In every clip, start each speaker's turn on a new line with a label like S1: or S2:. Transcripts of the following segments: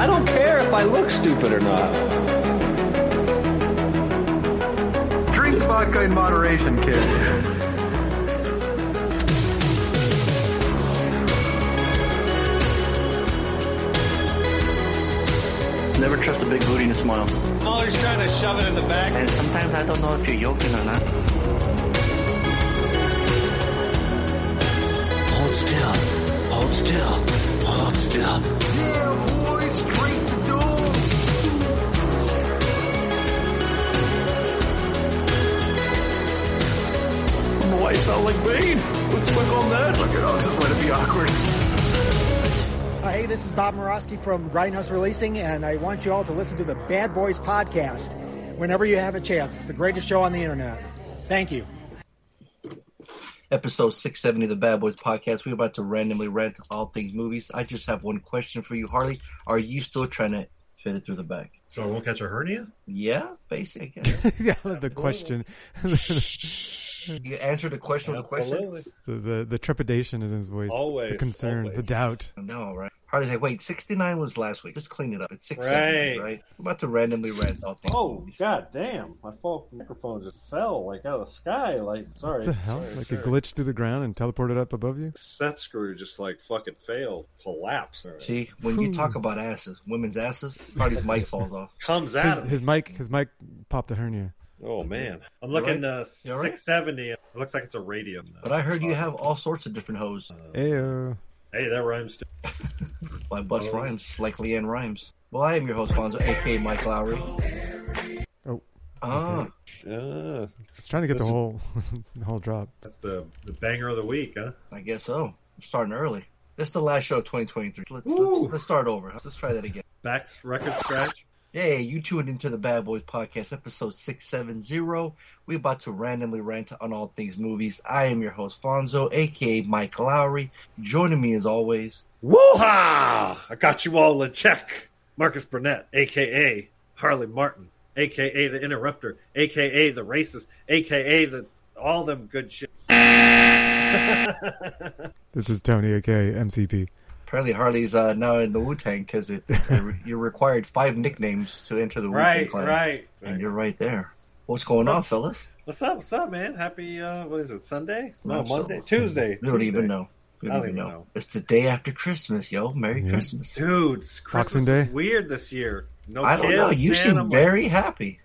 S1: I don't care if I look stupid or not.
S2: Drink vodka in moderation, kid.
S3: Never trust a big booty and a smile.
S1: Always trying to shove it in the back.
S3: And sometimes I don't know if you're joking or not. Hold still. Hold still. Hold still.
S2: Yeah, boy, straight to door.
S1: Why sound like Bane? Let's look on that.
S2: Look at us, let it be awkward.
S4: Uh, hey, this is Bob Murawski from Grindhouse Releasing, and I want you all to listen to the Bad Boys podcast whenever you have a chance. It's the greatest show on the internet. Thank you.
S5: Episode 670 of the Bad Boys Podcast. We're about to randomly rant all things movies. I just have one question for you, Harley. Are you still trying to fit it through the back?
S6: So I won't catch a hernia?
S5: Yeah, basically.
S7: Yeah, the question,
S5: you answered the question with a question?
S7: The, the the trepidation is in his voice, Always. the
S6: Always,
S7: concern, the doubt.
S5: No, right? Harley's like, wait, 69 was last week. Just clean it up. It's 670,
S6: Right.
S5: right? We're about to randomly rant all things
S8: Oh god damn! My phone microphone just fell like out of the sky. Like sorry,
S7: What the hell?
S8: sorry,
S7: like
S8: sorry.
S7: it glitched through the ground and teleported up above you?
S8: Set screw just like fucking failed, collapsed.
S5: See, when you talk about asses, women's asses, Harley's mic falls off.
S8: Comes out.
S7: His, his mic, his mic popped a hernia.
S8: Oh man, I'm looking
S5: all right?
S8: uh,
S5: You all right?
S8: 670. It looks like it's a radium.
S5: But I heard you have all sorts of different hoes.
S7: Ayo.
S8: Hey, that rhymes too.
S5: Like Bust Rhymes, like LeAnn Rimes. Well, I am your host, Fonso, aka Mike Lowry.
S7: Oh,
S5: Ah,
S8: Uh,
S7: it's trying to get the whole, the whole drop.
S8: that's the the banger of the week, huh?
S5: I guess so. I'm starting early. This is the last show of 2023. Let's, let's, let's start over. Let's try that again.
S8: Back record scratch.
S5: Yeah, you tuned into the Bad Boys Podcast, episode 670. We're about to randomly rant on all things movies. I am your host, Fonso, aka Mike Lowry. Joining me as always,
S8: Woo-ha! I got you all in check. Marcus Burnett, aka Harley Martin, aka the Interrupter, aka the Racist, aka the all them good shits.
S7: This is Tony, aka MCP.
S5: Apparently Harley's uh, now in the Wu Tang because it, you're required five nicknames to enter the Wu Tang
S8: right,
S5: clan.
S8: right.
S5: And you're right there. What's going on, fellas?
S8: What's up? What's up, man? Happy uh, what is it? Sunday? No,
S5: No, so-
S8: Monday, Tuesday.
S5: We don't
S8: Tuesday.
S5: even know. We
S8: I
S5: don't
S8: don't
S5: even
S8: even
S5: know.
S8: know.
S5: It's the day after Christmas, yo. Merry
S7: Yeah.
S5: Christmas.
S8: Dude,
S7: Boxing
S8: Christmas
S7: Day?
S8: weird this year. No
S5: I don't
S8: kids,
S5: know. You
S8: man.
S5: seem
S8: I'm like-
S5: very happy.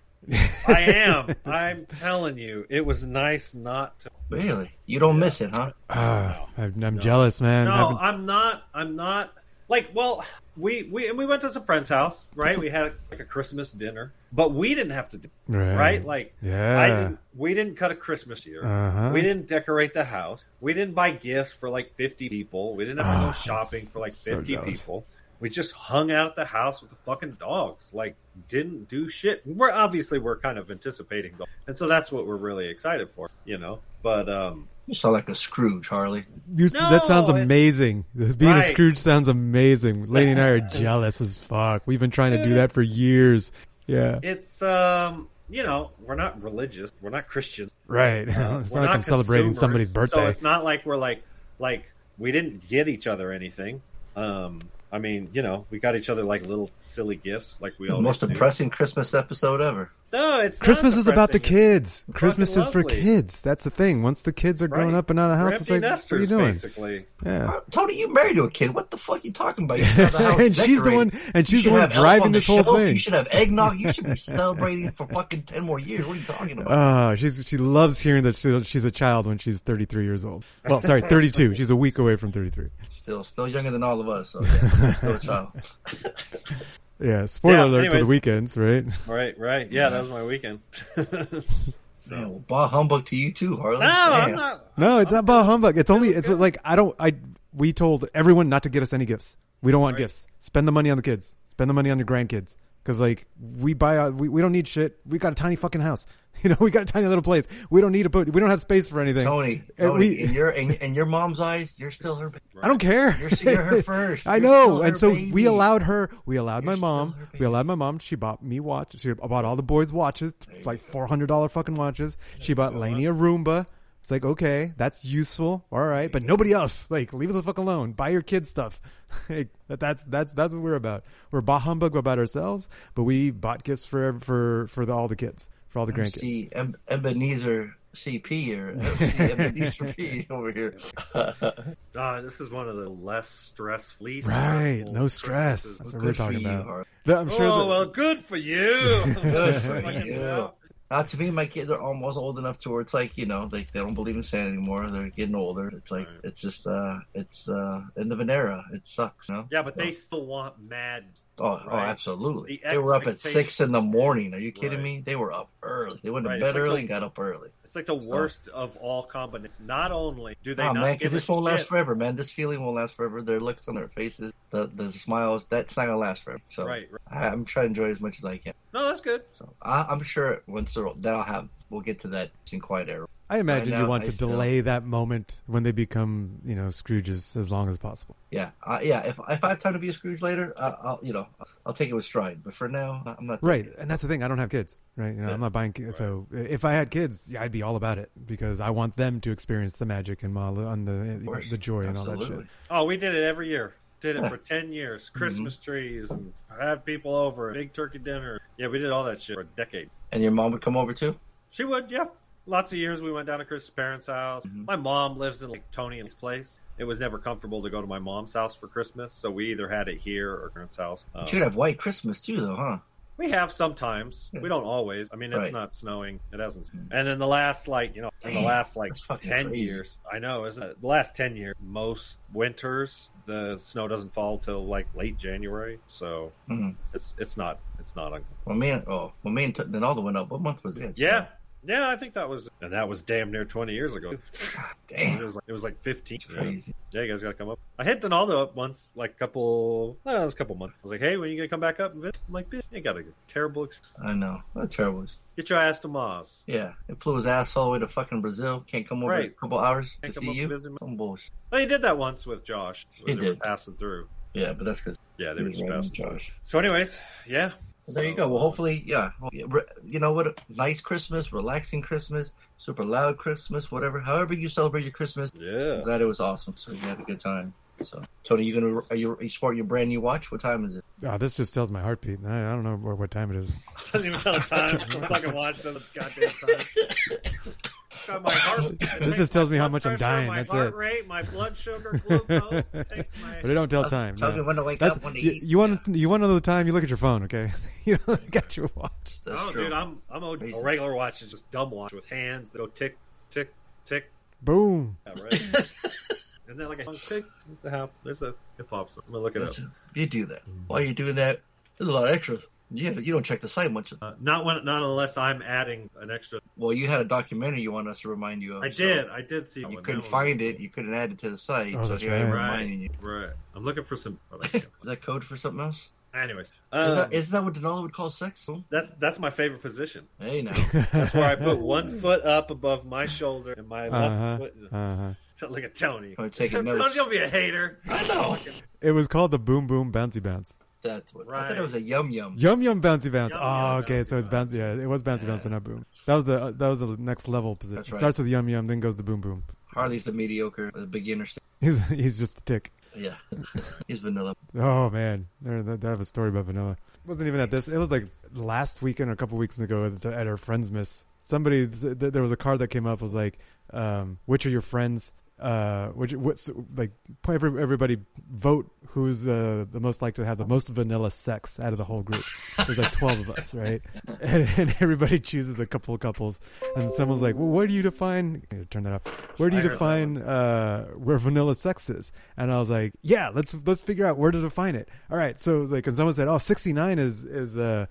S8: I am. I'm telling you, it was nice not to.
S5: Really? You don't miss it, huh?
S7: Ah, I'm, I'm jealous, man.
S8: No,
S7: Haven't-
S8: I'm not. I'm not. Like, well, we we and we went to some friend's house, right? We had like a Christmas dinner, but we didn't have to do
S7: Right.
S8: right. Like,
S7: Yeah.
S8: I didn't, we didn't cut a Christmas year.
S7: Uh-huh.
S8: We didn't decorate the house. We didn't buy gifts for like 50 people. We didn't have to
S7: Ah,
S8: go shopping for like
S7: so
S8: 50
S7: jealous.
S8: people. We just hung out at the house with the fucking dogs. Like, didn't do shit. We're obviously we're kind of anticipating though, and so that's what we're really excited for, you know. But um,
S5: You sound like a Scrooge, Harley.
S7: You- that sounds
S8: No, it-
S7: amazing. Being a Scrooge sounds amazing. Lady and I are jealous as fuck. We've been trying to do that for years. Yeah.
S8: it's um, you know, we're not religious. We're not Christians.
S7: Right.
S8: Uh,
S7: it's
S8: we're
S7: not like I'm celebrating somebody's birthday.
S8: So it's not like we're like like we didn't get each other anything. Um, I mean, you know, we got each other like little silly gifts, like we
S5: The
S8: all
S5: most depressing Christmas episode ever.
S8: No, it's not
S7: Christmas is about the kids.
S8: It's
S7: Christmas is for kids. That's the thing. Once the kids are grown
S8: Right.
S7: up and out of the house, it's like,
S8: nesters,
S7: what are you doing?
S8: basically.
S7: Yeah.
S5: Uh, Tony, you married to a kid. What the fuck are you talking about? You should have the house
S7: and she's the one, and she's the one
S5: have elf
S7: driving
S5: on the
S7: this whole
S5: shelf.
S7: thing.
S5: You should have eggnog. You should be celebrating for fucking ten more years. What are you talking about?
S7: Oh, she's she loves hearing that she, she's a child when she's 33 years old. Well, sorry, 32. She's a week away from 33.
S5: Still, still younger than all of us. So yeah, still a child.
S7: Yeah. Spoiler
S8: Yeah,
S7: alert to the weekends, right?
S8: Right, right. Yeah, that was my weekend.
S5: Man, well, bah humbug to you too, Harley.
S8: no,
S5: Damn.
S8: I'm not.
S7: No, it's not about humbug. It's only it's like I don't I we told everyone not to get us any gifts. We don't want
S8: Right.
S7: gifts. Spend the money on the kids. Spend the money on your grandkids. Because like we buy uh, we, we don't need shit. We got a tiny fucking house. You know, we got a tiny little place. We don't need a put. We don't have space for anything.
S5: Tony, Tony,
S7: we-
S5: in your in, in your mom's eyes, you're still her.
S7: I don't care.
S5: You're, you're her first.
S7: I
S5: You're
S7: know, and so
S5: baby.
S7: we allowed her. We allowed
S5: You're
S7: my mom. We allowed my mom. She bought me watches. She bought all the boys watches, like four hundred dollar fucking watches. She bought Lainey a Roomba It's like, okay, that's useful. All right. But nobody else. Like, leave it the fuck alone. Buy your kids stuff. like, that's, that's, that's what we're about. We're bah humbug about ourselves, but we bought gifts for, for, for the, all the kids, for all the grandkids.
S5: See, Eb- Ebenezer CP or FC Ebenezer P over here.
S8: Uh, this is one of the less stress free.
S7: Right. No stress. That's what
S5: Good
S7: we're talking about.
S5: Harley.
S7: The- I'm sure
S8: oh
S7: that,
S8: well, good for you.
S5: Good for you. Uh, to me, my kids are almost old enough to where it's like you know they, they don't believe in Santa anymore. They're getting older. It's like
S8: Right.
S5: it's just uh it's uh in the Venera. It sucks. You know?
S8: Yeah, but they still want mad.
S5: Oh, oh, absolutely.
S8: The
S5: They were up at six in the morning. Are you kidding
S8: Right.
S5: me? They were up early. They went to
S8: Right,
S5: bed
S8: like
S5: early
S8: the-
S5: and got up early.
S8: It's like the worst of all combinations. Not only do they
S5: Oh
S8: not
S5: man,
S8: give
S5: this won't
S8: shit,
S5: last forever, man. This feeling won't last forever. Their looks on their faces, the the smiles, that's not gonna last forever. So
S8: Right, right.
S5: I, I'm trying to enjoy as much as I can.
S8: No, that's good.
S5: So I, I'm sure once that'll have. We'll get to that in quiet era.
S7: I imagine
S5: Right
S7: you want
S5: I
S7: to
S5: still-
S7: delay that moment when they become, you know, Scrooges as long as possible.
S5: Yeah, uh, yeah. If if I have time to be a Scrooge later, uh, I'll you know I'll take it with stride. But for now, I'm not.
S7: Right, and that's the thing. I don't have kids, right? You know,
S5: Yeah.
S7: I'm not buying. Kids, So if I had kids, yeah, I'd be all about it because I want them to experience the magic and Mala on the
S5: course.
S7: the joy and all that shit.
S8: Oh, we did it every year. Did it for ten years. Christmas trees and have people over, a big turkey dinner. Yeah, we did all that shit for a decade.
S5: And your mom would come over too.
S8: She would, yeah. Lots of years we went down to Chris's parents' house.
S5: Mm-hmm.
S8: My mom lives in like Tony's place. It was never comfortable to go to my mom's house for Christmas, so we either had it here or parents' house.
S5: But you'd have white Christmas too, though, huh?
S8: we have sometimes. We don't always. I mean, it's
S5: Right.
S8: not snowing. It hasn't. And in the last, like you know, in the last like ten
S5: crazy.
S8: years, I know, isn't it? The last ten years, most winters the snow doesn't fall till like late January, so
S5: Mhm.
S8: it's it's not it's not. A,
S5: Well, me and oh, well, me and T- then all the went up. What month was it?
S8: yeah, yeah, I think that was, and that was damn near twenty years ago. It
S5: damn,
S8: was like it was like fifteen.
S5: it's crazy.
S8: Yeah, you guys got to come up. I hit Donaldo up once, like a couple, no, it was a couple months. I was like, hey, when are you gonna come back up and visit? I'm like, bitch, you got a terrible excuse.
S5: I know that's terrible.
S8: Get your ass to Mars.
S5: Yeah, it flew his ass all the way to fucking Brazil. Can't come over
S8: Right.
S5: a couple hours
S8: Can't
S5: to see you.
S8: to.
S5: Some bullshit.
S8: Oh, he did that once with Josh.
S5: He
S8: when they were
S5: did.
S8: passing through.
S5: Yeah, but that's because
S8: Yeah, they were just passing through.
S5: Josh.
S8: So, anyways, yeah.
S5: There you go. Well, hopefully, yeah. Well, yeah, re- You know what? Nice Christmas, relaxing Christmas, super loud Christmas, whatever. However you celebrate your Christmas, I'm
S8: Yeah.
S5: glad it was awesome. So you had a good time. So, Tony, you gonna are you, are you sporting your brand new watch? What time is it?
S7: Oh, this just tells my heartbeat. I, I don't know what, what time it is.
S8: Doesn't even tell the time. The fucking watch doesn't goddamn time. Got my heart.
S7: This just tells me how much I'm dying,
S8: My
S7: that's
S8: heart
S7: it.
S8: rate, my blood sugar, glucose. takes my.
S7: But it don't tell time.
S5: Tell
S7: no.
S5: me when to wake
S7: That's-
S5: up, when to
S7: you,
S5: eat.
S7: you want you want to know the time? You look at your phone, okay? you don't got your watch.
S5: That's
S8: oh,
S5: true.
S8: dude, I'm I'm a, a regular watch is just dumb watch with hands that go tick, tick, tick.
S7: Boom.
S8: Yeah, right. Isn't that like a tick? There's a hop. There's a hip hop. song. I'm gonna look it
S5: That's
S8: up.
S5: it. You do that. While you're doing that, there's a lot of extras. Yeah, but you don't check the site much.
S8: Uh, not when, not unless I'm adding an extra.
S5: Well, you had a documentary you want us to remind you of.
S8: I
S5: so
S8: did. I did see.
S5: You
S8: one.
S5: couldn't
S8: That one
S5: find it.
S8: cool.
S5: You couldn't add it to the site.
S7: Oh,
S5: so
S7: that's
S5: here I am
S7: right.
S5: reminding you.
S8: Right. I'm looking for some. oh,
S5: Is that code for something else?
S8: Anyways,
S5: Is,
S8: um,
S5: that, isn't that what Denali would call sex?
S8: that's that's my favorite position.
S5: Hey, now.
S8: That's where I put one foot up above my shoulder and my left
S7: Uh-huh.
S8: foot.
S7: Uh-huh.
S8: Sound like a Tony.
S5: I'm taking
S8: Tony,
S5: notes.
S8: don't be a hater.
S5: I know.
S7: It was called the Boom Boom Bouncy Bounce.
S5: That's what. I thought it was a yum yum.
S7: Yum Yum Bouncy Bounce.
S8: Yum
S7: oh,
S8: Yum
S7: okay. So it's bouncy. Yeah, it was Bouncy Bounce, but not Boom. That was the uh, that was the next level position.
S5: That's right.
S7: Starts with Yum Yum, then goes to Boom Boom.
S5: Harley's a mediocre, the beginner.
S7: He's he's just a tick.
S5: Yeah, he's vanilla.
S7: Oh man, there they they have a story about vanilla. It wasn't even at this. It was like last weekend or a couple weeks ago at, at our friends miss. Somebody there was a card that came up was like, um, which are your friends? Uh, which what's like every, everybody vote who's uh, the most likely to have the most vanilla sex out of the whole group. There's like twelve of us, right? And, and everybody chooses a couple of couples, and someone's like, "Well, where do you define?" Here, turn that up. Where do you
S8: I heard that
S7: define uh, where vanilla sex is? And I was like, "Yeah, let's let's figure out where to define it." All right, so like, and someone said, "Oh, 69 is is uh."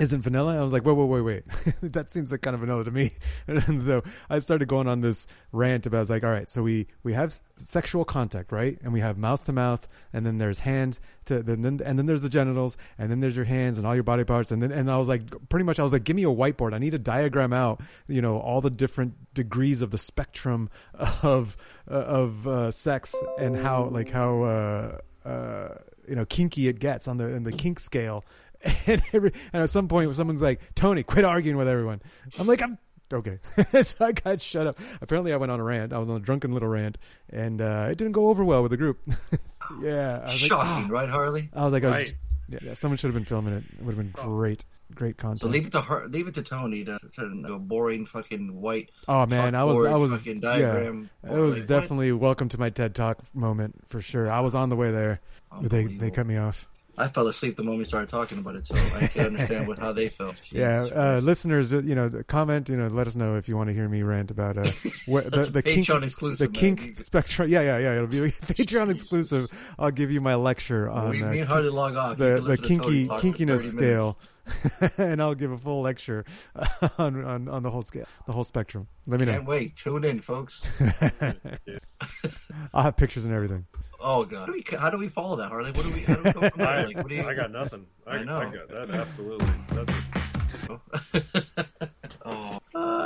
S7: Isn't vanilla. I was like, wait, wait, wait, wait. that seems like kind of vanilla to me. And so I started going on this rant about, I was like, all right, so we, we have sexual contact, right? And we have mouth to mouth, and then there's hand to, then, then, and then there's the genitals, and then there's your hands and all your body parts. And then, and I was like, pretty much, I was like, give me a whiteboard. I need to diagram out, you know, all the different degrees of the spectrum of, uh, of, uh, sex and how, like, how, uh, uh, you know, kinky it gets on the, in the kink scale. And every, and at some point, someone's like, Tony, quit arguing with everyone. I'm like, I'm, okay. so I got shut up. Apparently, I went on a rant. I was on a drunken little rant, and uh, it didn't go over well with the group. yeah, I was like,
S5: Shocking,
S7: "Ah."
S5: right, Harley?
S7: I was like, I was-
S8: Right.
S7: yeah, yeah, someone should have been filming it. It would have been great, great content.
S5: So leave it to her, leave it to Tony to turn a boring fucking white.
S7: oh man, I was, I was,
S5: fucking
S7: yeah,
S5: diagram.
S7: it was
S5: Like, what?
S7: definitely welcome to my TED Talk moment for sure. I was on the way there, but they they cut me off.
S5: I fell asleep the moment we started talking about it, so I can understand what how they felt.
S7: Yeah, uh, listeners, uh, you know, comment, you know, let us know if you want to hear me rant about uh, where, the
S5: That's
S7: the kink,
S5: exclusive,
S7: the
S5: man.
S7: kink spectrum. Yeah, yeah, yeah. It'll be Patreon exclusive. I'll give you my lecture on
S5: we,
S7: uh,
S5: me and Harley log off.
S7: The
S5: can
S7: the
S5: listen to Tony
S7: kinky
S5: talk for 30
S7: kinkiness scale, and I'll give a full lecture on, on on the whole scale, the whole spectrum. Let me know.
S5: Can't wait. Tune in, folks.
S7: I'll have pictures and everything.
S5: Oh god, how do we, how do we follow that, Harley? What do we? How do we go from there? Like, what do you?
S8: I got nothing. I,
S5: I know.
S8: I got that absolutely. That's,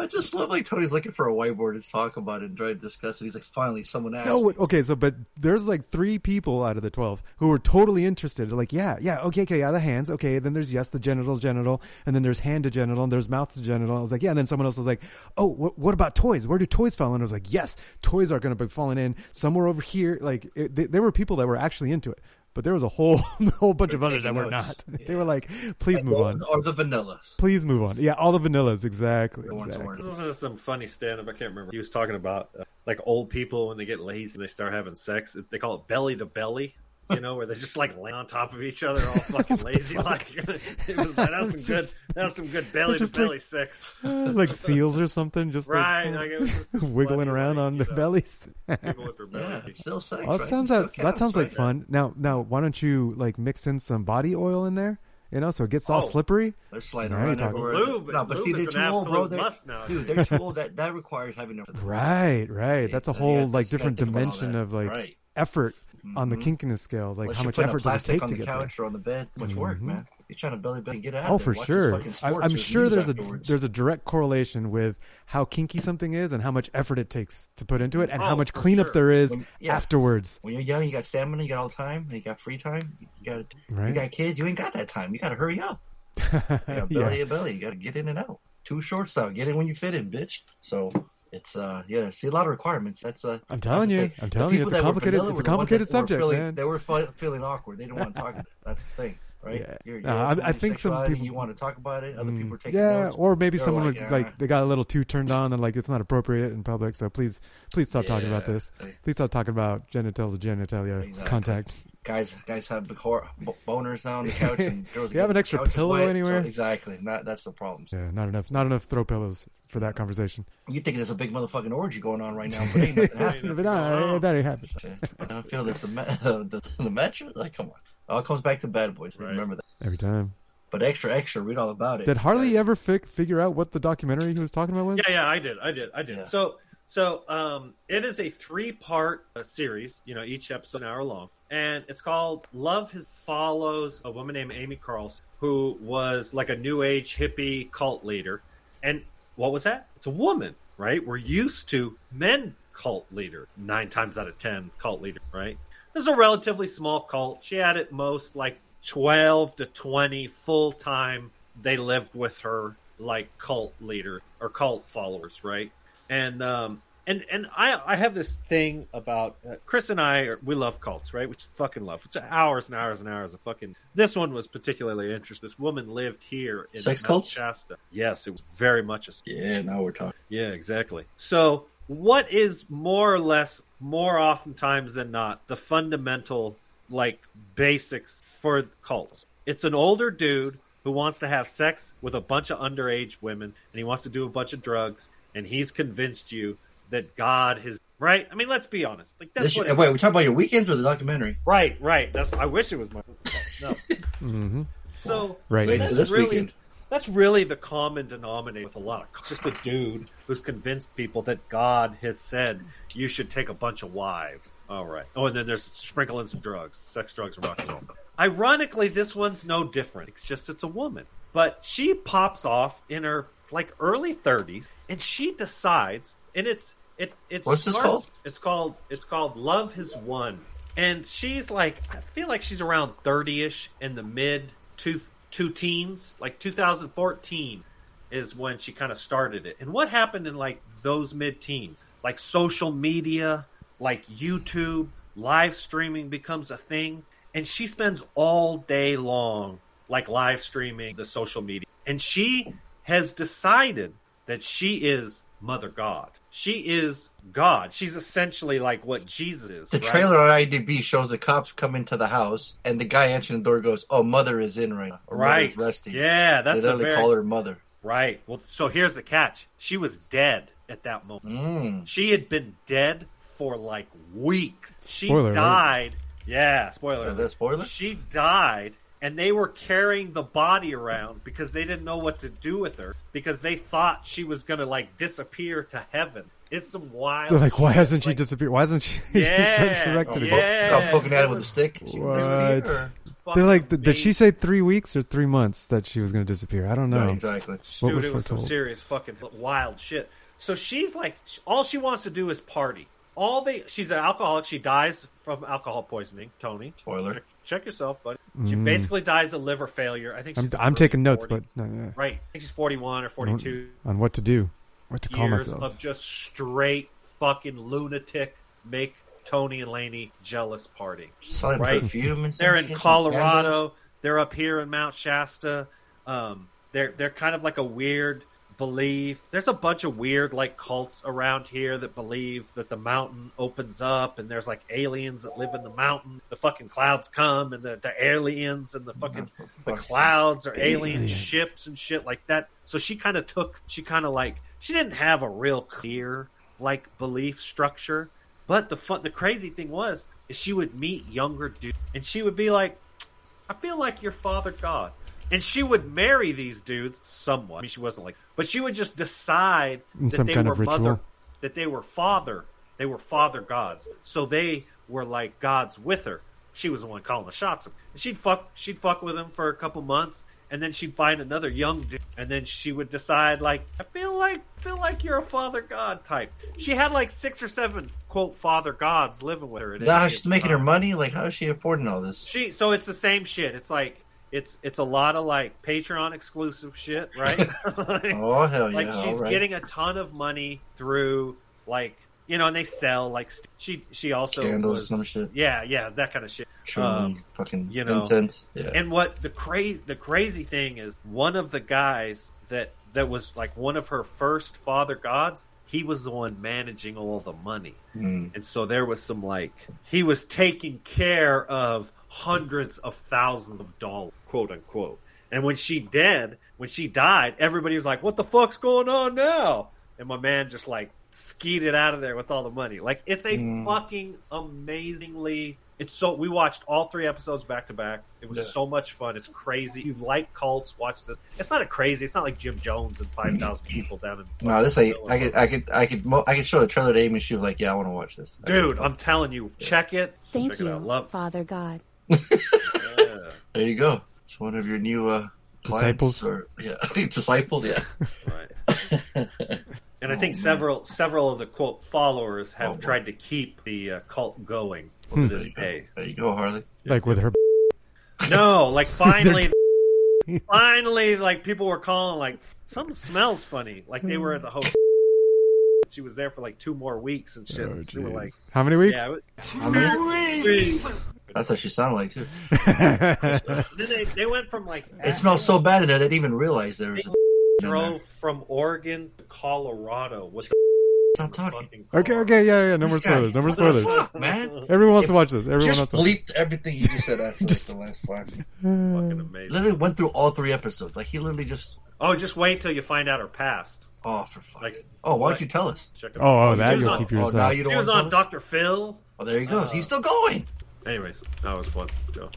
S5: I just love like Tony's looking for a whiteboard to talk about it and try to discuss it. He's like, finally, someone asked.
S7: No, okay, so but there's like three people out of the twelve who were totally interested. Like, yeah, yeah, okay, okay, yeah, the hands, okay. Then there's yes, the genital, genital, and then there's hand to genital, and there's mouth to genital. I was like, yeah. And then someone else was like, oh, what, what about toys? Where do toys fall in? I was like, yes, toys are going to be falling in somewhere over here. Like, it, they, there were people that were actually into it, but there was a whole a whole bunch of
S5: They're
S7: others that were
S5: notes.
S7: not. They were like, please move
S5: or,
S7: on,
S5: or the vanillas.
S7: please move on. Yeah, all the vanillas, exactly.
S5: The
S7: exactly.
S8: this is some funny stand up. I can't remember. He was talking about uh, like old people when they get lazy and they start having sex. They call it belly to belly. You know, where they just like lay on top of each other, all fucking lazy. Like it was, that was some good. That was some good belly to
S7: Just like-
S8: belly sex.
S7: Uh, like seals or something, just
S8: Right,
S7: like,
S8: like, it was just
S7: wiggling around on their
S8: know,
S7: bellies.
S8: people with their belly.
S5: Yeah, it's still sex.
S7: That
S5: right?
S7: sounds that, that
S5: counts,
S7: sounds like
S5: right?
S7: fun. Now, now, why don't you like mix in some body oil in there? You know, so it gets all
S8: Oh.
S7: slippery.
S5: They're sliding
S7: Now you're
S5: around
S7: talking.
S5: everywhere.
S8: Lube-
S5: no, but see, they're
S8: is
S5: too old, bro. They're,
S8: must
S5: dude, they're too old. That that requires having a
S7: Right, right. That's a whole
S5: yeah,
S7: like different
S5: gotta think about all
S7: dimension of like
S5: Right.
S7: Effort on the
S5: Mhm.
S7: kinkiness scale. Like
S5: Unless
S7: how much effort does it take
S5: on
S7: to
S5: the
S7: get there?
S5: couch or on the bed. Much work,
S7: Mhm.
S5: man. You're trying to belly button, get out.
S7: Oh,
S5: there.
S7: for sure. I, I'm sure there's a there's a direct correlation with how kinky something is and how much effort it takes to put into it, and how
S8: Oh,
S7: much cleanup
S8: sure.
S7: there is
S5: When- yeah.
S7: afterwards.
S5: When you're young, you got stamina, you got all the time, you got free time. You got
S7: Right.
S5: you got kids, you ain't got that time. You got to hurry up. You got belly
S7: yeah.
S5: to belly. You got to get in and out. Two shorts out. Get in when you fit in, bitch. So it's uh yeah. See a lot of requirements. That's uh.
S7: I'm telling you. I'm telling you, it's a complicated- it's a complicated subject,
S5: feeling,
S7: man.
S5: They were fe- feeling awkward. They didn't want to talk about it. That's the thing, right?
S7: Yeah.
S5: You're, you're
S7: I- I think some people-
S5: you want to talk about it. Other people are taking
S7: yeah,
S5: notes.
S7: or maybe someone
S5: like,
S7: would
S5: uh,
S7: like they got a little too turned on and like it's not appropriate in public. So please, please stop talking about this. Please stop talking about genital to genitalia
S5: Exactly.
S7: contact.
S5: Guys guys have big boners now on the couch and girls
S7: You have an extra
S5: couch is
S7: pillow
S5: wet, so-
S7: anywhere?
S5: exactly not, that's the problem
S7: Yeah, not enough, not enough throw pillows for that conversation.
S5: you think there's a big motherfucking orgy going on right now but ain't nothing happening
S7: but no, that ain't happening.
S5: I feel that the, me- the the metro like come on it all comes back to bad boys
S8: Right.
S5: remember that
S7: Every time.
S5: but extra extra read all about it
S7: Did Harley
S5: Guys,
S7: ever fi- figure out what the documentary he was talking about was?
S8: Yeah, yeah, I did, I did, I did.
S5: Yeah.
S8: So, so um, it is a three-part uh, series. You know, each episode an hour long, and it's called "Love." His follows a woman named Amy Carlson, who was like a New Age hippie cult leader. And what was that? It's a woman, right? We're used to men cult leader nine times out of ten cult leader, right? This is a relatively small cult. She had at most like twelve to twenty full time. They lived with her like cult leader or cult followers, right? And um, and and I I have this thing about uh, Chris and I are, we love cults, right? Which fucking love, which hours and hours and hours of fucking. This one was particularly interesting. This woman lived here in
S5: Sex
S8: Mount
S5: cults?
S8: Shasta. Yes, it was very much a
S5: yeah now we're talking
S8: yeah, exactly. So, what is more or less, more oftentimes than not, the fundamental, like, basics for cults? It's an older dude who wants to have sex with a bunch of underage women, and he wants to do a bunch of drugs, and he's convinced you that God has. Right? I mean, let's be honest. Like, that's
S5: this,
S8: what.
S5: wait we're talking about your weekends or the documentary
S8: right, right. That's. I wish it was my. No.
S7: hmm
S8: So,
S7: Right.
S5: Wait,
S8: that's
S5: this
S8: really,
S5: weekend.
S8: That's really the common denominator with a lot of. It's just a dude who's convinced people that God has said you should take a bunch of wives. All right. Oh, and then there's sprinkle in some drugs, sex, drugs, and rock and roll. Ironically, this one's no different. It's just it's a woman, but she pops off in her like early 30s, and she decides, and it's it it's
S5: What's this called?
S8: It's called it's called Love Has Won, and she's like I feel like she's around 30ish in the mid two two teens, like 2014, is when she kind of started it. And what happened in like those mid teens? Like social media, like YouTube, live streaming becomes a thing. And she spends all day long like live streaming the social media. And she has decided that she is Mother God. She is God. She's essentially like what Jesus is.
S5: The
S8: right?
S5: trailer on IDB shows the cops come into the house, and the guy answering the door goes, "Oh, mother is in right now. Or
S8: Right.
S5: resting."
S8: Yeah, that's
S5: they
S8: the
S5: literally
S8: very
S5: call her mother.
S8: right. Well, so here's the catch: she was dead at that moment.
S5: Mm.
S8: She had been dead for like weeks. She
S7: Spoiler alert.
S8: died. Yeah, spoiler.
S5: Is that spoiler?
S8: She died, and they were carrying the body around because they didn't know what to do with her because they thought she was gonna like disappear to heaven. It's some wild.
S7: They're like, why
S8: shit.
S7: hasn't she
S8: Like,
S7: disappeared? Why hasn't she
S8: Yeah,
S7: resurrected
S5: Oh,
S7: again?
S8: yeah.
S5: oh, poking at it with a stick.
S7: What? They're like, th- did she say three weeks or three months that she was going to disappear? I don't know.
S5: Right, exactly.
S7: What
S8: Dude,
S7: was
S8: it was some
S7: foretold?
S8: serious fucking wild shit. So she's like, all she wants to do is party. All they, she's an alcoholic. She dies from alcohol poisoning. Tony,
S5: Spoiler.
S8: Check, check yourself, buddy. She basically dies of liver failure. I think
S7: Mm. I'm, I'm
S8: early
S7: taking notes, but no, yeah.
S8: right. I think she's forty-one or forty-two.
S7: on what to do, what to call
S8: Years
S7: myself.
S8: of just straight fucking lunatic. Make Tony and Laney jealous party.
S5: Selling
S8: Right.
S5: perfume and
S8: They're in Colorado. They're up here in Mount Shasta. Um, they're they're kind of like a weird belief. There's a bunch of weird like cults around here that believe that the mountain opens up and there's like aliens that live in the mountain. The fucking clouds come and the, the aliens and the fucking the clouds are alien
S7: Aliens.
S8: ships and shit like that. So she kind of took she kind of like she didn't have a real clear like belief structure. But the fun, the crazy thing was, is she would meet younger dudes, and she would be like, "I feel like your father God," and she would marry these dudes somewhat. I mean, she wasn't like, but she would just decide
S7: In
S8: that
S7: some
S8: they
S7: kind
S8: were
S7: of ritual?
S8: mother, that they were father, they were father gods. So they were like gods with her. She was the one calling the shots. And she'd fuck, she'd fuck with him for a couple months, and then she'd find another young dude, and then she would decide like, I feel like, feel like you're a father god type. She had like six or seven quote father gods living with her. at
S5: Is how she's
S8: given
S5: making her money? Like, how is she affording all this?
S8: She so it's the same shit. It's like it's it's a lot of like Patreon exclusive shit, right? like,
S5: Oh hell yeah!
S8: like she's
S5: right.
S8: getting a ton of money through like you know, and they sell like st- she she also
S5: Candles,
S8: was,
S5: some shit.
S8: Yeah, yeah, that kind of shit.
S5: Shroomy,
S8: Um,
S5: fucking
S8: you know,
S5: incense. Yeah.
S8: and what the crazy the crazy thing is, one of the guys that that was like one of her first father gods, he was the one managing all the money.
S5: Mm.
S8: And so there was some like he was taking care of hundreds of thousands of dollars, quote unquote. And when she dead, when she died, everybody was like, "What the fuck's going on now?" And my man just like skeeted out of there with all the money. Like it's a
S5: Mm.
S8: fucking amazingly. It's so we watched all three episodes back to back. It was
S5: Yeah.
S8: so much fun. It's crazy. You like cults? Watch this. It's not a crazy. It's not like Jim Jones and five thousand people down in.
S5: No, this ain't. I could, I could, I could, I could show the trailer to Amy. She was like, "Yeah, I want to watch this."
S8: Dude, I'm telling you, check it.
S6: Thank
S8: check
S6: you,
S8: It out. Love.
S6: Father God.
S8: Yeah.
S5: There you go. It's one of your new uh,
S7: Disciples?
S5: Or, yeah, disciples. Yeah.
S8: Right. And I think
S5: Oh, man.
S8: several several of the quote followers have
S5: Oh,
S8: tried to keep the uh, cult going
S7: Hmm.
S8: to
S5: There
S8: this
S5: go.
S8: day.
S5: There you go, Harley.
S7: like with her.
S8: No, like finally, finally, like people were calling like something smells funny. Like they were at the hotel. She was there for like two more weeks and shit.
S7: Oh,
S8: they were like,
S7: How many weeks?
S8: yeah, it
S5: How many? That's what she sounded like too.
S8: then they, they went from like
S5: It smells so bad in there they didn't even realize there was. A in there.
S8: drove from Oregon to Colorado with
S5: Stop talking.
S7: okay, okay, yeah, yeah. No more
S5: This
S7: spoilers. No more
S5: what
S7: spoilers.
S5: fuck, man.
S7: Everyone wants to watch this. Everyone
S5: Just
S7: wants to. Watch
S5: bleeped everything you just said after like, the last five.
S8: Fucking amazing.
S5: Literally went through all three episodes. Like he literally just.
S8: Oh, just wait till you find out her past.
S5: Oh, for fuck's
S8: Like,
S5: sake. Oh, why
S8: what?
S5: don't you tell us?
S8: Check it
S7: Oh, oh, that you'll
S8: on-
S7: keep
S5: Oh, now
S7: yourself.
S5: you don't
S8: She was on? Dr. Phil.
S5: Oh, there he goes.
S8: Uh,
S5: He's still going.
S8: Anyways, that was fun. Joe.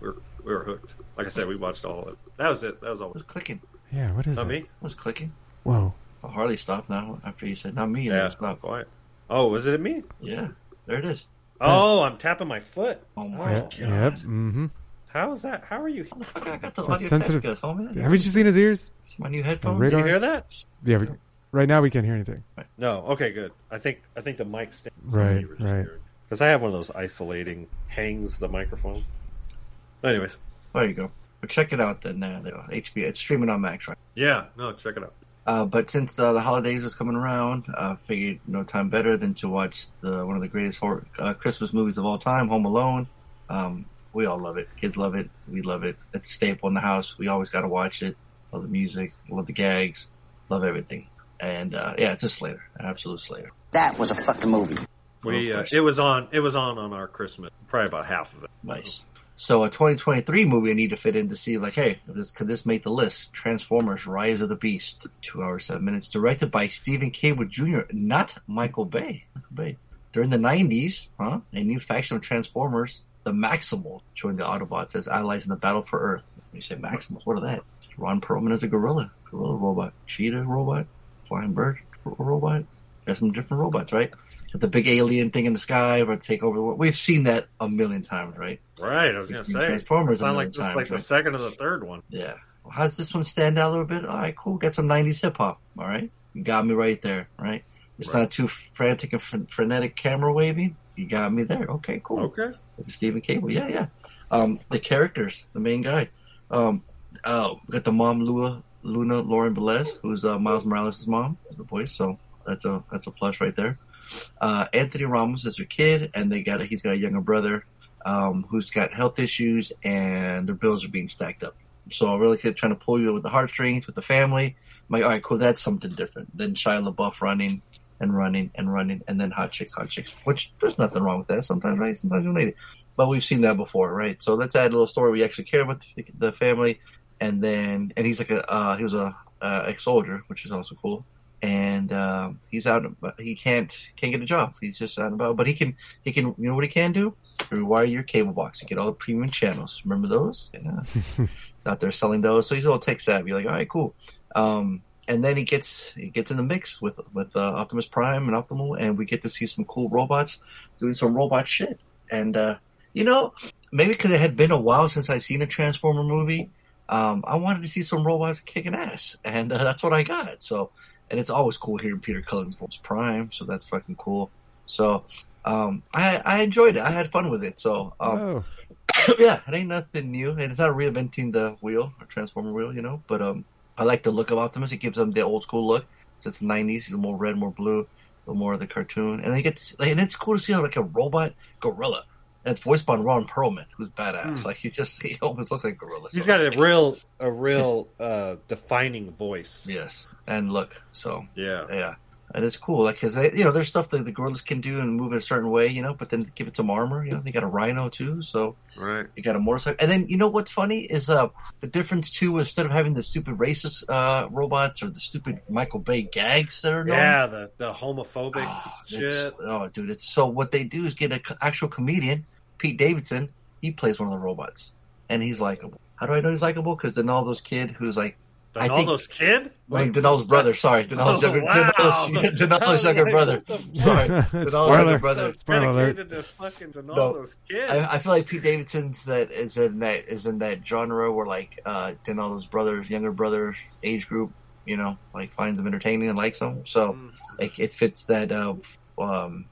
S8: We were, we were hooked. Like I said, we watched all of it. That was it. That was all.
S5: It was clicking.
S7: Yeah, what is it?
S8: Not
S7: that?
S8: me.
S5: It was clicking.
S7: Whoa.
S5: Oh, Harley stopped now after you said, not me.
S8: Yeah,
S5: Yeah. Stop.
S8: quiet. Oh, was it me?
S5: Yeah. There it is.
S8: Oh, I'm tapping my foot.
S5: Oh, my
S7: Yep.
S5: God.
S7: Yep. Mm-hmm.
S8: How is that? How are you?
S5: How the fuck I got the
S7: It's
S5: audio
S7: sensitive.
S5: sensitive. homie?
S7: Haven't you seen his ears?
S5: It's my new headphones.
S7: radar?
S8: Did you hear that?
S7: Yeah. We, right now we can't hear anything.
S8: No. Okay, good. I think I think the mic stand.
S7: Right, right.
S8: Because I have one of those isolating hangs the microphone. Anyways,
S5: There you go. But check it out then. There, there, HBO. It's streaming on Max, right?
S8: Yeah, no, check it out.
S5: Uh, but since uh, the holidays was coming around, I uh, figured no time better than to watch the one of the greatest horror, uh, Christmas movies of all time, Home Alone. Um, we all love it. Kids love it. We love it. It's a staple in the house. We always got to watch it. Love the music. Love the gags. Love everything. And uh, yeah, it's a Slayer, absolute Slayer.
S3: That was a fucking movie.
S8: We
S5: Of
S8: uh, it was on it was on on our Christmas, probably about half of it.
S5: Nice. So a 2023 movie I need to fit in to see like, hey, this could this make the list? Transformers: Rise of the Beast, two hours seven minutes, directed by Steven Caple Jr., not Michael Bay. Michael Bay. During the 90s, huh? A new faction of Transformers, the Maximals, joined the Autobots as allies in the battle for Earth. When you say Maximals, what are that? Ron Perlman is a gorilla, gorilla robot, cheetah robot, flying bird robot. Got some different robots, right? The big alien thing in the sky, or take over. the world. We've seen that a million times, right?
S8: Right, I was gonna say.
S5: Transformers
S8: sound like just
S5: times,
S8: like the
S5: right?
S8: second or the third one.
S5: Yeah. Well, how's this one stand out a little bit? All right, cool. Got some 90s hip hop. All right. You got me right there. Right. It's
S8: Right.
S5: not too frantic and fre- frenetic camera waving. You got me there. Okay, cool.
S8: Okay.
S5: With Steven Caple. Yeah, yeah. Um, the characters, the main guy. Um, oh, we got the mom, Lua, Luna Lauren Velez, who's uh, Miles Morales' mom, the voice. So that's a that's a plus right there. Uh, Anthony Ramos is her kid, and they got a, he's got a younger brother um, who's got health issues, and their bills are being stacked up. So I'm really kind trying to pull you with the heartstrings with the family. I'm like, all right, cool, that's something different than Shia LaBeouf running and running and running, and then hot chicks, hot chicks. Which there's nothing wrong with that. Sometimes, right? Sometimes you need it, but we've seen that before, right? So let's add a little story. We actually care about the, the family, and then and he's like a uh, he was a uh, ex soldier, which is also cool. And um, he's out, but he can't can't get a job. He's just out and about, but he can he can you know what he can do? Rewire your cable box to get all the premium channels. Remember those? Yeah, out there selling those. So he's all tech savvy. Like, all right, cool. Um, and then he gets he gets in the mix with with uh, Optimus Prime and Optimal, and we get to see some cool robots doing some robot shit. And uh, you know, maybe because it had been a while since I seen a Transformer movie, um, I wanted to see some robots kicking ass, and uh, that's what I got. So, and it's always cool hearing Peter Cullen's voice Prime, so that's fucking cool. So, um, I I enjoyed it. I had fun with it. So, um,
S7: oh,
S5: yeah, it ain't nothing new, and it's not reinventing the wheel or transformer wheel, you know. But um, I like the look of Optimus. It gives him the old school look. Since the '90s, he's more red, more blue, a little more of the cartoon, and he gets and it's cool to see how like a robot gorilla. It's voiced by Ron Perlman, who's badass. Like he just he almost looks like a gorilla.
S8: He's
S5: So
S8: got a real a real uh defining voice.
S5: yes, and look. So
S8: Yeah.
S5: yeah, and it's cool. Like because you know, there's stuff that the gorillas can do and move in a certain way, you know. But then give it some armor. You know, they got a rhino too, so
S8: Right.
S5: You got a motorcycle, and then you know what's funny is uh the difference too. Instead of having the stupid racist uh robots or the stupid Michael Bay gags that are known,
S8: Yeah, the the homophobic
S5: oh,
S8: shit.
S5: oh, dude, it's so what they do is get an actual comedian, Pete Davidson. He plays one of the robots, and he's likable. How do I know he's likable? Because Denaldo's kid, who's like I
S8: Donaldo's kid?
S5: like Denaldo's brother. Sorry, Denaldo's
S8: Oh,
S5: younger,
S8: wow.
S5: Denaldo's, Denaldo's younger
S8: Like,
S5: brother.
S8: what the fuck?
S5: Sorry, Denaldo's
S7: Spoiler.
S5: younger brother.
S8: So
S7: Spoiler alert.
S8: to fucking Donaldo's kid.
S5: I, I feel like Pete Davidson's that is in that is in that genre where like uh Denaldo's brothers, younger brother age group, you know, like finds them entertaining and likes them. So
S8: Mm.
S5: like it fits that uh um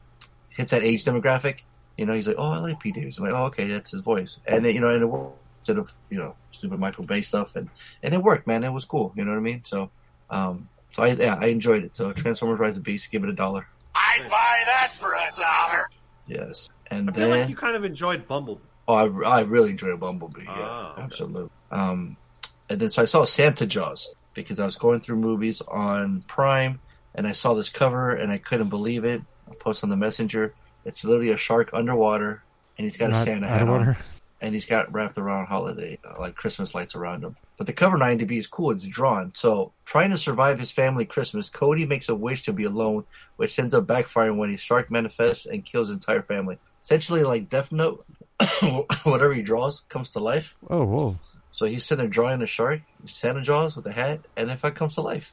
S5: hits that age demographic. You know, he's like, Oh, I like Pete Davidson. I'm like, oh okay, that's his voice. And it, you know, and it worked instead of, you know, stupid Michael Bay stuff and and it worked, man. It was cool, you know what I mean? So um so I yeah, I enjoyed it. So Transformers Rise of the Beast, give it a dollar.
S3: I'd buy that for a dollar.
S5: Yes. And
S8: I feel
S5: then
S8: like you kind of enjoyed Bumblebee.
S5: Oh, I, I really enjoyed Bumblebee. Yeah,
S8: Ah, okay.
S5: absolutely. Um, and then so I saw Santa Jaws because I was going through movies on Prime, and I saw this cover, and I couldn't believe it. I post on the messenger. It's literally a shark underwater, and he's got a Santa hat
S7: of
S5: on,
S7: order.
S5: and he's got wrapped around holiday uh, like Christmas lights around him. But the cover on IMDb is cool. It's drawn. So trying to survive his family Christmas, Cody makes a wish to be alone, which ends up backfiring when his shark manifests and kills his entire family. Essentially, like Death Note, whatever he draws comes to life.
S7: Oh, whoa.
S5: So he's sitting there drawing a shark, Santa Jaws with a hat, and if fact comes to life.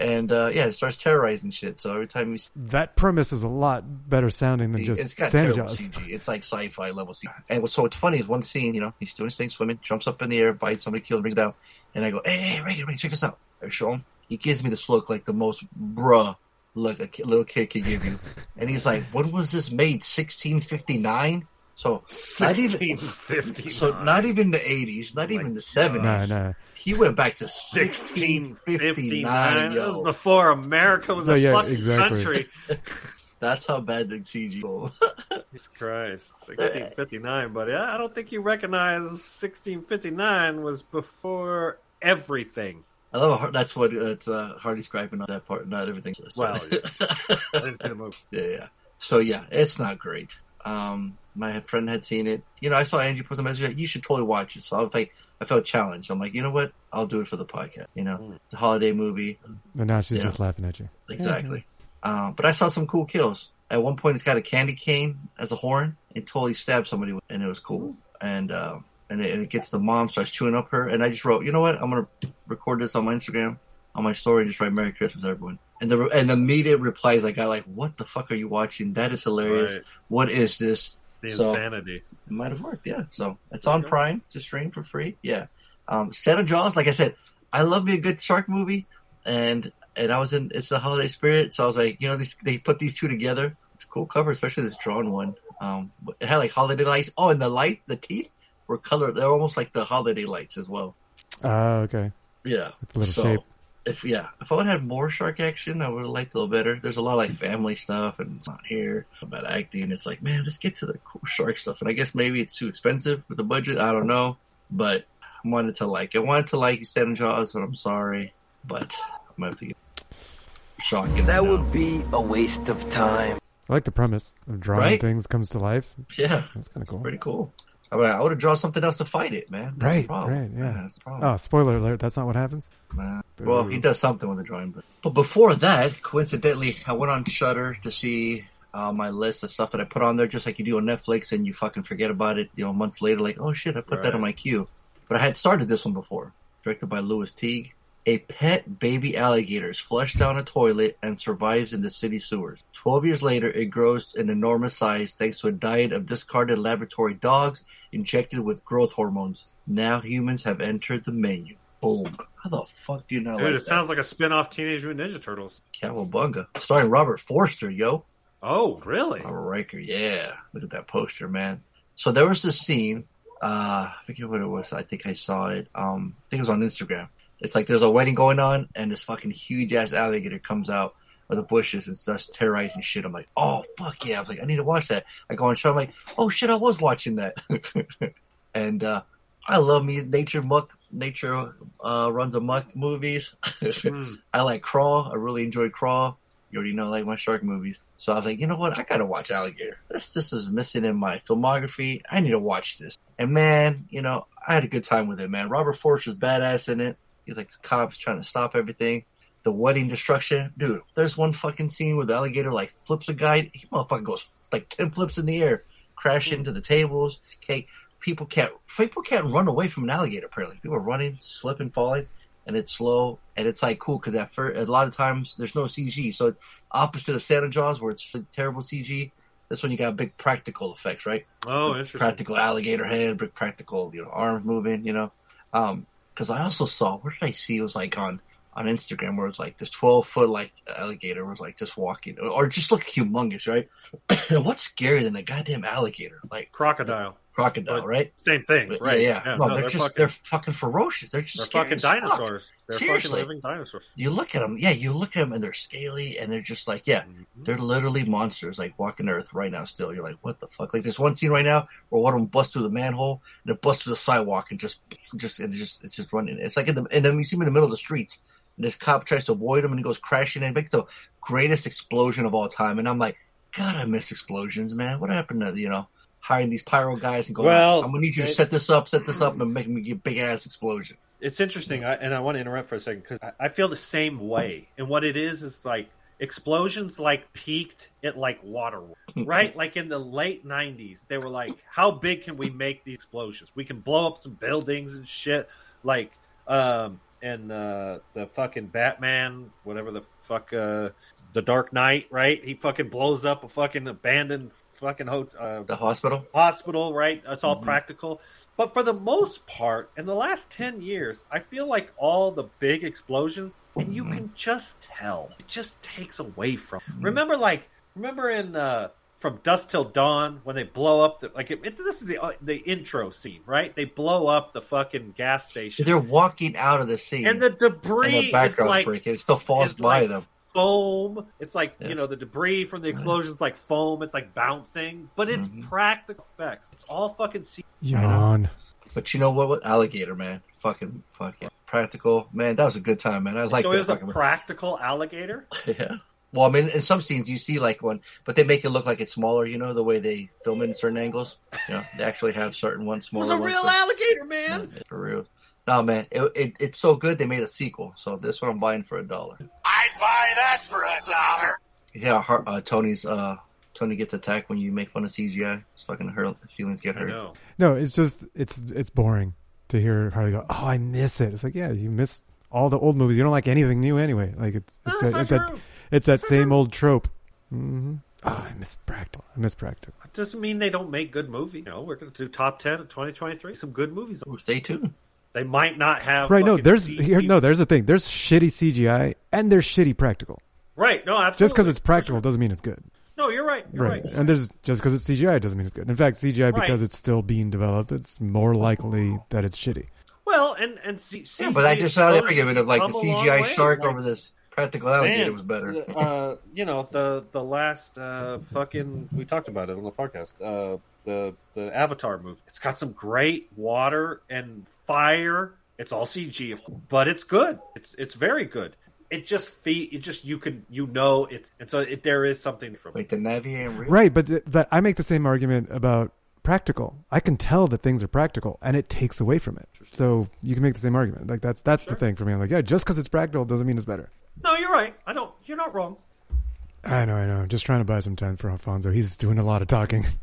S5: And uh, yeah, it starts terrorizing shit. So every time you see
S7: That premise is a lot better sounding than just
S5: it's got terrible CG. It's like sci-fi level CG. And so what's funny is one scene, you know, he's doing his thing, swimming, jumps up in the air, bites somebody, kills, brings it out, and I go, "Hey, hey, Reagan, Reagan, check this out." I show him. He gives me this look like the most bruh look a little kid could give you, and he's like, "When was this made? 1659." So not even
S8: 1659.
S5: so not even the eighties, not even the
S7: No,
S5: seventies.
S7: no.
S5: He went back to
S8: 1659. That was before America was
S7: No,
S8: a
S7: yeah,
S8: fucking
S7: exactly.
S8: country.
S5: that's how bad the CG. was.
S8: Jesus Christ, 1659. buddy. I don't think you recognize 1659 was before everything.
S5: I love how that's what it's uh, Hardy's griping on that part, not everything.
S8: Well, It's
S5: yeah, yeah. So yeah, it's not great. Um, my friend had seen it. You know, I saw Angie post a message. like, You should totally watch it. So I was like, I felt challenged. I'm like, you know what? I'll do it for the podcast. You know,
S8: Mm.
S5: it's a holiday movie.
S7: And now she's
S5: Yeah.
S7: just laughing at you.
S5: Exactly. Um, but I saw some cool kills. At one point, it's got a candy cane as a horn. It totally stabbed somebody, with, and it was cool. And uh, and, it, and it gets the mom starts chewing up her. And I just wrote, you know what? I'm gonna record this on my Instagram, on my story, and just write "Merry Christmas, everyone." And the and the immediate replies like I got like, "What the fuck are you watching? That is hilarious.
S8: Right.
S5: What is this?"
S8: The
S5: So-
S8: insanity.
S5: It might have worked, yeah. So it's on
S8: Okay.
S5: Prime to stream for free. Yeah. Um Santa Jaws, like I said, I love me a good shark movie and and I was in it's the holiday spirit, so I was like, you know, these they put these two together. It's a cool cover, especially this drawn one. Um it had like holiday lights. Oh, and the light, the teeth were colored they're almost like the holiday lights as well.
S7: Oh, okay.
S5: Yeah.
S7: With a little
S5: So,
S7: shape.
S5: If yeah, if I would have had more shark action, I would have liked a little better. There's a lot of like family stuff and it's not here about acting. It's like, man, let's get to the cool shark stuff. And I guess maybe it's too expensive with the budget. I don't know, but I wanted to like, I wanted to like you said in Jaws, but I'm sorry, but I'm gonna have to get shocking.
S3: That
S5: now.
S3: would be a waste of time.
S7: I like the premise of drawing
S5: Right?
S7: things comes to life.
S5: yeah,
S7: That's kind of cool.
S5: pretty cool. I, mean, I would have drawn something else to fight it, man. That's the
S7: Right,
S5: problem.
S7: right, yeah.
S5: that's the problem.
S7: Oh, spoiler alert! That's not what happens.
S5: Nah. Well, he does something with the drawing, but but before that, coincidentally, I went on Shudder to see uh, my list of stuff that I put on there, just like you do on Netflix, and you fucking forget about it. You know, months later, like, oh shit, I put that
S8: Right.
S5: on my queue. But I had started this one before, directed by Lewis Teague. A pet baby alligator is flushed down a toilet and survives in the city sewers. Twelve years later, it grows an enormous size thanks to a diet of discarded laboratory dogs injected with growth hormones. Now humans have entered the menu. Boom. How the fuck do you not
S8: Dude,
S5: like
S8: it sounds like a spin-off Teenage Mutant Ninja Turtles.
S5: that? Cowabunga. Starring Robert Forster, yo.
S8: Oh, really?
S5: Robert Riker, yeah. Look at that poster, man. So there was this scene, uh, I forget what it was. I think I saw it. Um, I think it was on Instagram. It's like there's a wedding going on and this fucking huge ass alligator comes out of the bushes and starts terrorizing shit. I'm like, oh fuck yeah. I was like, I need to watch that. I go on show. I'm like, oh shit, I was watching that. and, uh, I love me nature muck, nature, uh, runs amok movies.
S8: Hmm.
S5: I like Crawl. I really enjoyed Crawl. You already know I like my shark movies. So I was like, you know what? I gotta watch Alligator. This, this is missing in my filmography. I need to watch this. And man, you know, I had a good time with it, man. Robert Forster's badass in it. He's like the cops trying to stop everything. The wedding destruction. Dude, there's one fucking scene where the alligator like flips a guy. He motherfucking goes like 10 flips in the air, crash into the tables. Okay. People can't, people can't run away from an alligator apparently. People are running, slipping, falling and it's slow and it's like cool because at first, a lot of times there's no CG. So opposite of Santa Jaws where it's terrible CG, this one you got big practical effects, right?
S8: Oh, interesting.
S5: Practical alligator head, big practical, you know, arms moving, you know. Um, cause I also saw, where did I see? It was like on, on Instagram where it's like this 12 foot like alligator was like just walking or just look humongous, right? what's scarier than a goddamn alligator? Like
S8: Crocodile.
S5: Crocodile,
S8: But-
S5: right?
S8: Same thing,
S5: But
S8: right?
S5: Yeah, yeah. no, they're, just
S8: fucking,
S5: they're fucking ferocious. They're just
S8: they're fucking
S5: as fuck.
S8: dinosaurs. They're
S5: Seriously.
S8: fucking living dinosaurs.
S5: You look at them, yeah. You look at them, and they're scaly, and they're just like, yeah,
S8: Mhm.
S5: they're literally monsters, like walking Earth right now. Still, you're like, what the fuck? Like, there's one scene right now where one of them busts through the manhole and it busts through the sidewalk and just, just, it's just, it's just running. It's like in the, and then you see him in the middle of the streets, and this cop tries to avoid him, and he goes crashing and makes the greatest explosion of all time. And I'm like, God, I miss explosions, man. What happened to you know? Hiring these pyro guys and going,
S8: Well,
S5: I'm gonna need you to set this up, set this up, and make me a big ass explosion.
S8: It's interesting, I, and I want to interrupt for a second because I, I feel the same way. And what it is is like explosions, like peaked at like Waterworld, right? like in the late '90s, they were like, "How big can we make these explosions? We can blow up some buildings and shit." Like, um, and uh, the fucking Batman, whatever the fuck, uh, the Dark Knight, right? He fucking blows up a fucking abandoned fucking ho- uh,
S5: The hospital.
S8: hospital, right? It's all
S5: Mhm.
S8: practical. But for the most part, in the last 10 years, I feel like all the big explosions, and you can just tell, it just takes away from. Remember, like, remember in uh, from Dusk Till Dawn when they blow up the like it, it- this is the uh, the intro scene, right? They blow up the fucking gas station,
S5: They're walking out of the scene,
S8: and the debris and
S5: the
S8: is
S5: background's
S8: like
S5: breaking. It still falls
S8: is
S5: by
S8: like
S5: them.
S8: Foam. It's like you know the debris from the explosions like foam. It's like bouncing, but it's
S5: Mhm.
S8: practical effects. It's all fucking. C-
S7: Yawn.
S5: But you know what? With Alligator, man. Fucking, fucking practical. Man, that was a good time, man. I like
S8: so
S5: that.
S8: it was a
S5: fucking-
S8: practical alligator.
S5: yeah. Well, I mean, in some scenes you see like one, but they make it look like it's smaller. You know the way they film it in certain angles. You know, they actually have certain ones
S8: It
S5: smaller.
S8: was a real
S5: but-
S8: alligator, man.
S5: Yeah, for real. No, man, it, it, it's so good they made a sequel. So this one I'm buying for a dollar.
S3: I'd buy that for a dollar.
S5: Yeah, Har- uh, Tony's uh, Tony gets attacked when you make fun of CGI. His fucking hurt feelings get hurt.
S8: know.
S7: No, it's just it's it's boring to hear Harley go. Oh, I miss it. It's like yeah, you miss all the old movies. You don't like anything new anyway. Like it's
S8: No,
S7: it's
S8: that's
S7: that, it's that it's that same old trope. hmm Oh, I miss practical. I miss practical.
S8: It doesn't mean they don't make good movies. You know, we're going to do top ten of 2023. Some good movies.
S5: Ooh, stay tuned.
S8: They might not have
S7: Right? No, there's here. No, there's a thing. There's shitty CGI and there's shitty practical.
S8: right. No, absolutely.
S7: Just because it's practical doesn't mean it's good.
S8: no, you're right. You're
S7: Right.
S8: right.
S7: And there's just because it's CGI doesn't mean it's good. In fact, CGI because it's still being developed, it's more likely that it's shitty.
S8: Well, and and C-
S5: Yeah, but I just saw the argument of like the
S8: come a long
S5: CGI shark
S8: Like,
S5: over this practical alligator
S8: man,
S5: was better.
S8: Uh, you know the the last uh, fucking we talked about it on the podcast. Uh, the the Avatar movie. It's got some great water and fire. It's all CG, course, but it's good. It's it's very good. It just fe- it just you can you know it's and so it, there is something from
S5: Wait, the Navi ain't real.
S7: Right, but th- that I make the same argument about practical. I can tell that things are practical, and it takes away from it. So you can make the same argument. Like that's that's the thing for me. I'm like, yeah, just because it's practical doesn't mean it's better.
S8: No, you're right. I don't. You're not wrong.
S7: I know, I know. Just trying to buy some time for Alfonso. He's doing a lot of talking.
S8: Uh,
S7: He's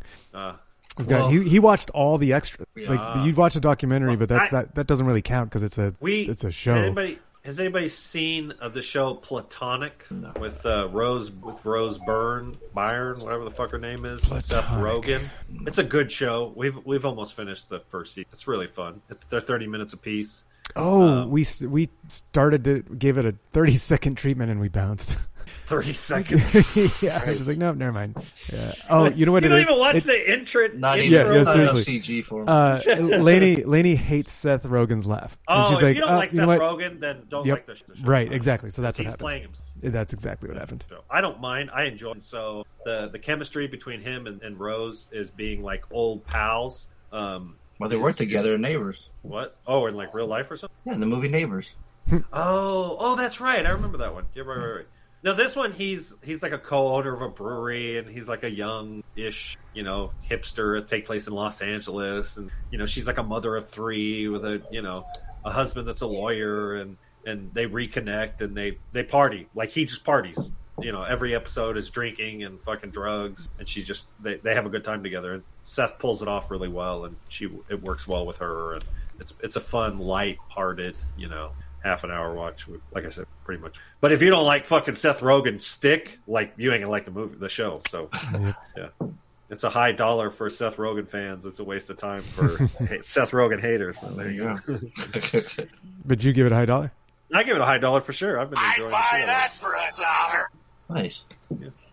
S7: got-
S5: Well-
S7: he he watched all the extras.
S8: Yeah.
S7: Like you'd watch a documentary,
S8: Well,
S7: but that's
S8: I-
S7: that that doesn't really count because it's a
S8: we
S7: it's a show.
S8: Has anybody, has anybody seen uh, the show Platonic with uh, Rose with Rose Byrne Byron whatever the fuck her name is Seth
S7: Platonic.
S8: Rogen? It's a good show. We've we've almost finished the first season. It's really fun. It's they're thirty minutes apiece.
S7: oh,
S8: um,
S7: we we started to gave it a 30 second treatment and we bounced.
S8: Thirty seconds.
S7: yeah, I was like, no, never mind. Yeah. Oh, you know what
S8: you
S7: it
S8: don't
S7: is?
S8: even watch
S7: It-
S8: the intro.
S5: Not
S8: intro.
S5: even
S7: Yeah, yeah, seriously.
S5: CG for him.
S7: uh, Lainey Lainey hates Seth Rogen's laugh. And
S8: Oh,
S7: she's
S8: if
S7: like,
S8: you don't
S7: uh,
S8: like
S7: you
S8: Seth
S7: what?
S8: Rogen, then don't
S7: Yep.
S8: like the, the show.
S7: Right, exactly. So that's what
S8: He's
S7: happened.
S8: playing himself.
S7: That's exactly what happened.
S8: I don't mind. I enjoy it. So the the chemistry between him and, and Rose is being like old pals. Um,
S5: well, they
S8: is-
S5: work together in Neighbors.
S8: What? Oh, in like real life or something?
S5: Yeah, in the movie Neighbors.
S8: Oh, oh, that's right. I remember that one. Yeah, right, right, right. No, this one he's he's like a co-owner of a brewery, and he's like a young-ish, you know, hipster. Take place in Los Angeles, and you know, she's like a mother of three with a you know a husband that's a lawyer, and and they reconnect and they they party like he just parties. You know, every episode is drinking and fucking drugs, and she just they, they have a good time together. And Seth pulls it off really well, and she it works well with her, and it's it's a fun, light-hearted, you know, half an hour watch. With, like I said, pretty much. But if you don't like fucking Seth Rogen stick, like you ain't gonna like the movie, the show. So yeah, it's a high dollar for Seth Rogen fans. It's a waste of time for Seth Rogen haters. So there you go.
S7: But you give it a high dollar?
S8: I give it a high dollar for sure. I've been
S3: I'd
S8: enjoying
S3: buy
S8: the show.
S3: that for a dollar.
S5: nice.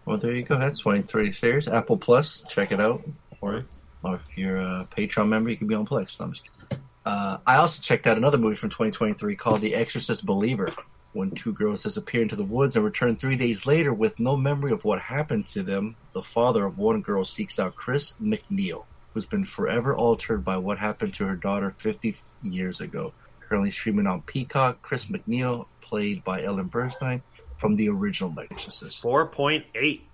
S5: Well, there you go. That's 23 shares. Apple Plus, check it out. Or, or if you're a Patreon member, you can be on Plex. No, I'm just kidding. Uh, I also checked out another movie from 2023 called The Exorcist Believer. When two girls disappear into the woods and return three days later with no memory of what happened to them, the father of one girl seeks out Chris MacNeil, who's been forever altered by what happened to her daughter 50 years ago. Currently streaming on Peacock, Chris MacNeil, played by Ellen Burstyn, from the original Exorcist.
S8: Four point eight.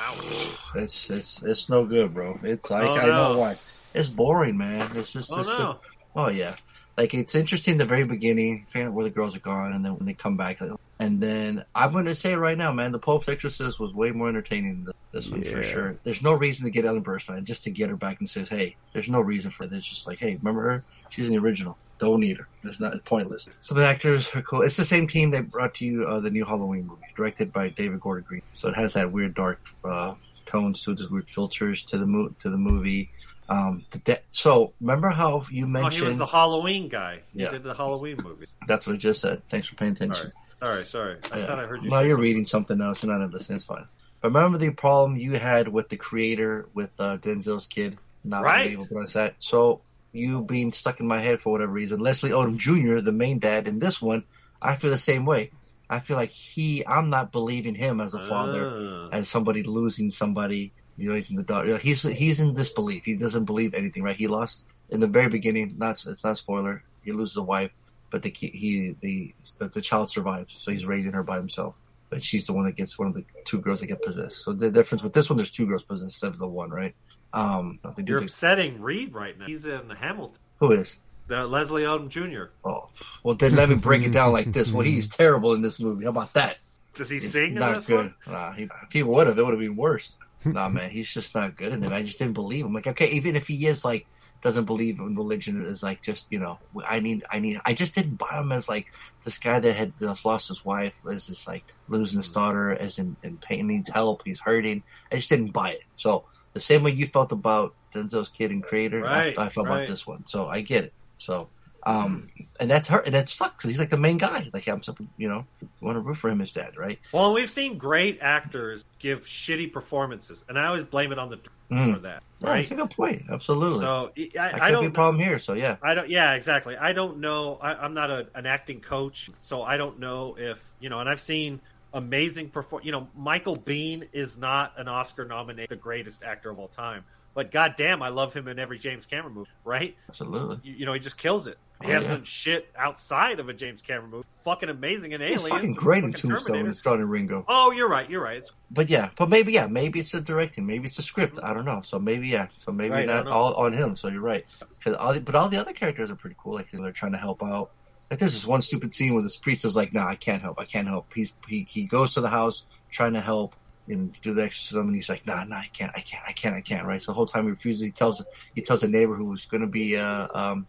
S8: Ouch.
S5: It's it's it's no good, bro. It's like
S8: Oh,
S5: I know why. It's boring, man. It's just
S8: Oh
S5: it's
S8: no.
S5: Oh yeah. Like it's interesting the very beginning, figuring out where the girls are gone, and then when they come back, and then I'm going to say right now, man, the Pope's Exorcist was way more entertaining than this one for sure. There's no reason to get Ellen Burstyn just to get her back and says, hey, there's no reason for this. It's just like, hey, remember her? She's in the original. Don't need her. It's not it's pointless. Some of the actors are cool. It's the same team that brought to you uh, the new Halloween movie, directed by David Gordon Green. So it has that weird dark uh, tones to it, weird filters to the mo- to the movie. Um, so remember how you
S8: Oh, he was the Halloween guy. He
S5: Yeah.
S8: did the Halloween movie.
S5: That's what I just said. Thanks for paying attention.
S8: right. Sorry, sorry. I
S5: Yeah.
S8: thought I heard you.
S5: No,
S8: say
S5: you're
S8: something.
S5: reading something else. You're not listening. It's fine. But remember the problem you had with the creator with uh, Denzel's kid not
S8: Right.
S5: being able to that. So you being stuck in my head for whatever reason. Leslie Odom Jr., the main dad in this one, I feel the same way. I feel like he, I'm not believing him as a father,
S8: Ah.
S5: as somebody losing somebody, you know, he's in the daughter. you know, He's he's in disbelief. He doesn't believe anything, right? He lost in the very beginning. Not it's not a spoiler. He loses a wife, but the ki- he the the, the child survives, so he's raising her by himself. But she's the one that gets one of the two girls that get possessed. So the difference with this one, there's two girls possessed instead of the one, right? Um, they do
S8: You're
S5: the-
S8: upsetting Reed right now. He's in Hamilton.
S5: who is?
S8: Uh, Leslie Odom Jr.
S5: Oh, well then let me break it down like this. Well, he's terrible in this movie. How about that?
S8: Does he
S5: It's
S8: sing in
S5: not
S8: this
S5: good.
S8: one?
S5: Nah, he, if he would have, it would have been worse. nah, man, he's just not good in it. I just didn't believe him. Like, okay, even if he is like doesn't believe in religion, is like just you know, I need, I need, I just didn't buy him as like this guy that had just lost his wife, is just like losing his hmm. daughter, as in, in pain, needs help, he's hurting. I just didn't buy it. So the same way you felt about Denzel's kid and creator,
S8: Right,
S5: I, I felt
S8: right.
S5: about this one. So I get it. So. Um, and that's hurt, and that sucks because he's like the main guy. Like I'm, you know, want to root for him as dad, right?
S8: Well, we've seen great actors give shitty performances, and I always blame it on the
S5: Mm.
S8: for that,
S5: Yeah,
S8: right?
S5: that's a good point. Absolutely.
S8: So I, I, I
S5: be a
S8: don't.
S5: problem here. So yeah,
S8: I don't. Yeah, exactly. I don't know. I, I'm not a, an acting coach, so I don't know if you know. And I've seen amazing perform. You know, Michael Bean is not an Oscar nominated, the greatest actor of all time. But goddamn, I love him in every James Cameron movie. Right?
S5: absolutely.
S8: You, you know, he just kills it. He
S5: Oh,
S8: hasn't
S5: yeah.
S8: done shit outside of a James Cameron movie. Fucking amazing in Aliens.
S5: fucking great in Tombstone and starting Ringo.
S8: Oh, you're right. You're right. It's,
S5: But yeah, but maybe yeah, maybe it's the directing, maybe it's the script. I don't know. So maybe yeah, so maybe
S8: Right,
S5: not all on him. So you're right. 'Cause all the, but all the other characters are pretty cool. Like they're trying to help out. Like there's this one stupid scene where this priest is like, "No, I can't help. I can't help." He's he he goes to the house trying to help and do the exorcism, and he's like, "Nah, nah, I can't, I can't, I can't, I can't." Right. So the whole time he refuses. He tells he tells a neighbor who was going to be uh, um,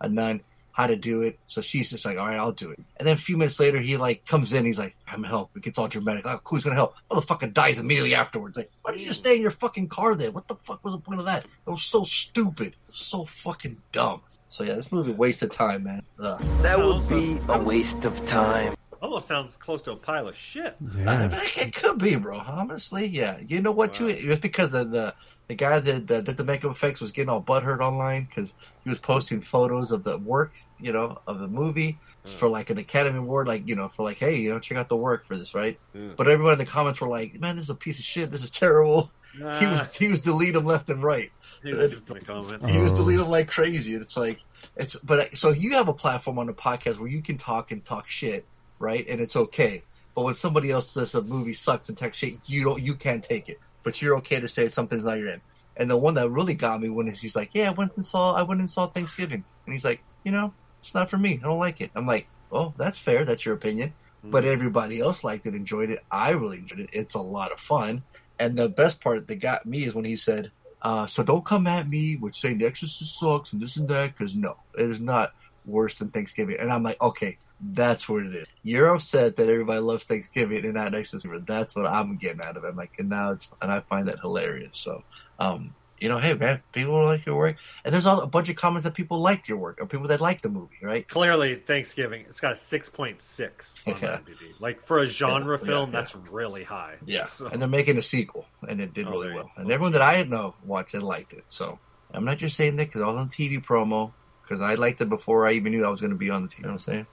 S5: a nun how to do it. So she's just like, all right, I'll do it. And then a few minutes later, he like comes in. He's like, I'm gonna help. It gets all dramatic. Oh, who's gonna help? Motherfucker dies immediately afterwards. Like, why did you just stay in your fucking car there? What the fuck was the point of that? It was so stupid. So fucking dumb. So yeah, this movie wasted time, man. Ugh.
S3: That would be a waste of time.
S8: Almost sounds close to a pile of shit.
S7: Yeah.
S5: Uh, it could be, bro. Honestly, yeah. You know what? Too, just because the the, the guy that, that did the makeup effects was getting all butthurt online because he was posting photos of the work, you know, of the movie for like an Academy Award, like you know, for like, hey, you know, check out the work for this, right?
S8: Yeah.
S5: But everyone in the comments were like, man, this is a piece of shit. This is terrible. he
S8: Ah,
S5: was he was deleting them left and right.
S8: he's just in the.
S5: He was
S7: Oh.
S5: deleting them like crazy, and it's like it's. But so you have a platform on the podcast where you can talk and talk shit, right? And it's okay. But when somebody else says a movie sucks and talks shit, you don't, you can't take it. But you're okay to say something's not your end. And the one that really got me when is he's like, yeah, I went and saw, I went and saw Thanksgiving, and he's like, you know, it's not for me. I don't like it. I'm like, oh, that's fair. That's your opinion. But everybody else liked it, enjoyed it. I really enjoyed it. It's a lot of fun. And the best part that got me is when he said, uh, so don't come at me with saying The Exorcist sucks and this and that, because no, it is not worse than Thanksgiving. And I'm like, okay, that's what it is. You're upset that everybody loves Thanksgiving and not Exorcist. That's what I'm getting out of it. I'm like, and now it's, and I find that hilarious. So, um, you know, hey man, people like your work, and there's all, a bunch of comments that people liked your work, or people that liked the movie, right?
S8: Clearly, Thanksgiving. It's got a six point six on
S5: Okay.
S8: IMDb. Like for a genre
S5: Yeah,
S8: film,
S5: yeah.
S8: that's really high. So-
S5: and they're making a sequel, and it did
S8: Oh,
S5: really well. And everyone that I know watched it liked it. So I'm not just saying that because I was on TV promo because I liked it before I even knew I was going to be on the TV. You know what I'm saying?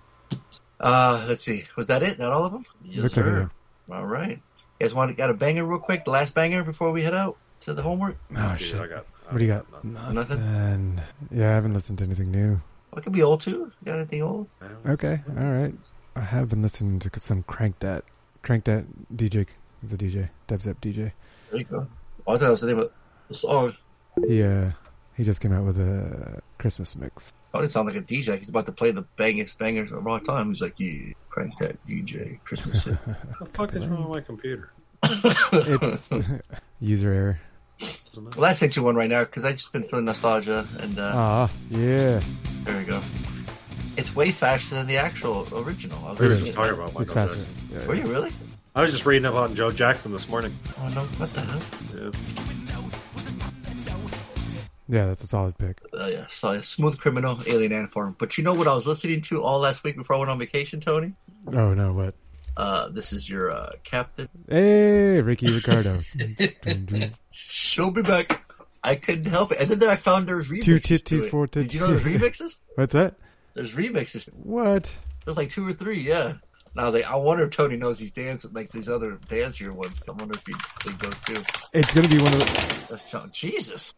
S5: Uh, let's see. Was that it? That all of them? Yes, sir.
S7: it.
S5: All right. You guys want to got a banger real quick? The last banger before we head out to the homework.
S7: Oh
S8: Dude,
S7: shit.
S8: I got, I
S7: What do you got?
S8: nothing.
S5: Nothing?
S7: Yeah, I haven't listened to anything new.
S5: Well, it could be old too. You got anything old?
S7: Okay, all right. I have been listening to some Crankdat. Crank That DJ. He's a DJ. Dubstep DJ.
S5: There you go. Oh, I thought it was the name of the song.
S7: He uh, he just came out with a Christmas mix.
S5: Oh, it sounds like a DJ. He's about to play the bangest bangers of all time. He's like, yeah, crank that DJ Christmas hit.
S8: What the fuck is wrong with my computer?
S7: It's user error.
S5: Well, I sent you one right now because I just been feeling nostalgia, and uh,
S7: Ah, yeah.
S5: there we go. It's way faster than the actual original. I was
S8: We were just
S5: to it.
S8: talking about
S7: It's
S8: Michael
S7: faster.
S8: Jackson.
S7: Yeah,
S5: Were you really?
S8: I was just reading up on Joe Jackson this morning.
S5: Oh no! What the hell?
S8: It's,
S7: yeah, that's a solid pick.
S5: Uh, yeah, so yeah, Smooth Criminal, Alien Ant Farm. But you know what I was listening to all last week before I went on vacation, Tony?
S7: Oh no, what?
S5: Uh, this is your uh, captain.
S7: Hey, Ricky Ricardo.
S5: She'll be back. I couldn't help it. And then there I found there's remixes.
S7: Two
S5: to
S7: titties,
S5: it.
S7: four
S5: Did you know there's remixes?
S7: What's that?
S5: There's remixes.
S7: What?
S5: There's like two or three, yeah. And I was like, I wonder if Tony knows these dance like these other dancier ones. I wonder if he they go too.
S7: It's gonna be one of. The,
S5: That's John. Jesus,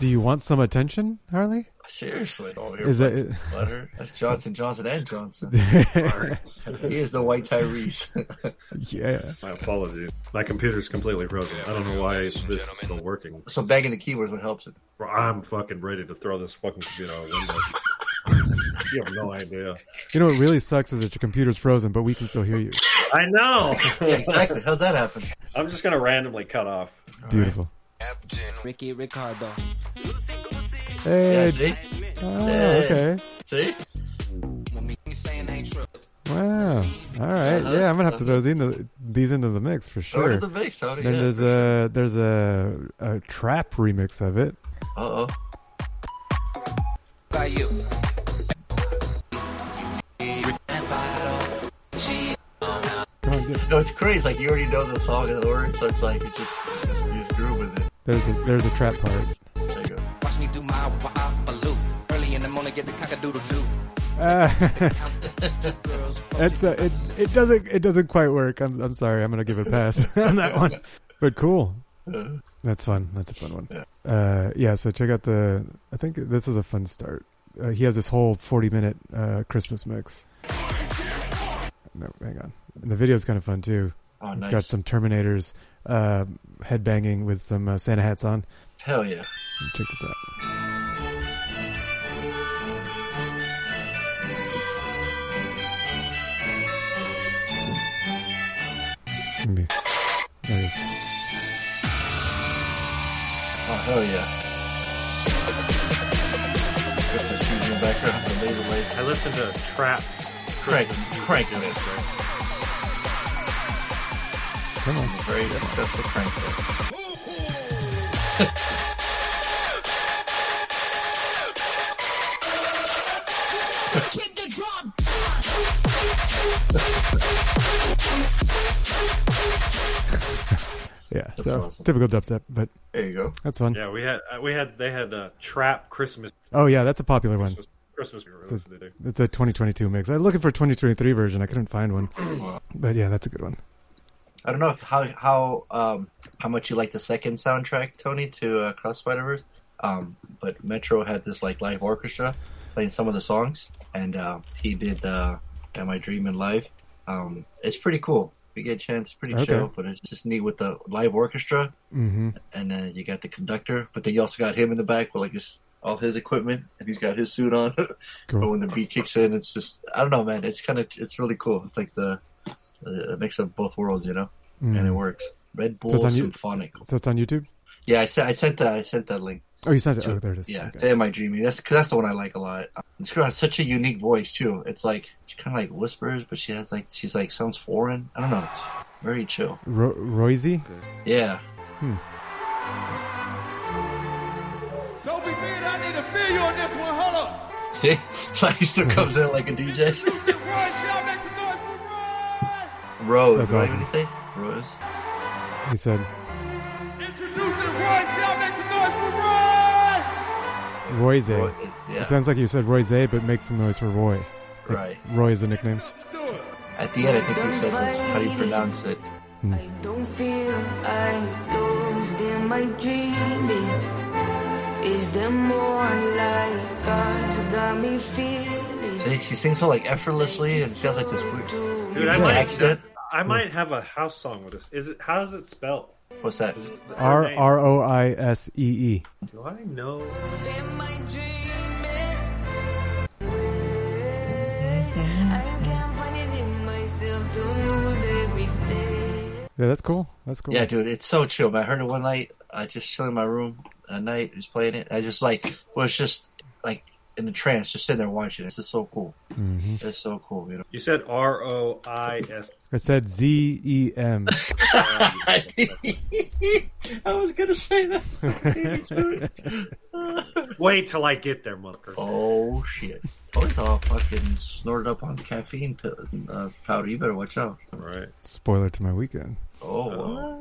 S7: do you want some attention, Harley?
S5: seriously. Oh, here,
S7: Is that-
S5: butter. butter? That's Johnson, Johnson, and Johnson. he is the white Tyrese.
S7: yeah.
S8: My apologies. My computer's completely frozen. I don't know why this is still working.
S5: so banging the keyboards what helps it.
S8: I'm fucking ready to throw this fucking computer out the window. you have no idea.
S7: You know what really sucks is that your computer's frozen, but we can still hear you.
S8: I know.
S5: Yeah, exactly. How's that happen?
S8: I'm just gonna randomly cut off.
S7: Beautiful.
S6: Ricky Ricardo.
S7: Hey.
S5: Yeah, see,
S7: oh,
S5: Hey.
S7: okay.
S5: see.
S7: Wow. All right. Yeah, I'm gonna have to throw these into, these into the mix for
S5: Throw it
S7: sure.
S5: in the mix, Tony.
S7: Then
S5: yeah,
S7: there's a there's a, a trap remix of it.
S5: Uh oh.
S6: By you.
S5: No, it's crazy. Like you already know the song and the words, so it's like it just, it's just you just groove with it.
S7: there's a there's a trap part.
S5: Check it. out.
S6: Watch me do my wobble Early in the morning, get the cockadoodle doo.
S7: Uh, it's a, it it doesn't it doesn't quite work. I'm I'm sorry. I'm gonna give it a pass on that one. But cool. That's fun. That's a fun one.
S5: Yeah.
S7: Uh, yeah. So check out the. I think this is a fun start. Uh, he has this whole 40 minute uh, Christmas mix. No, hang on. And the video is kind of fun too.
S5: Oh,
S7: It's
S5: nice.
S7: got some Terminators uh, headbanging with some uh, Santa hats on.
S5: Hell yeah.
S7: Check this out. Maybe. There it is.
S5: Oh hell yeah. Christmas trees the background, the laser lights.
S8: I listened to trap.
S5: Crank, crank this.
S7: Come on.
S5: Very successful crank this.
S7: Yeah.
S5: That's
S7: so
S5: awesome.
S7: typical dubstep, but
S5: There you go.
S7: that's fun.
S8: Yeah, we had uh, we had they had uh, trap Christmas
S7: Oh yeah, that's a popular one.
S8: Christmas Christmas.
S7: It's,
S8: they do.
S7: it's a 2022 mix. I was looking for a 2023 version. I couldn't find one, but yeah, that's a good one.
S5: I don't know if how how um how much you like the second soundtrack, Tony, to uh, Cross Spider Verse. Um, but Metro had this like live orchestra playing some of the songs, and uh, he did uh, "Am I Dreaming" live. Um, it's pretty cool. If you get a chance, it's pretty
S7: Okay.
S5: chill, but it's just neat with the live orchestra,
S7: hmm
S5: and then you got the conductor, but then you also got him in the back with like his all his equipment, and he's got his suit on. but when the beat kicks in, it's just I don't know, man. It's kind of it's really cool. It's like the a mix of both worlds, you know, and it
S7: Mm.
S5: works. Red Bull
S7: So it's on. So it's on YouTube.
S5: Yeah, I sent I sent that I sent that link.
S7: Oh, you sent it.
S5: to-
S7: Oh, there it is.
S5: Yeah,
S7: Okay.
S5: to Am I Dreaming? That's cause that's the one I like a lot. This girl has such a unique voice too. It's like she kind of like whispers, but she has like she's like sounds foreign. I don't know. It's very chill.
S7: Ro- Roisee.
S5: Yeah.
S9: Don't be big, I need to feel you on this one. Hold up.
S5: See, like he still comes in like a DJ.
S9: Royce, y'all make some noise for Roy.
S5: Rose,
S7: That's
S5: right?
S7: awesome.
S5: What did he say? Rose.
S7: He said
S9: Introducing Royce, y'all make some noise for Roy.
S7: Royze.
S5: Roy-
S7: It sounds like you said Royze, but make some noise for Roy. Like,
S5: Right.
S7: Roy is the nickname.
S9: Let's do it.
S5: At the end, I think he says, what's, "How do you pronounce it?" Hmm.
S10: I don't feel I lost in my dreaming. Is there more like us got me feeling?
S5: See, she sings so like effortlessly, and she has like this weird
S8: Dude, I
S5: Yeah,
S8: might
S5: accent.
S8: I might have a house song with this. Is it How does it spell?
S5: What's that?
S8: Her
S7: R
S8: name.
S7: R O I S E E.
S8: Do I know?
S10: Am I dreaming? I can't find it in myself to lose every day.
S7: Yeah, that's cool. That's cool.
S5: Yeah, dude, it's so chill, man. I heard it one night. I just chilling in my room at night, just playing it. I just like was just like in a trance, just sitting there watching it. It's just so cool.
S7: hmm
S5: It's so cool, you know.
S8: You said R O I S.
S7: I said Z E M.
S5: I was gonna say that.
S8: Wait till I get there, motherfucker.
S5: oh shit! Boy's all fucking snorted up on caffeine pills, uh, powder. You better watch out.
S8: Right.
S7: Spoiler to my weekend.
S5: Oh,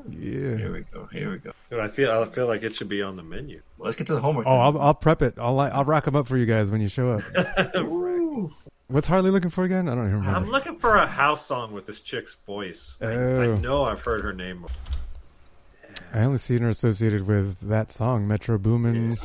S5: what?
S7: Yeah.
S5: Here we go. Here we go.
S8: Dude, I feel I feel like it should be on the menu.
S5: Let's get to the homework.
S7: Oh, I'll, I'll prep it. I'll I'll rock them up for you guys when you show up. What's Harley looking for again? I don't even remember.
S8: I'm looking for a house song with this chick's voice. I,
S7: Oh.
S8: I know I've heard her name.
S7: I only seen her associated with that song, Metro Boomin.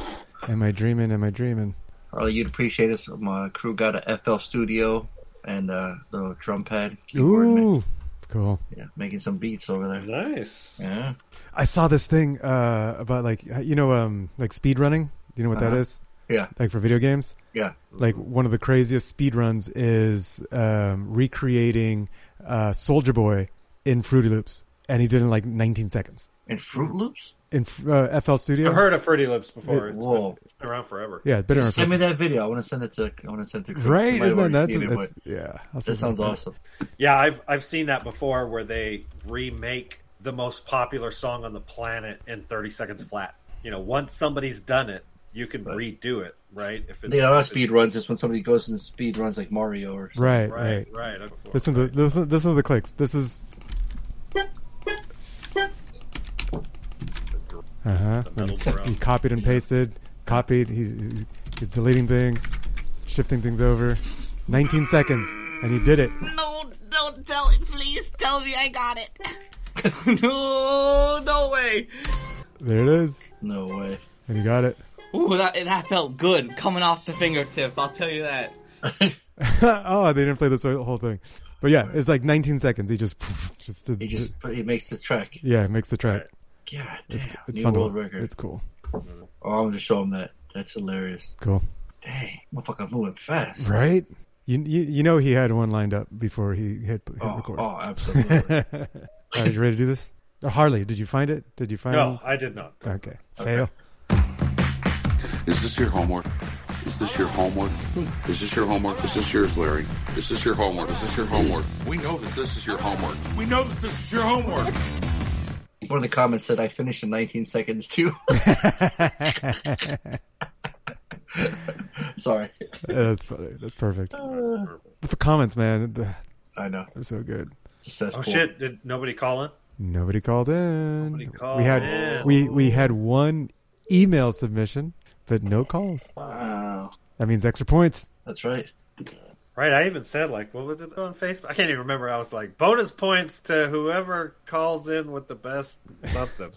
S7: Am I dreaming? Am I dreaming?
S5: Harley, you'd appreciate this. My crew got a FL Studio and uh, the drum pad. keyboard mix.
S7: Ooh, cool.
S5: Yeah, making some beats over there.
S8: Nice.
S5: Yeah.
S7: I saw this thing uh, about like you know um like speed running. Do you know what that
S5: Uh-huh.
S7: is?
S5: Yeah.
S7: Like for video games.
S5: Yeah.
S7: Like one of the craziest speed runs is um, recreating uh, Soulja Boy in Fruity Loops, and he did it in like 19 seconds
S5: In Fruit Loops?
S7: In uh, FL Studio.
S8: I've heard of Fruity Loops before.
S7: It-
S8: It's
S5: Whoa.
S8: been, it's been around forever.
S7: Yeah, it's been around.
S5: Send
S7: for-
S5: me that video. I want to send it to. I want to send it to. Chris.
S7: Right? Isn't that
S5: already
S7: nuts?
S5: it,
S7: That's- yeah, I'll
S5: That sounds
S7: that.
S5: awesome.
S8: Yeah, I've I've seen that before where they remake the most popular song on the planet in 30 seconds flat. You know, once somebody's done it, you can redo it, right? If
S5: it's, are not speed runs. It's when somebody goes into speed runs like Mario or something.
S7: Right,
S8: Right,
S7: right,
S8: right.
S7: Listen to listen, listen to the clicks. This is. Uh huh.
S8: metal drum.
S7: He copied and pasted. Copied. He, he- he's deleting things, shifting things over. 19 seconds, and he did it.
S11: No, don't tell it. Please tell me I got it. no, no way.
S7: There it is,
S5: No way.
S7: and he got it.
S11: Ooh, that that felt good coming off the fingertips. I'll tell you that.
S7: oh, they didn't play this whole thing, but yeah, it's like 19 seconds. He just just did,
S5: He just he makes the track.
S7: yeah, makes the track.
S5: God
S7: It's,
S5: damn.
S7: it's
S5: New
S7: fun. To,
S5: world record.
S7: it's cool.
S5: Oh, I'm gonna show him that. That's hilarious.
S7: Cool.
S5: Dang, motherfucker moving fast.
S7: Right? You, you you know he had one lined up before he hit, hit
S5: Oh,
S7: record.
S5: oh, absolutely.
S7: All right, you ready to do this? Oh, Harley, did you find it? Did you find
S8: No,
S7: it?
S8: I did not.
S7: Okay. Fail.
S12: Is this your homework? Is this your homework? Is this your homework? Is this yours, Larry? Is this your homework? Is this your homework? We know that this is your homework. We know that this is your homework.
S5: One of the comments said I finished in 19 seconds too. Sorry.
S7: Yeah, that's funny. That's perfect. The comments, man, the-
S5: I know.
S7: they're so good.
S5: It's a cesspool.
S8: Oh shit! Did nobody call in?
S7: Nobody called in.
S8: Nobody called
S7: we had
S8: in.
S7: we we had one email submission, but no calls.
S5: Wow.
S7: That means extra points.
S5: That's right.
S8: Right. I even said like, what was it on Facebook? I can't even remember. I was like, bonus points to whoever calls in with the best something.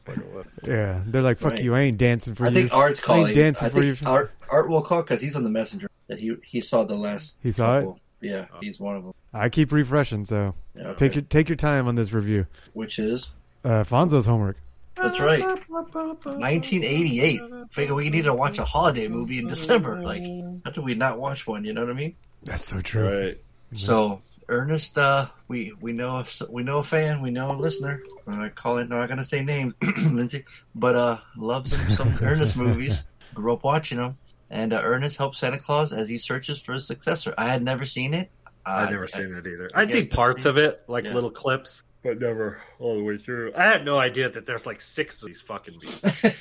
S7: Yeah, they're like, "Fuck
S5: Right.
S7: you! I ain't dancing for
S5: I
S7: you."
S5: I think Art's
S7: I
S5: calling.
S7: ain't dancing
S5: I
S7: for you.
S5: think Art Art will call because he's on the messenger. That he he saw the last.
S7: He saw it?
S5: couple. Yeah, he's one of them.
S7: I keep refreshing, so
S5: Yeah, okay.
S7: take your take your time on this review.
S5: Which is
S7: Uh, Fonso's homework.
S5: that's right. 1988. Figure we need to watch a holiday movie in December. Like, how do we not watch one? You know what I mean?
S7: That's so true.
S8: Right.
S5: So Ernest, uh, we we know a- we know a fan, we know a listener. I'm not calling, I'm not gonna say name, Lindsay, but uh, loves some, some Ernest movies. Grew up watching them, and uh, Ernest helps Santa Claus as he searches for his successor. I had never seen it.
S8: I've
S5: Uh,
S8: never seen it either.
S5: I
S8: I'd seen parts of it, like
S5: Yeah.
S8: little clips, but never all the way through. I had no idea that there's like six of these fucking beasts.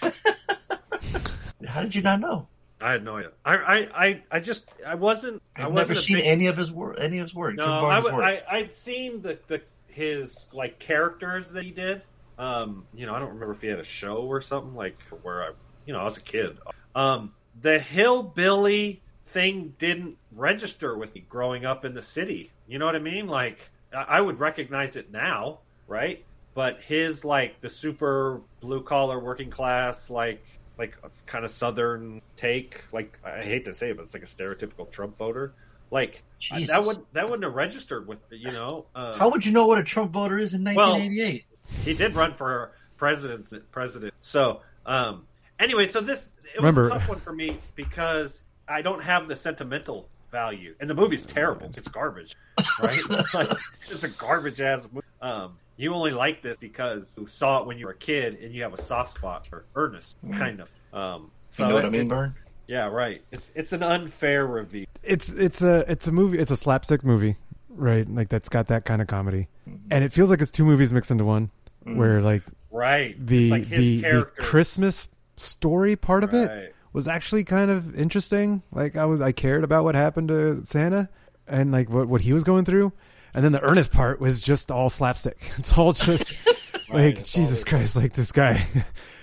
S5: How did you not know?
S8: I had no idea. I, I, I, I just, I wasn't. I
S5: I've
S8: wasn't
S5: never seen
S8: big-
S5: any of his work. Any of his work.
S8: No, I,
S5: work.
S8: I, I'd seen the, the his like characters that he did. Um, you know, I don't remember if he had a show or something like where I, you know, I was a kid. Um, the hillbilly thing didn't register with me growing up in the city. You know what I mean? Like, I, I would recognize it now, right? But his like the super blue collar working class, like like kind of southern take. Like I hate to say it, but it's like a stereotypical Trump voter. Like I-
S5: Jesus.
S8: that would that wouldn't have registered with you know. Uh,
S5: How would you know what a Trump voter is in
S8: Well,
S5: 1988?
S8: he did run for president. President. So um, anyway, so this it was
S7: Remember-
S8: a tough one for me because I don't have the sentimental value, and the movie's terrible. It's garbage, right? like, it's a garbage ass movie. Um, you only like this because you saw it when you were a kid, and you have a soft spot for Ernest, kind of. Um, so
S5: you know what I mean, Vern?
S8: Yeah, right. It's it's an unfair review.
S7: It's it's a it's a movie. It's a slapstick movie, right? Like that's got that kind of comedy,
S8: Mm-hmm.
S7: and it feels like it's two movies mixed into one.
S5: Mm.
S7: Where like
S8: Right.
S7: the
S8: It's like his
S7: the the. Christmas story part of
S8: Right.
S7: it was actually kind of interesting. Like I was, I cared about what happened to Santa and like what what he was going through. And then the Ernest part was just all slapstick. It's all just like
S8: it's all
S7: Jesus Christ, like this guy.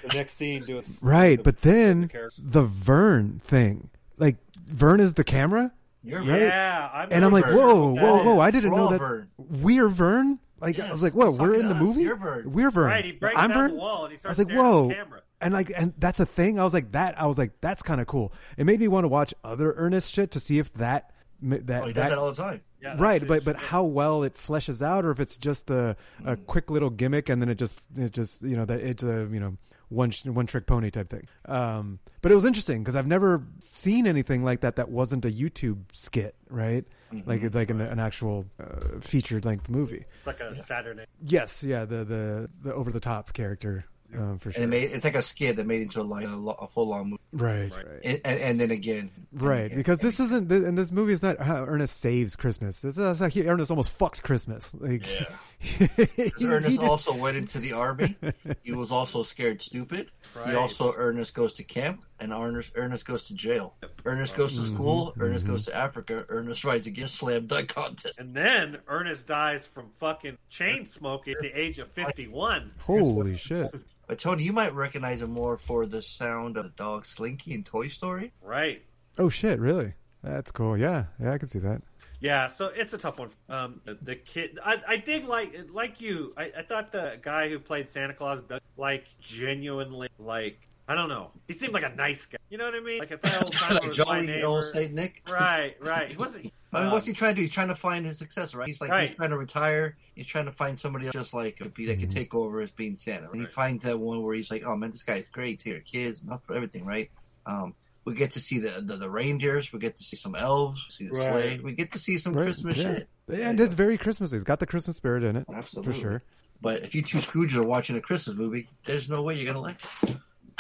S8: The next scene, do it.
S7: right, but then
S8: characters.
S7: the Vern thing, like Vern is the camera.
S5: You're
S7: right?
S8: Yeah, I'm
S7: and I'm like,
S5: Vern.
S7: whoa, whoa,
S5: Yeah.
S7: whoa! I didn't
S5: We're
S7: know that
S5: Vern.
S7: we're Vern. Like I was like, whoa, we're in the
S5: us.
S7: movie.
S5: You're Vern.
S7: We're Vern.
S8: Right, he breaks
S7: I'm
S8: down
S7: Vern.
S8: the wall and he
S7: I
S8: starts
S7: was like,
S8: staring at the
S7: whoa.
S8: camera.
S7: And like, and that's a thing. I was like, that. I was like, that's kind of cool. It made me want to watch other Ernest shit to see if that that
S5: Oh, he does
S7: that-
S5: that all the time.
S8: Yeah,
S7: right, but but how well it fleshes out, or if it's just a a
S5: Mm.
S7: quick little gimmick and then it just it just you know that it's a you know one one trick pony type thing. Um, but it was interesting because I've never seen anything like that that wasn't a YouTube skit, right?
S5: Mm-hmm.
S7: Like like an, an actual uh, featured length movie.
S8: It's like a Saturday.
S7: Yes, yeah, the the the over the top character um, for sure.
S5: And it made, it's like a skit that made into like a, lo- a full on movie.
S7: right, right.
S5: And, and, and then again,
S7: Right,
S5: again,
S7: because
S5: and
S7: this isn't, and this movie is not how Ernest saves Christmas. This is how he, Ernest almost fucked Christmas. Like, he-
S5: Because
S7: he
S5: Ernest
S7: did-
S5: also went into the army. He was also scared stupid.
S8: Right.
S5: He also Ernest goes to camp, and Ernest Ernest goes to jail. Ernest goes to school. Ernest goes to Africa. Ernest rides against slam dunk contest.
S8: And then Ernest dies from fucking chain smoking at the age of 51.
S7: Holy shit!
S5: But Tony, you might recognize him more for the sound of the dog Slinky in Toy Story.
S8: Right.
S7: Oh shit! Really? That's cool. Yeah, yeah, I can see that.
S8: Yeah, so it's a tough one. Um, the- the kid, I, I did like, like you. I, I thought the guy who played Santa Claus, does, like, genuinely, like, I don't know. He seemed like a nice guy. You know what I mean? Like if that old time
S5: like
S8: was my
S5: jolly old Saint Nick.
S8: Right, right. He wasn't.
S5: I mean,
S8: uh,
S5: what's he trying to do? He's trying to find his successor, right? He's like
S8: Right.
S5: he's trying to retire. He's trying to find somebody else just like be that can take over as being Santa. And he finds that one where he's like, "Oh man, this guy's great. Take your kids, enough for everything, right?" Um, we get to see the, the the reindeers. We get to see some elves. See the
S8: Right.
S5: sleigh. We get to see some
S7: Right,
S5: Christmas
S7: yeah.
S5: shit.
S7: And it's very Christmassy. It's got the Christmas spirit in it,
S5: Absolutely.
S7: for sure.
S5: But if you two Scrooges are watching a Christmas movie, there's no way you're gonna like it.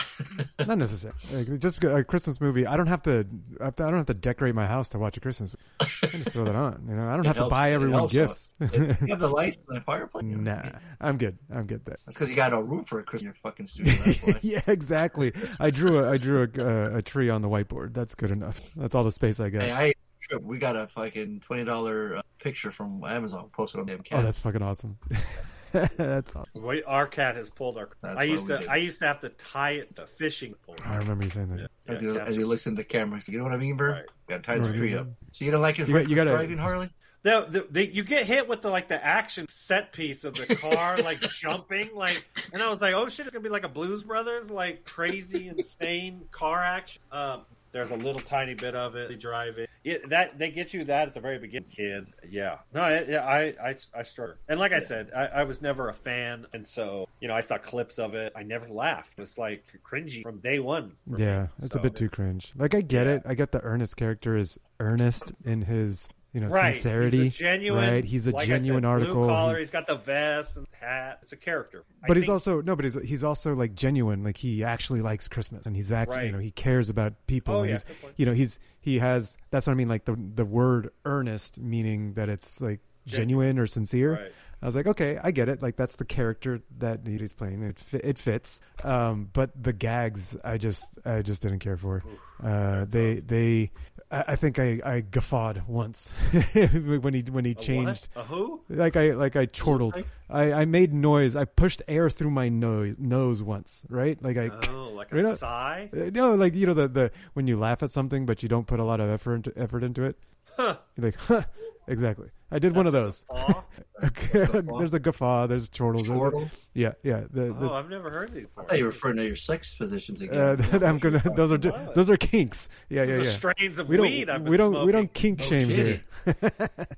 S7: Not necessarily. Like, just because a Christmas movie, I don't have to. I have to- I don't have to decorate my house to watch a Christmas. movie. I just throw that on. You know, I don't
S5: It
S7: have to buy everyone
S5: helps,
S7: gifts.
S5: You have the lights and the fireplace.
S7: nah, I'm good. I'm good there.
S5: That's because you got no room for a Christmas in your fucking studio.
S7: Yeah, exactly. I drew a I drew a, uh, a tree on the whiteboard. That's good enough. That's all the space I got.
S5: Hey, I trip. We got a fucking twenty dollar uh, picture from Amazon posted on damn cat.
S7: oh, that's fucking awesome. that's awesome.
S8: We, our cat has pulled our.
S5: That's
S8: I used to.
S5: did
S8: I used to have to tie it to fishing pole.
S7: I remember you saying that.
S8: Yeah,
S5: as, he,
S8: cats
S5: as he looks in the camera, he's like, you know what I mean, Vern?
S8: Right.
S5: Got to tie this
S7: Right.
S5: tree up. So you don't like his
S7: You got- you gotta-
S5: driving, Harley?
S8: The, the, the, you get hit with the like the action set piece of the car like jumping like and I was like oh shit it's gonna be like a Blues Brothers like crazy insane car action um, there's a little tiny bit of it. They drive it. Yeah, that they get you that at the very beginning kid. Yeah. No it, yeah I I, I started and like I said I, I was never a fan. And so you know I saw clips of it. I never laughed. It's like cringy from day one for me.
S7: Yeah, it's a bit too cringe. Like I get
S8: Yeah.
S7: it. I get the Ernest character is earnest in his you know
S8: right.
S7: sincerity.
S8: He's genuine,
S7: right? He's a
S8: like
S7: genuine
S8: said,
S7: article.
S8: Blue collar.
S7: He-
S8: He's got the vest and hat. It's a character. I
S7: but he's
S8: think-
S7: also no, but he's he's also like genuine. Like he actually likes Christmas, and he's actually you know he cares about people.
S8: Oh,
S7: and
S8: yeah,
S7: he's, you know he's he has that's what I mean. Like the the word earnest meaning that it's like genuine or sincere.
S8: Right.
S7: I was like, okay, I get it. Like that's the character that he's playing. It fi- it fits. Um, but the gags, I just I just didn't care for. Uh, they they, I, I think I I guffawed once when he when he
S8: A
S7: changed.
S8: A who?
S7: Like I like I chortled. I, I made noise. I pushed air through my nose nose once. Right? Like I.
S8: Oh, like a
S7: you know-
S8: sigh.
S7: uh, No, like you know the the when you laugh at something but you don't put a lot of effort into, effort into it.
S8: Huh.
S7: You're like, huh. Exactly. I did one of those.
S8: Aw.
S7: there's a guffaw. There's chortles. there's a-
S5: Chortle?
S7: Yeah, yeah. The, the,
S8: Oh, I've never heard these before.
S5: I thought you were referring to your sex positions again.
S7: uh, I'm gonna. Those are di-
S8: Wow.
S7: those are kinks. Yeah,
S8: This
S7: yeah,
S8: is
S7: yeah.
S8: the strains of
S7: we don't.
S8: weed I've been
S7: we don't. We don't kink
S5: No
S7: shame
S5: kidding.
S7: here.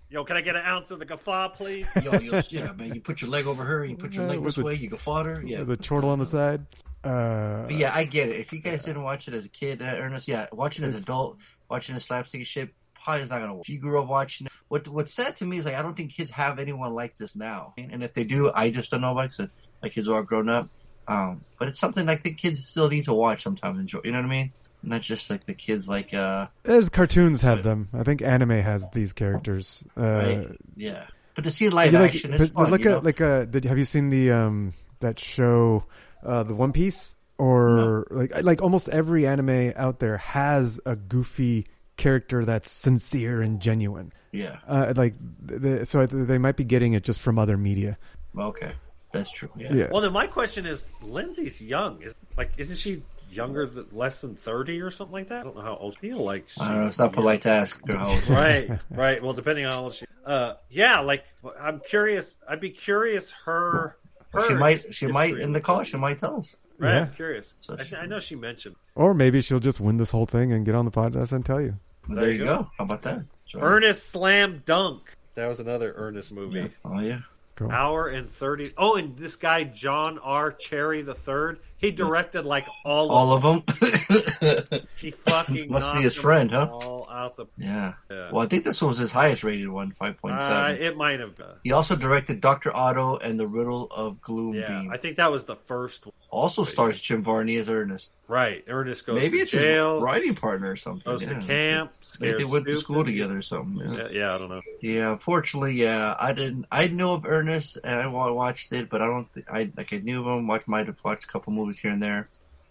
S8: Yo, can I get an ounce of the guffaw, please?
S5: Yo, yo, yeah, man. You put your leg over her, you put your
S7: Uh,
S5: leg this
S7: the-
S5: way, you go fodder. Yeah.
S7: The chortle on the side. Uh,
S5: But yeah, I get it. If you guys didn't watch it as a kid, uh, Ernest, yeah, watching as an adult, watching the slapstick shit, probably is not gonna. If you grew up watching it, what what's sad to me is like I don't think kids have anyone like this now, and if they do, I just don't know about because my kids are all grown up. Um, but it's something I think kids still need to watch sometimes. Enjoy, you know what I mean? Not just like the kids like uh,
S7: There's cartoons have them. I think anime has these characters. Uh,
S5: right? Yeah, but to see live action,
S7: like,
S5: it's
S7: but, but
S5: fun.
S7: like a
S5: know?
S7: like a. Did have you seen the um that show, uh, the One Piece or like like almost every anime out there has a goofy character that's sincere and genuine.
S5: Yeah.
S7: Uh, like the, so they might be getting it just from other media.
S5: Okay, that's true. Yeah.
S7: Yeah.
S8: Well, then my question is, Lindsay's young. Is like, isn't she younger than less than thirty or something like that? I don't know how old. I feel like
S5: I don't know. It's not polite to ask her how old.
S8: right, right. Well, depending on how old she. Uh, yeah, like I'm curious. I'd be curious. Her,
S5: Well, she might. She might in the call. She might tell us.
S8: Right,
S7: Yeah.
S8: I'm curious.
S5: So
S8: I,
S5: she-
S8: I know she mentioned
S7: Or maybe she'll just win this whole thing and get on the podcast and tell you.
S5: Well,
S8: There
S5: there
S8: you
S5: you
S8: go.
S5: go. How about that? That's.
S8: Ernest Slam Dunk. That was another Ernest movie.
S5: Yeah. Oh yeah.
S7: Cool.
S8: Hour and thirty. Oh, and this guy John R. Cherry the third. He directed like all of
S5: All of them.
S8: He fucking
S5: Must be his friend, huh?
S8: All out the.
S5: yeah.
S8: Yeah.
S5: Well, I think this one was his highest rated one, five point seven.
S8: Uh, it might have been.
S5: he also directed Doctor Otto and the Riddle of Gloom
S8: Yeah,
S5: Beam.
S8: I think that was the first one.
S5: Also stars Jim Varney as Ernest.
S8: Right. Ernest goes
S5: Maybe
S8: to
S5: it's
S8: jail.
S5: his writing partner or something.
S8: Goes
S5: yeah.
S8: to camp.
S5: Maybe they went to school together or something. Yeah.
S8: Yeah, I don't know.
S5: Yeah, unfortunately, yeah, I didn't. I knew of Ernest and I watched it, but I don't. Th- I like I knew of him. Watched might have watched a couple movies here and there,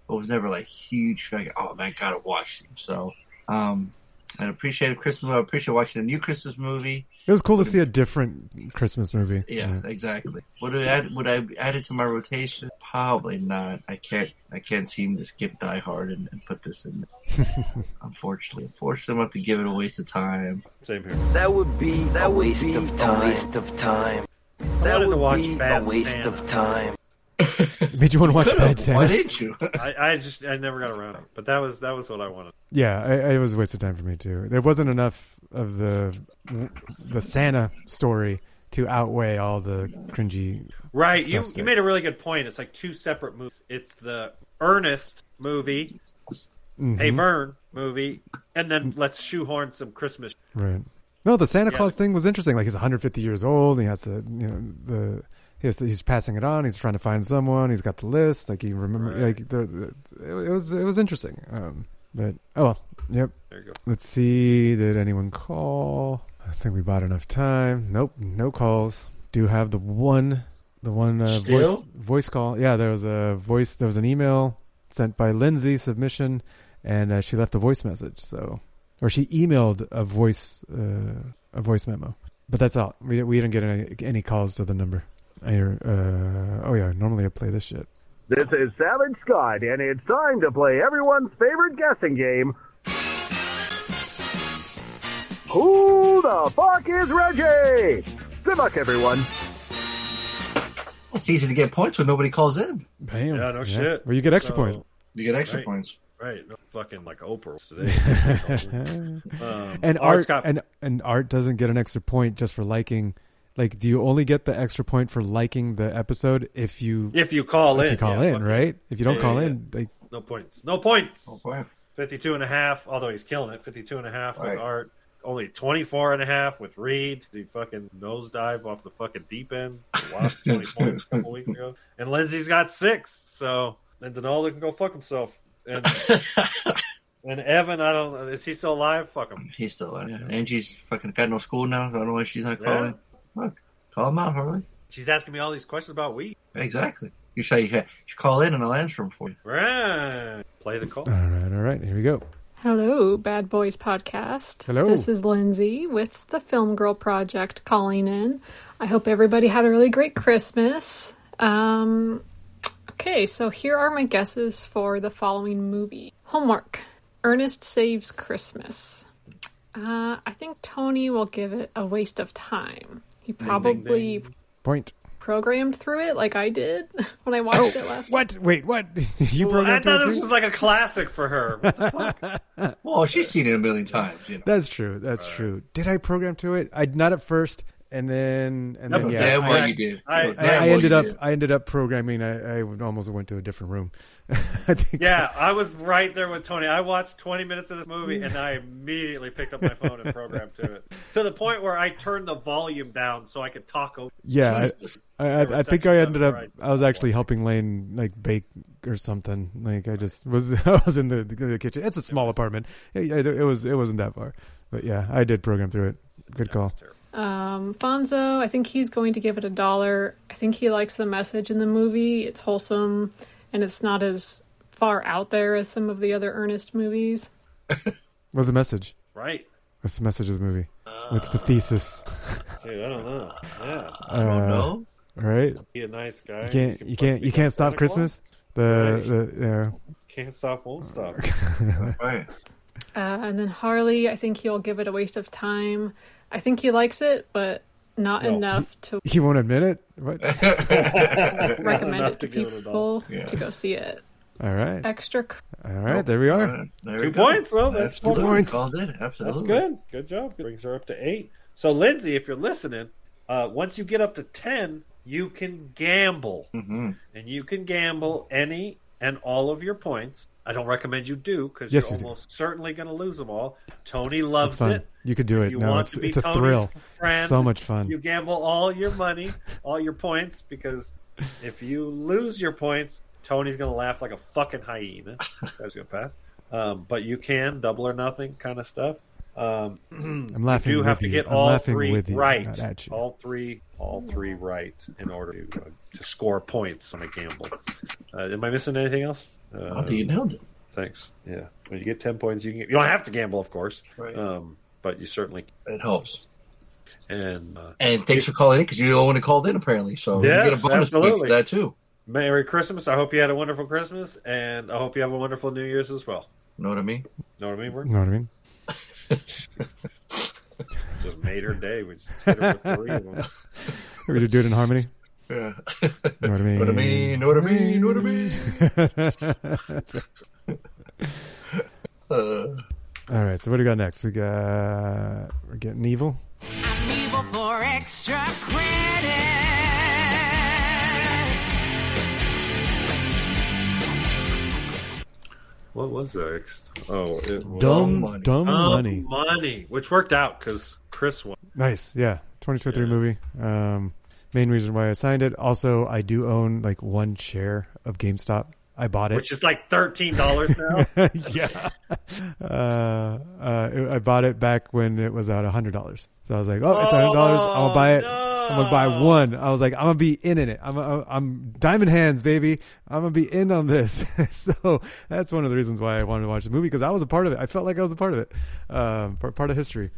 S5: but was never like huge. Like, oh man, gotta watch him. So, um, I appreciate a Christmas. I appreciate watching a new Christmas movie.
S7: It was cool to see a different Christmas movie.
S5: Yeah, exactly. Would I add, would I add it to my rotation? Probably not. I can't. I can't seem to skip Die Hard and, and put this in. unfortunately, unfortunately, I'm going to have to give it a waste of time.
S8: Same here.
S3: That would be that a waste of time. A waste of time. That
S8: wanted to
S3: would
S8: watch
S3: be
S8: Bad
S3: a waste
S8: Santa.
S3: of time.
S7: Made you want to watch Bad Santa?
S5: Why didn't you?
S8: I, I just I never got around to it, but that was that was what I wanted.
S7: Yeah, I, I, it was a waste of time for me too. There wasn't enough of the the Santa story to outweigh all the cringy.
S8: Right. You
S7: that-
S8: you made a really good point. It's like two separate movies. It's the Ernest movie,
S7: Mhm.
S8: Hey Vern movie, and then let's shoehorn some Christmas.
S7: Right. No, the Santa
S8: Yeah,
S7: Claus thing was interesting. Like he's 150 years old. And he has to, you know, the he has to, he's passing it on. He's trying to find someone. He's got the list. Like he remember,
S8: Right.
S7: like the, the it was it was interesting. Um, but oh well, yep.
S8: There you go.
S7: Let's see. Did anyone call? I think we bought enough time. Nope, no calls. Do have the one, the one uh, voice voice call. Yeah, there was a voice. There was an email sent by Lindsay submission, and uh, she left a voice message. So, or she emailed a voice uh, a voice memo. But that's all. We we didn't get any any calls to the number. I, uh, oh yeah, normally I play this shit.
S13: This is Savage Scott, and it's time to play everyone's favorite guessing game. Who the fuck is Reggie? Good luck, everyone.
S5: It's easy to get points when nobody calls in.
S7: Bam.
S8: Yeah, no shit.
S7: Well, you get extra
S8: So-
S7: points.
S5: You get extra
S8: Right.
S5: points.
S8: Right. No fucking like Oprah today. um,
S7: and
S8: Art's
S7: art
S8: got-
S7: and and art doesn't get an extra point just for liking. Like, do you only get the extra point for liking the episode if you
S8: If you call
S7: if
S8: in,
S7: you call
S8: yeah,
S7: in,
S8: fuck
S7: right? If you don't
S8: Yeah,
S7: call
S8: yeah,
S7: in, like
S8: no points. No points.
S5: Oh, boy.
S8: 52 and a half, although he's killing it. 52 and a half
S5: Right.
S8: with Art. Only 24 and a half with Reed. He fucking nosedive off the fucking deep end. Lost 20 points a couple weeks ago. And Lindsay's got six. So, and Denaldo can go fuck himself. And, and Evan, I don't Is he still alive? Fuck him.
S5: He's still alive. Angie's fucking got no school now. I don't know why she's not calling. Look, call him out, Harley.
S8: She's asking me all these questions about weed.
S5: Exactly. You should, you should call in and I'll answer them for you.
S8: Right. Play the call.
S7: all right, all right, here we go.
S14: Hello, Bad Boys Podcast.
S7: Hello.
S14: This is Lindsay with the Film Girl Project calling in. I hope everybody had a really great Christmas. Um, okay, so here are my guesses for the following movie Homework Ernest Saves Christmas. Uh, I think Tony will give it a waste of time. He
S7: ding,
S14: probably
S7: Point.
S14: programmed through it like I did when I oh, watched it last
S7: What? Wait, what? you
S8: Well, I thought this was like a classic for her. What the fuck?
S5: Well, she's seen it a million times. You know.
S7: That's true. That's true. Did I program to it? I not at first, and then and then yeah,
S5: damn
S7: I,
S5: you did.
S8: I-
S7: I, I ended up
S5: did.
S7: I ended up programming. I, I almost went to a different room. I think.
S8: Yeah, I was right there with Tony. I watched 20 minutes of this movie and I immediately picked up my phone and programmed to it. To the point where I turned the volume down so I could talk over.
S7: Yeah, I, I, I, I think I ended up.
S8: I
S7: I was actually helping Lane like bake or something. Like I just was. I was in the, the kitchen. It's a small apartment. It, it, it was. It wasn't that far. But yeah, I did program through it. Good call.
S14: Um, Fonso, I think he's going to give it a dollar. I think he likes the message in the movie. It's wholesome and it's not as far out there as some of the other Ernest movies.
S7: What's the message?
S8: Right.
S7: What's the message of the movie? What's the thesis?
S8: Dude, I don't know. Yeah.
S7: I don't Uh, Right?
S8: Be a nice guy.
S7: You can't.
S8: can
S7: You can't. You can't stop Christmas. The
S8: Right.
S7: the yeah.
S8: Can't stop, won't stop.
S5: right.
S14: Uh, and then Harley, I think he'll give it a waste of time. I think he likes it, but not
S7: No.
S14: enough to
S7: He won't admit it. What?
S14: recommend it to
S8: to give it
S14: people
S5: Yeah.
S14: to go see it.
S7: All right.
S14: Extra.
S7: All right. There we are.
S5: There
S8: Two
S5: we go.
S8: points, though. That's,
S5: two
S8: fucking-
S5: points. Called it. Absolutely.
S8: That's good. Good job. Brings her up to eight. So, Lindsay, if you're listening, uh, once you get up to 10, you can gamble.
S5: Mm-hmm.
S8: And you can gamble any and all of your points. I don't recommend you do because
S7: Yes,
S8: you're
S7: you do.
S8: almost certainly going to lose them all. Tony loves it.
S7: You could do
S8: If
S7: it.
S8: you
S7: No,
S8: want
S7: it's
S8: to be
S7: it's a
S8: Tony's
S7: thrill.
S8: Friend,
S7: It's so much fun.
S8: You gamble all your money, all your points, because if you lose your points, Tony's going to laugh like a fucking hyena. Sociopath. Um, but you can double or nothing kind of stuff. Um,
S7: I'm laughing
S8: You do have
S7: with
S8: to get
S7: I'm
S8: all three
S7: with you,
S8: right.
S7: at you.
S8: All three, all three right in order to, uh, to score points on a gamble. Uh, am I missing anything else? Uh,
S5: I think you nailed it.
S8: Thanks. Yeah. When you get ten points, you can. You don't have to gamble, of course.
S5: Right.
S8: Um, but you certainly.
S5: It helps.
S8: And uh,
S5: And thanks for calling in because you only called in apparently, so you get
S8: Yes,
S5: a bonus point
S8: absolutely.
S5: for that too.
S8: Merry Christmas. I hope you had a wonderful Christmas, and I hope you have a wonderful New Year's as well.
S5: Know what I mean?
S8: Know what I mean?
S7: Know what I mean?
S8: Just made her day. We just hit her with three of them.
S7: We could do it in harmony.
S5: Yeah.
S7: Know what I mean?
S5: Know what I mean? Know what I mean? Know what I mean? Uh,
S7: All right. So what do we got next? We got we're getting evil.
S11: Evil for extra credit.
S8: What was that? Oh, it was
S7: Dumb, dumb
S8: Um,
S7: money.
S8: money, which worked out because Chris won.
S7: Nice. Yeah. 2023 movie. Um, main reason why I signed it. Also, I do own like one share of GameStop. I bought it.
S8: Which is like thirteen dollars now.
S7: yeah. Uh, uh, I bought it back when it was at hundred dollars. So I was like, "Oh, it's hundred dollars. I'm gonna buy it. I'm gonna buy one." I was like, "I'm gonna be in in it. I'm I'm, I'm diamond hands, baby. I'm gonna be in on this." so that's one of the reasons why I wanted to watch the movie because I was a part of it. I felt like I was a part of it. Um, part, part of history.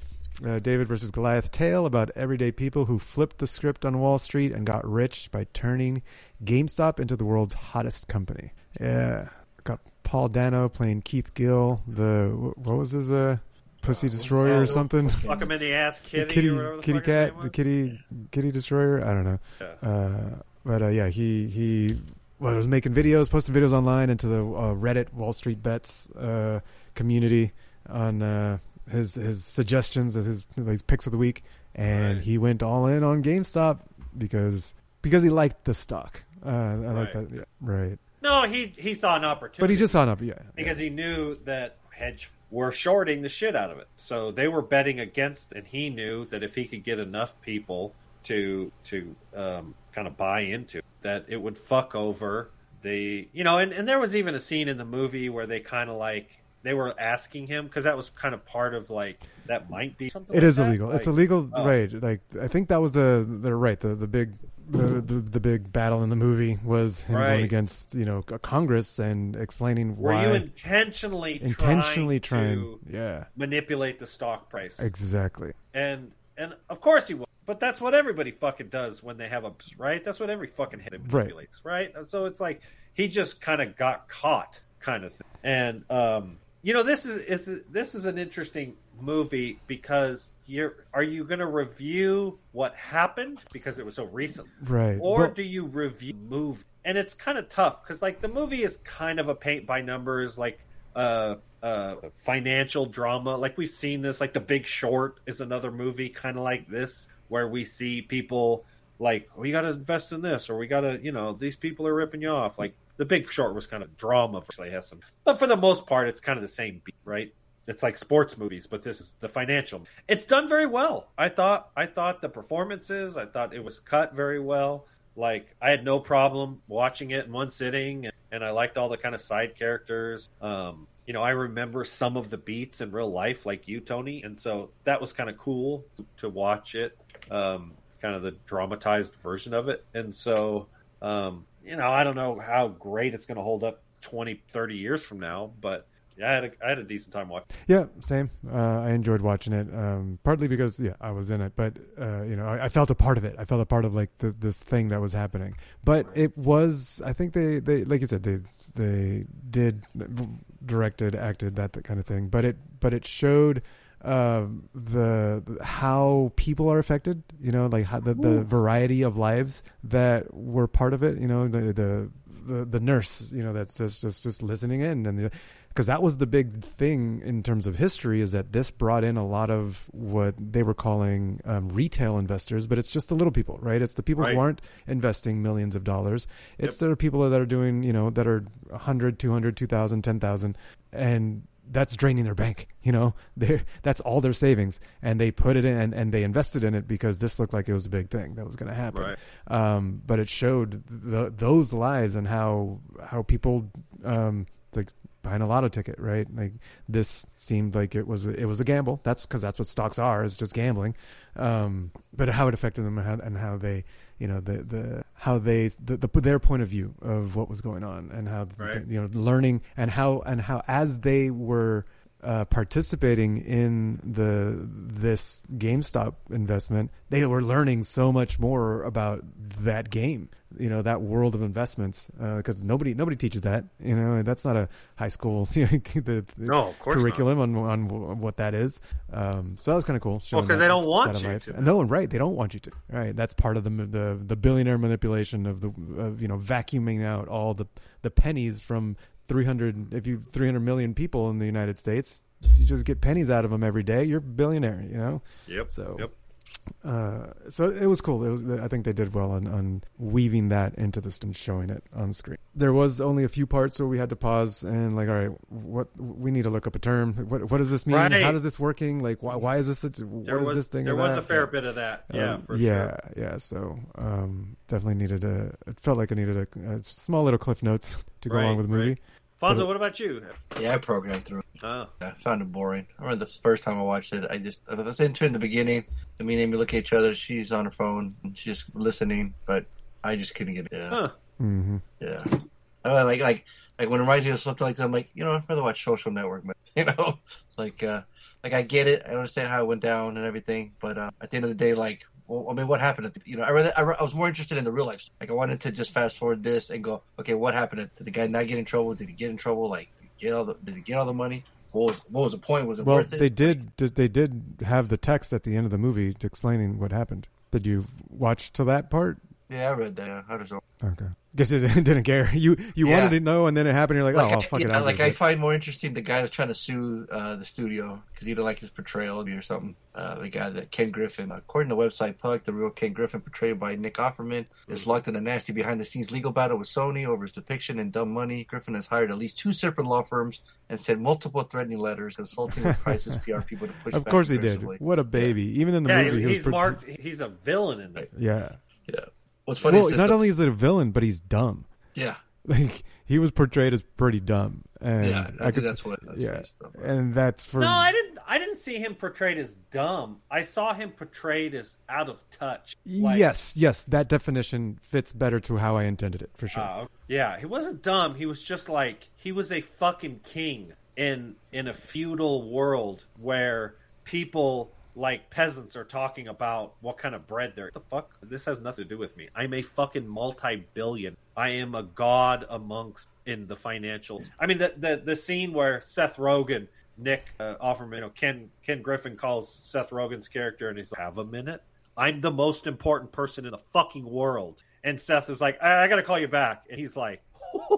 S7: Uh, David versus Goliath tale about everyday people who flipped the script on Wall Street and got rich by turning GameStop into the world's hottest company. Yeah, got Paul Dano playing Keith Gill. The what was his uh, Pussy Destroyer or something?
S8: Fuck him in the ass, kitty,
S7: kitty,
S8: the
S7: kitty
S8: fuck his
S7: cat, the kitty, kitty destroyer. I don't know.
S8: Yeah.
S7: Uh, but uh, yeah, he he well, was making videos, posting videos online into the uh, Reddit Wall Street Bets uh, community on uh, his his suggestions of his his picks of the week, and he went all in on GameStop because because he liked the stock. Uh, I like
S8: Right.
S7: that. Yeah, right.
S8: No, he he saw an opportunity.
S7: But he just saw an opportunity. Yeah.
S8: because he knew that hedge were shorting the shit out of it. So they were betting against, and he knew that if he could get enough people to to um, kind of buy into that, it would fuck over the you know. And, and there was even a scene in the movie where they kind of like they were asking him because that was kind of part of like that might be something.
S7: It
S8: like
S7: is
S8: that.
S7: illegal. it's illegal,
S8: oh.
S7: right? Like I think that was the the right the the big the, the the big battle in the movie was him
S8: Right.
S7: going against you know Congress and explaining
S8: Were
S7: why
S8: you intentionally
S7: intentionally
S8: trying,
S7: trying,
S8: to
S7: yeah
S8: manipulate the stock price?
S7: exactly
S8: And and of course he will. But that's what everybody fucking does when they have a right. That's what every fucking hit manipulates, right? And so it's like he just kind of got caught, kind of thing. And um, you know, this is is this is an interesting movie because you're are you going to review what happened because it was so recent,
S7: Right.
S8: Or
S7: Well-
S8: do you review move? And it's kind of tough because like the movie is kind of a paint by numbers, like uh, uh, financial drama. Like we've seen this. Like The Big Short is another movie kind of like this, where we see people like we got to invest in this, or we got to, you know, these people are ripping you off. Like The Big Short was kind of drama. Actually, has some, but for the most part, it's kind of the same beat, right? It's like sports movies, but this is the financial. It's done very well. I thought. I thought the performances. I thought it was cut very well. Like I had no problem watching it in one sitting, and, and I liked all the kind of side characters. Um, you know, I remember some of the beats in real life, like you, Tony, and so that was kind of cool to watch it. Um, kind of the dramatized version of it, and so um, you know, I don't know how great it's going to hold up 20, 30 years from now. But yeah, I had a, I had a decent time watching.
S7: Yeah, same. Uh, I enjoyed watching it, um, partly because yeah, I was in it, but uh, you know, I, I felt a part of it. I felt a part of like the, this thing that was happening. But it was, I think they, they, like you said, they, they did directed, acted that, that kind of thing. But it, but it showed uh, the how people are affected. You know, like how the, the variety of lives that were part of it. You know, the the the, the nurse. You know, that's just just just listening in and. Because that was the big thing in terms of history is that this brought in a lot of what they were calling um, retail investors but it's just the little people right it's the people
S8: Right.
S7: who aren't investing millions of dollars it's
S8: Yep.
S7: the people that are doing you know that are 100 200 2000 10000 and that's draining their bank you know they that's all their savings and they put it in and, and they invested in it because this looked like it was a big thing that was going to happen
S8: Right.
S7: um, but it showed the, those lives and how how people um, like buying a lotto ticket, right? Like this seemed like it was it was a gamble. That's because that's what stocks are is just gambling. Um, but how it affected them and how, and how they you know the the how they the, the their point of view of what was going on and how
S8: Right.
S7: you know learning and how and how as they were uh, participating in the this GameStop investment, they were learning so much more about that game. You know that world of investments because nobody nobody teaches that. You know that's not a high school you know, the,
S8: No, of course not.
S7: curriculum on on what that is. Um, so that was kind of cool. showing
S8: 'cause
S7: that
S8: they don't want you
S7: life.
S8: to.
S7: No, right? They don't want you to. Right? That's part of the the the billionaire manipulation of the of you know vacuuming out all the the pennies from 300 if you 300 million people in the United States you just get pennies out of them every day you're a billionaire you know
S8: Yep.
S7: so
S8: Yep.
S7: uh, so it was cool. It was, I think they did well on, on weaving that into the and showing it on screen. There was only a few parts where we had to pause and like, all right, what we need to look up a term. What what does this mean?
S8: Right.
S7: How does this working? Like, why why is this? Such, what
S8: There
S7: is
S8: was
S7: this thing?
S8: there was
S7: that?
S8: a fair
S7: Yeah.
S8: bit of that. Yeah,
S7: Um,
S8: for
S7: yeah,
S8: sure.
S7: yeah. So um, definitely needed a. It felt like I needed a, a small little cliff notes to go
S8: Right,
S7: along with the movie.
S8: right.
S7: Fonso,
S8: what about you?
S5: Yeah, I programmed through. it.
S8: Oh.
S5: I found it boring. I remember the first time I watched it, I just I was into it in the beginning. And me and Amy look at each other. She's on her phone. And she's just listening, but I just couldn't get it. Yeah,
S8: Huh.
S7: Mm-hmm.
S5: yeah. I mean, like like like when it reminds me of something like that, I'm like, you know, I'd rather watch Social Network. Man. You know, like uh, like I get it. I understand how it went down and everything, but uh, at the end of the day, like. Well, I mean, what happened? At the, you know, I, rather, I, I was more interested in the real life. Like, I wanted to just fast forward this and go, okay, what happened? Did the guy not get in trouble? Did he get in trouble? Like, did he get all the? Did he get all the money? What was what was the point? Was it
S7: Well,
S5: worth it?
S7: they did. They did have the text at the end of the movie explaining what happened. Did you watch to that part?
S5: Yeah, I read that. I know.
S7: Okay. Guess it didn't care. You you
S5: Yeah.
S7: wanted to know, and then it happened. You're like, oh,
S5: I,
S7: well, fuck it.
S5: yeah,
S7: I'll
S5: like I
S7: it.
S5: find more interesting the guy that's trying to sue uh, the studio because he didn't like his portrayal of me or something. Uh, the guy that Ken Griffin, according to the website Puck, the real Ken Griffin, portrayed by Nick Offerman, is locked in a nasty behind-the-scenes legal battle with Sony over his depiction in Dumb Money. Griffin has hired at least two separate law firms and sent multiple threatening letters, consulting with crisis PR people to push.
S7: Of
S5: back
S7: course he did. What a baby! Even in the
S8: yeah,
S7: movie, he was
S8: he's
S7: pro-
S8: marked. He's a villain in there.
S7: Yeah.
S5: Yeah. What's funny
S7: well,
S5: is
S7: not
S5: the-
S7: only is it a villain, but he's dumb.
S5: Yeah.
S7: Like he was portrayed as pretty dumb, and
S5: Yeah, I think
S7: could-
S5: that's what- that's
S7: yeah,
S5: what
S7: and that's for
S8: No, I didn't. I didn't see him portrayed as dumb. I saw him portrayed as out of touch. Like,
S7: yes, yes, that definition fits better to how I intended it for sure.
S8: Uh, yeah, he wasn't dumb. He was just like he was a fucking king in in a feudal world where people like peasants are talking about what kind of bread they're. The fuck? This has nothing to do with me. I'm a fucking multi-billion. I am a god amongst in the financial. I mean, the the, the scene where Seth Rogen. Nick uh, Offerman, you know, Ken Ken Griffin calls Seth Rogen's character, and he's like, "Have a minute. I'm the most important person in the fucking world." And Seth is like, "I, I got to call you back," and he's like,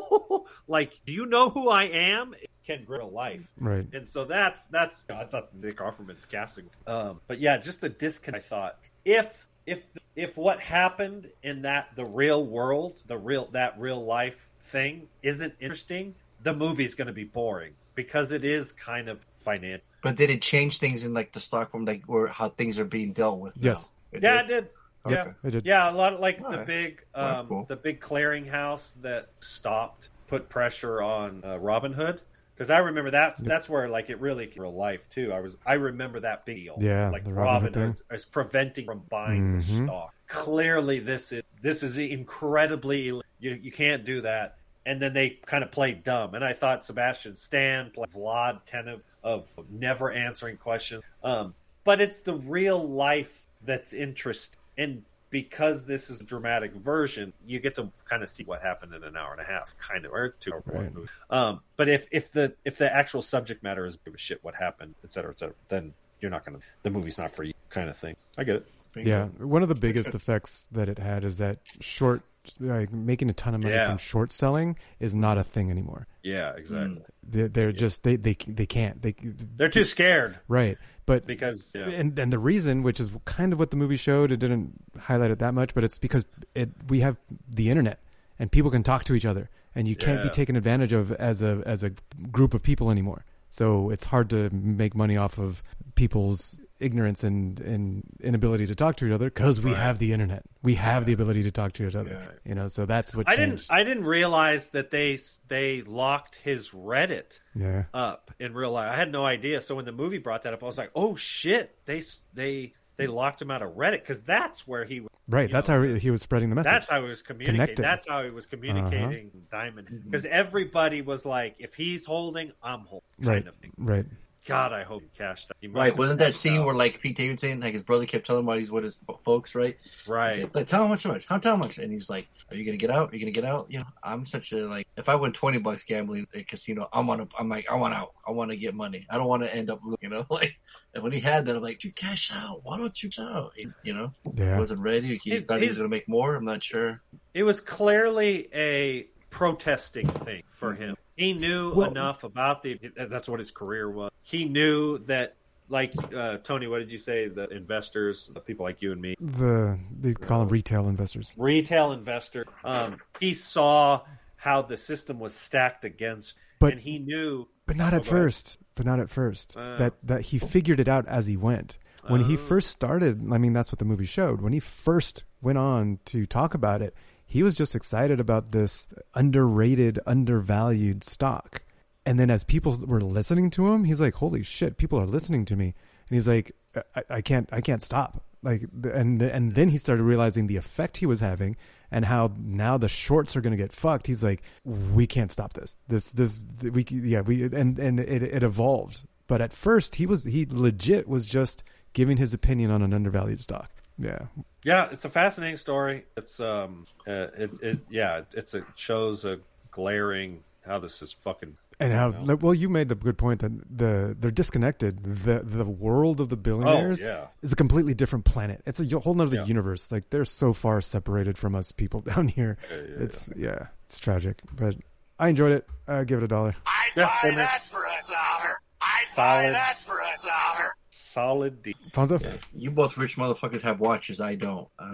S8: "Like, do you know who I am?" Ken Griffin life,
S7: Right.
S8: And so that's that's. I thought Nick Offerman's casting, um, but yeah, just the disconnect. I thought if if if what happened in that the real world, the real that real life thing isn't interesting, the movie's going to be boring because it is kind of financial.
S5: But did it change things in like the stock from like where how things are being dealt with? now?
S7: Yes.
S5: It
S8: yeah,
S5: did?
S8: it did. Yeah,
S5: Okay. It did.
S8: yeah, a lot of like the
S5: Alright.
S8: big, um,
S5: cool.
S8: the big clearinghouse that stopped, put pressure on uh, Robinhood. Because I remember that that's where like it really real life too. I was I remember that big deal.
S7: Yeah,
S8: like
S7: the
S8: Robin,
S7: Robin
S8: is preventing from buying the
S7: Mhm.
S8: stock. Clearly, this is this is incredibly you you can't do that. and then they kind of played dumb. And I thought Sebastian Stan played Vlad Tenev of never answering questions. Um, but it's the real life that's interesting. And because this is a dramatic version, you get to kind of see what happened in an hour and a half, kind of, or two hour
S7: Right.
S8: movie. Um, but if if the if the actual subject matter is a shit what happened, et cetera, et cetera, then you're not gonna the movie's not for you, kind of thing. I get it.
S7: Yeah, one of the biggest effects that it had is that short, like making a ton of money
S8: Yeah.
S7: from short selling is not a thing anymore.
S8: Yeah, exactly. Hmm.
S7: They're, they're just they they they can't they
S8: They're too scared.
S7: right. But
S8: Because yeah.
S7: and and the reason, which is kind of what the movie showed, it didn't highlight it that much, but it's because it we have the internet and people can talk to each other, and you can't be taken advantage of as a as a group of people anymore. So it's hard to make money off of people's ignorance and, and inability to talk to each other because we
S8: Right.
S7: have the internet. We have the ability to talk to each other. You know, so that's what
S8: I
S7: changed.
S8: didn't. I didn't realize that they they locked his Reddit
S7: Yeah.
S8: up in real life. I had no idea. So when the movie brought that up, I was like, "Oh shit!" They they they locked him out of Reddit because that's where he was.
S7: Right. That's
S8: know,
S7: how he was spreading the message.
S8: That's how he was communicating.
S7: Connecting.
S8: That's how he was communicating uh-huh. Diamond because everybody was like, "If he's holding, I'm holding." Kind
S7: right.
S8: of thing.
S7: Right.
S8: God, I hope he cashed out. He
S5: Right, wasn't that scene
S8: out.
S5: where like Pete Davidson, like his brother kept telling him while he's with his folks, right?
S8: Right.
S5: He's like, like, tell him how much, how much, how tell him how much, and he's like, "Are you gonna get out? Are you gonna get out?" You know, I'm such a like, if I win twenty bucks gambling at a casino, I'm on a, I'm like, I want out, I want to get money, I don't want to end up, lo- you know, like. And when he had that, I'm like, "You cash out? Why don't you cash out?" You know,
S7: Yeah.
S5: he wasn't ready. He
S8: It-
S5: thought he was
S8: he's-
S5: gonna make more. I'm not sure.
S8: It was clearly a protesting thing for him. He knew
S7: Well-
S8: enough about the. That's what his career was. He knew that, like uh, Tony, what did you say? The investors, the people like you and me,
S7: The they call them retail investors.
S8: retail investor. Um, he saw how the system was stacked against,
S7: But-
S8: and he knew.
S7: But not
S8: Oh,
S7: at
S8: ahead.
S7: first. But not at first.
S8: Uh.
S7: that that he figured it out as he went. When he
S8: Oh.
S7: first started, I mean, that's what the movie showed. When he first went on to talk about it, he was just excited about this underrated, undervalued stock. And then as people were listening to him, he's like, "Holy shit, people are listening to me!" And he's like, "I, I can't, I can't stop." Like, and and then he started realizing the effect he was having, and how now the shorts are going to get fucked. He's like, "We can't stop this. This, this, we, yeah, we." And and it, it evolved. But at first, he was he legit was just giving his opinion on an undervalued stock. Yeah,
S8: Yeah, it's a fascinating story. It's um, uh, it, it yeah, it's a shows a glaring how this is fucking
S7: and how well you made the good point that the they're disconnected. The the world of the billionaires
S8: Oh, yeah.
S7: is a completely different planet. It's a whole nother
S8: Yeah.
S7: universe. Like they're so far separated from us people down here. it's yeah. it's tragic. But I enjoyed it. I give it a dollar.
S8: Yeah, same here.
S3: for a dollar. I
S8: Solid.
S3: for a dollar.
S8: Solid D.
S7: Fonso?
S5: You both rich motherfuckers have watches. I don't. I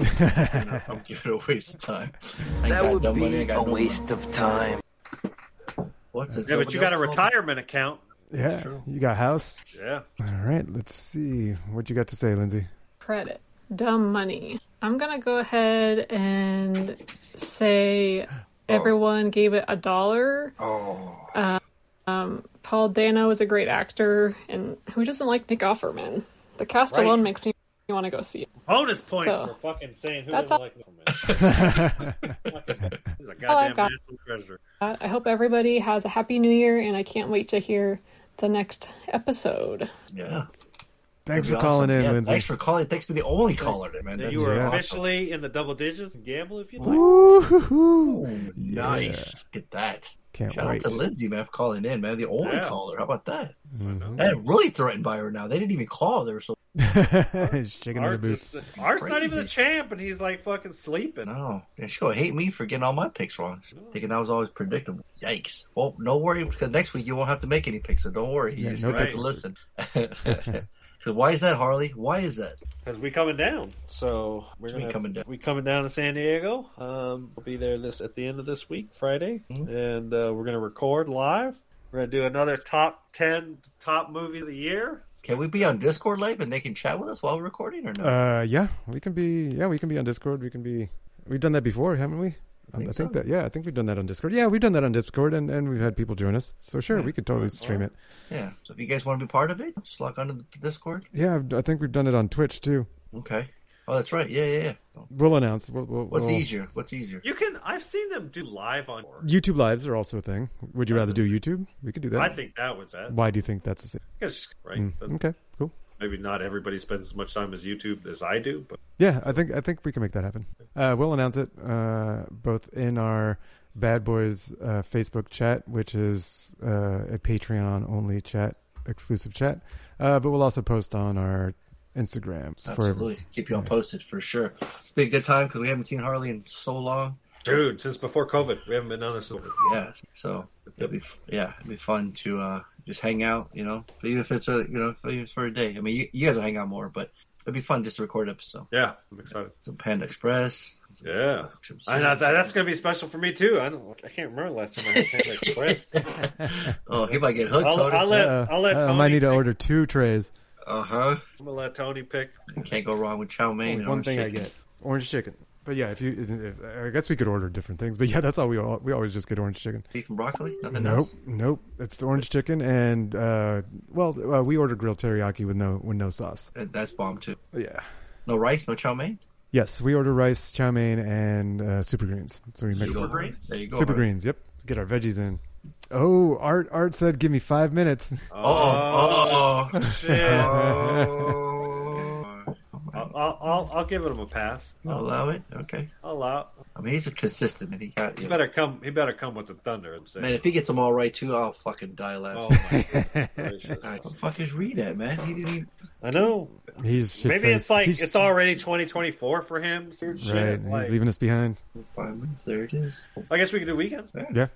S5: don't I'm giving it a waste of time. I
S3: That would
S5: no money,
S3: be
S5: got
S3: a
S5: no
S3: waste of time.
S5: What's this?
S8: Yeah, but you got a
S5: Nobody else called?
S8: retirement account.
S7: Yeah, you got house.
S8: Yeah.
S7: All right, let's see what you got to say, Lindsay.
S14: credit. Dumb money. I'm gonna go ahead and say oh. everyone gave it a dollar.
S5: Oh.
S14: Uh, Um, Paul Dano is a great actor, and who doesn't like Nick Offerman? The cast
S8: Right.
S14: alone makes me want to go see it.
S8: Bonus point
S14: So,
S8: for fucking saying who
S14: that's
S8: doesn't
S14: all-
S8: like Middleman. He's a
S14: all I've
S8: goddamn
S14: got.
S8: national treasure.
S14: I hope everybody has a happy new year, and I can't wait to hear the next episode.
S5: Yeah.
S7: Thanks
S5: That'd
S7: for calling
S5: awesome.
S7: in,
S5: Yeah,
S7: Lindsay.
S5: Thanks for calling. Thanks for the only caller, man.
S8: That
S5: That's
S8: you were
S5: awesome.
S8: officially in the double digits gamble if you like.
S7: Woo-hoo-hoo.
S5: Nice. Get that.
S7: Can't
S5: Shout
S7: wait.
S5: out to Lindsay, man, for calling in, man. The only
S8: Yeah.
S5: caller. How about that?
S7: Mhm.
S5: I'm really threatened by her now. They didn't even call. They were so.
S7: Shaking in the
S8: Art
S7: boots.
S8: just- Art's not even
S5: Crazy.
S8: the champ, and he's like fucking sleeping.
S5: No. And she'll hate me for getting all my picks wrong. Thinking I was always predictable. Yikes. Well, no worry, because next week you won't have to make any picks, so don't worry. You
S7: Yeah,
S5: just
S7: no
S5: have to listen. so why is that, Harley? Why is that?
S8: Because we coming down, so we're
S5: What do you mean
S8: gonna
S5: coming down?
S8: we coming down to San Diego. Um, we'll be there this at the end of this week, Friday,
S5: Mm-hmm.
S8: and uh, we're gonna record live. We're gonna do another top ten top movie of the year.
S5: Can we be on Discord live and they can chat with us while we're recording or no?
S7: Uh, yeah, we can be. Yeah, we can be on Discord. We can be. We've done that before, haven't we? I
S5: think
S7: think,
S5: so.
S7: that. Yeah, I think we've done that on Discord. Yeah, we've done that on Discord, and, and we've had people join us. So sure,
S5: Yeah.
S7: we could totally stream it.
S5: yeah. So if you guys want to be part of it, just log onto the Discord.
S7: Yeah, I've- think we've done it on Twitch too.
S5: Okay. Oh, that's right. Yeah, yeah, yeah.
S7: We'll announce. We'll, we'll,
S5: What's
S7: we'll-
S5: easier? What's easier?
S8: You can. I've seen them do live on.
S7: YouTube lives are also a thing. Would you rather do YouTube? We could do that.
S8: I think that was that.
S7: Why do you think that's a thing?
S8: Because right.
S7: Mm,
S8: but
S7: okay, cool.
S8: Maybe not everybody spends as much time as YouTube as I do, but
S7: Yeah, I think I think we can make that happen. Uh, we'll announce it uh, both in our Bad Boys uh, Facebook chat, which is uh, a Patreon only chat, exclusive chat. Uh, but we'll also post on our Instagrams for
S5: Absolutely. Keep you on posted for sure. It's been a good time because we haven't seen Harley in so long.
S8: dude, since before COVID, we haven't been on this.
S5: Yeah. So it'll be yeah, it'll be fun to uh, just hang out. You know, even if it's a you know even if it's for a day. I mean, you, you guys will hang out more, but it'd be fun just to record episode.
S8: Yeah, I'm excited.
S5: Some Panda Express.
S8: Yeah, I know, that, that's gonna be special for me too. I don't. I can't remember the last time I had Panda Express.
S5: Oh, he might get hooked.
S8: I'll, I'll let
S7: Uh,
S8: I'll let
S7: uh, I might need to order two trays.
S5: Uh huh.
S8: I'm gonna let Tony pick.
S5: Can't go wrong with chow mein. and
S7: One
S5: orange
S7: thing I get orange chicken. But yeah, if you, if, I guess we could order different things. But yeah, that's all we all, we always just get orange chicken.
S5: Beef and broccoli. Nothing
S7: Nope,
S5: else.
S7: nope. It's the orange chicken and uh, well, uh, we ordered grilled teriyaki with no with no sauce.
S5: That's bomb too.
S7: Yeah.
S5: No rice, no chow mein.
S7: Yes, we order rice, chow mein, and uh, super greens. So we mix
S5: Super
S7: it.
S5: greens? There you go,
S7: Super
S5: Art.
S7: greens. Yep. Get our veggies in. Oh, Art Art said, "Give me five minutes."
S5: Oh, oh,
S8: shit.
S5: oh.
S8: I'll, I'll, I'll I'll give him a pass.
S5: I'll allow it. Okay.
S8: I'll allow.
S5: I mean, he's a consistent, and he got.
S8: He
S5: You know,
S8: better come. He better come with the thunder. I'm saying.
S5: man, if he gets them all right too, I'll fucking die laughing.
S8: Oh my gracious.
S5: What the fuck is Reed at, man? He didn't even.
S8: I know.
S7: He's
S8: Maybe it's like
S7: He's-
S8: it's already 2024 for him. Shit,
S7: right.
S8: like-
S7: He's leaving us behind.
S5: Five minutes. There it is.
S8: I guess we can do weekends.
S7: Yeah.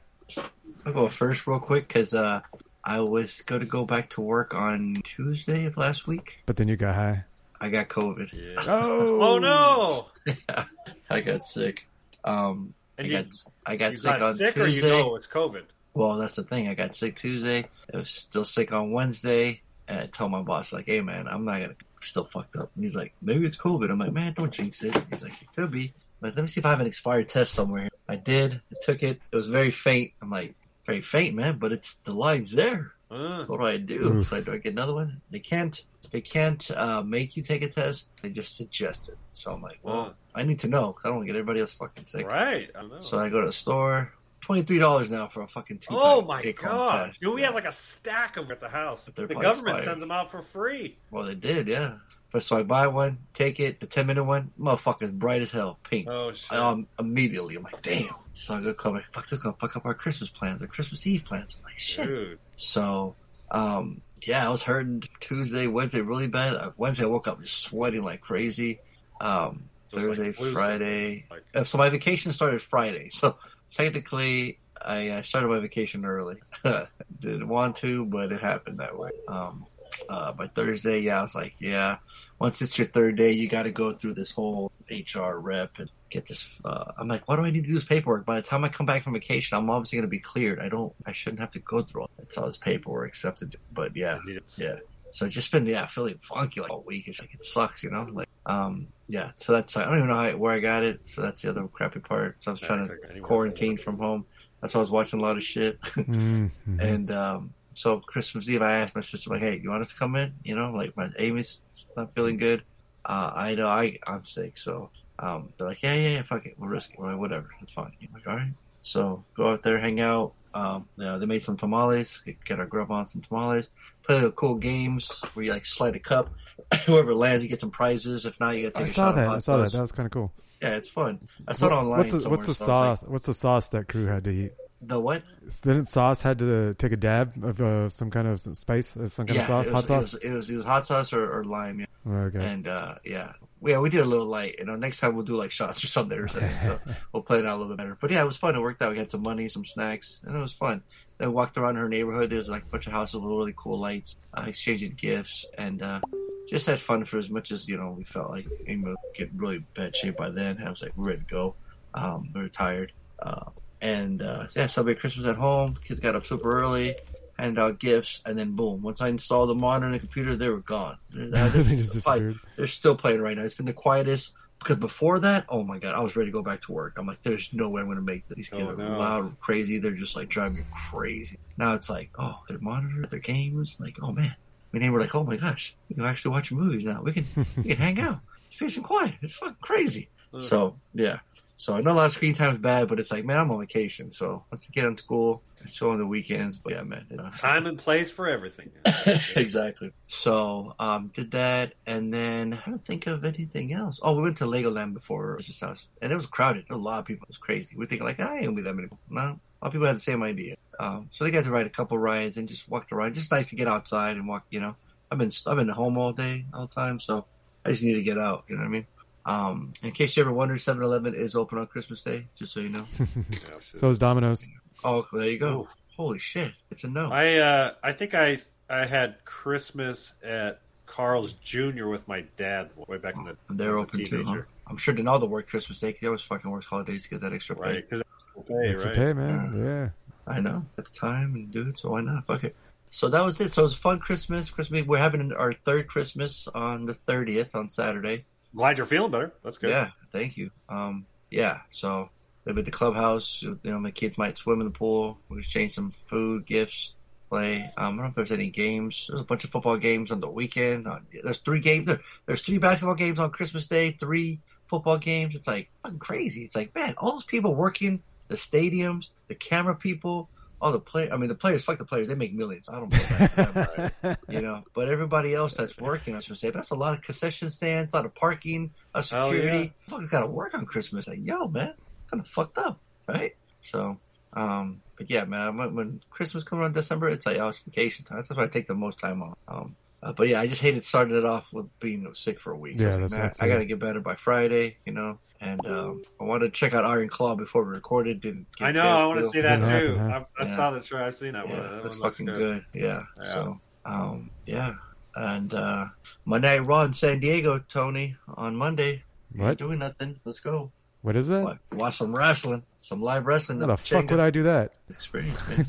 S5: I'll go first real quick because uh, I was going to go back to work on Tuesday of last week.
S7: But then you got high.
S5: I got COVID.
S7: Oh.
S8: Oh no!
S5: I got sick. Um,
S8: And
S5: I
S8: you-
S5: got I got sick
S8: got
S5: on
S8: sick,
S5: Tuesday.
S8: or you know it's COVID.
S5: Well, that's the thing. I got sick Tuesday. I was still sick on Wednesday, and I told my boss like, "Hey, man, I'm not gonna I'm still fucked up." And he's like, "Maybe it's COVID." I'm like, "Man, don't jinx it." He's like, "It could be." But let me see if I have an expired test somewhere. I did. I took it. It was very faint. I'm like, very faint, man, but it's the line's there.
S8: Uh,
S5: So what do I do?
S7: Oof.
S5: So do I get another one? They can't. They can't uh, make you take a test. They just suggest it. So I'm like, well,
S8: Uh.
S5: I need to know 'cause I don't want to get everybody else fucking sick.
S8: right. I know.
S5: So I go to the store. Twenty three dollars now for a fucking two.
S8: oh my
S5: take-home
S8: god!
S5: test.
S8: Dude, we have like a stack of them at the house.
S5: They're
S8: The government
S5: expired.
S8: sends them out for free.
S5: Well, they did, yeah. So I buy one, take it, the ten minute one, motherfucker's bright as hell, pink.
S8: Oh shit!
S5: Um, immediately, I'm like, damn. So I go come like, fuck, this is gonna fuck up our Christmas plans, our Christmas Eve plans. I'm like, shit.
S8: Dude.
S5: So, um, yeah, I was hurting Tuesday, Wednesday really bad. Uh, Wednesday I woke up just sweating like crazy. Um,
S8: So it's like
S5: Thursday, Friday.
S8: Like-
S5: Uh, so my vacation started Friday. So technically, I, I started my vacation early. Didn't want to, but it happened that way. Um, uh, by Thursday, yeah, I was like, yeah. Once it's your third day, you got to go through this whole HR rep and get this. Uh, I'm like, why do I need to do this paperwork? By the time I come back from vacation, I'm obviously going to be cleared. I don't. I shouldn't have to go through all. It's all this paperwork stuff to do. But yeah, yeah. So just been yeah feeling funky like all week. It's like it sucks, you know. Like um yeah. So that's I don't even know how, where I got it. So that's the other crappy part. So I was trying to quarantine from home. That's why I was watching a lot of shit.
S7: Mhm.
S5: and um so Christmas Eve, I asked my sister like, "Hey, you want us to come in?" You know, like my Amy's not feeling good. Uh, I know I I'm sick, so um they're like, "Yeah, yeah, yeah, fuck it, we'll risk it, Well, whatever, it's fine." I'm like, "All right." So go out there, hang out. Um, yeah, they made some tamales. Get our grub on some tamales. Play little cool games where you like slide a cup. Whoever lands, you get some prizes. If not, you to
S7: I saw that. I saw that. That was kind of cool.
S5: Yeah, it's fun. I saw it online.
S7: What's the, what's the
S5: so I was
S7: sauce? What's the sauce that crew had to eat?
S5: The what?
S7: Didn't sauce had to take a dab of uh, some kind of some spice, uh, some kind
S5: yeah,
S7: of sauce,
S5: was,
S7: hot sauce?
S5: It was, it was it was hot sauce or, or lime. Yeah.
S7: Okay.
S5: And uh, yeah, yeah, we did a little light. You know, next time we'll do like shots or something or something. so we'll play it out a little bit better. But yeah, it was fun. It worked out. We had some money, some snacks, and it was fun. Then walked around her neighborhood. There's like a bunch of houses with really cool lights, uh, exchanging gifts, and uh, just had fun for as much as you know. We felt like Amy was getting really bad shape by then. I was like we're ready to go. Um, we were tired. Uh, and uh, yeah, celebrate Christmas at home. Kids got up super early, handed out gifts, and then boom. Once I installed the monitor and the computer, they were gone. They're, they're
S7: They just
S5: still-
S7: disappeared.
S5: they're still playing right now. It's been the quietest because before that, oh my god, I was ready to go back to work. I'm like, there's no way I'm going to make this. These kids
S8: Oh,
S5: are
S8: no.
S5: loud, crazy. They're just like driving me crazy. Now it's like, oh, their monitor, their games. Like, oh man. I mean, they were like, oh my gosh, we can actually watch movies now. We can, we can hang out. it's peace and quiet. It's fucking crazy. So yeah. So I know a lot of screen time is bad, but it's like, man, I'm on vacation. So once I get on school, it's still on the weekends. But yeah, man. you know.
S8: Time and place for everything.
S5: exactly. So um, did that, and then I don't think of anything else. Oh, we went to Legoland before Christmas house, and it was crowded. A lot of people. It was crazy. We think like, ah, ain't gonna be that many. people. No, a lot of people had the same idea. Um, so they got to ride a couple rides and just walked around. Just nice to get outside and walk. You know, I've been I've been home all day, all the time, so I just need to get out. You know what I mean? Um, in case you ever wonder, 7-Eleven is open on Christmas Day. Just so you know.
S7: so is Domino's.
S5: oh, there you go. Holy shit! It's a no.
S8: I uh, I think I I had Christmas at Carl's Jr. with my dad way back in the.
S5: They're open too. Huh? I'm sure Denaldo worked Christmas Day. 'cause He always fucking works holidays to get that extra pay.
S8: Right, because pay,
S7: Extra
S8: right?
S7: pay, man. Yeah.
S5: I know at the time and do it, so why not? Fuck it. So that was it. So it was a fun Christmas. Christmas. We're having our third Christmas on the 30th on Saturday.
S8: Glad you're feeling better. That's good.
S5: Yeah, thank you. Um, yeah. So live at the clubhouse. You know, my kids might swim in the pool. We exchange some food, gifts, play. Um, I don't know if there's any games. There's a bunch of football games on the weekend. On, there's three games. There, there's three basketball games on Christmas Day. Three football games. It's like fucking crazy. It's like man, all those people working the stadiums, the camera people. All the play, I mean, the players, fuck the players, they make millions. I don't know that, right? you know. But everybody else that's working, I gonna say, that's a lot of concession stands, a lot of parking, a
S8: Oh, yeah.
S5: security. Fucking got to work on Christmas. Like, yo, man, kind of fucked up, right? So, um, but yeah, man, when, when Christmas comes around December, it's like, oh, it's vacation time. That's why I take the most time off. Um, uh, but yeah, I just hated starting it off with being sick for a week. So
S7: Yeah,
S5: I, like, I got to get better by Friday, you know. And um, I wanted to check out Iron Claw before we recorded. Didn't get
S8: I
S5: a
S8: know. I want to
S5: to.
S8: see that
S7: Didn't
S8: too.
S7: happen, huh?
S8: I, I
S5: Yeah.
S8: saw the trailer. I've seen that one.
S5: Yeah,
S8: That
S5: that's
S8: one
S5: fucking good. Yeah.
S8: Yeah.
S5: So, um, yeah. And uh, Monday Night Raw in San Diego, Tony, on Monday.
S7: What?
S5: ain't doing nothing. Let's go.
S7: What is that?
S5: Wa- Watch some wrestling, some live wrestling.
S7: How the fuck would I do that?
S5: Experience, man.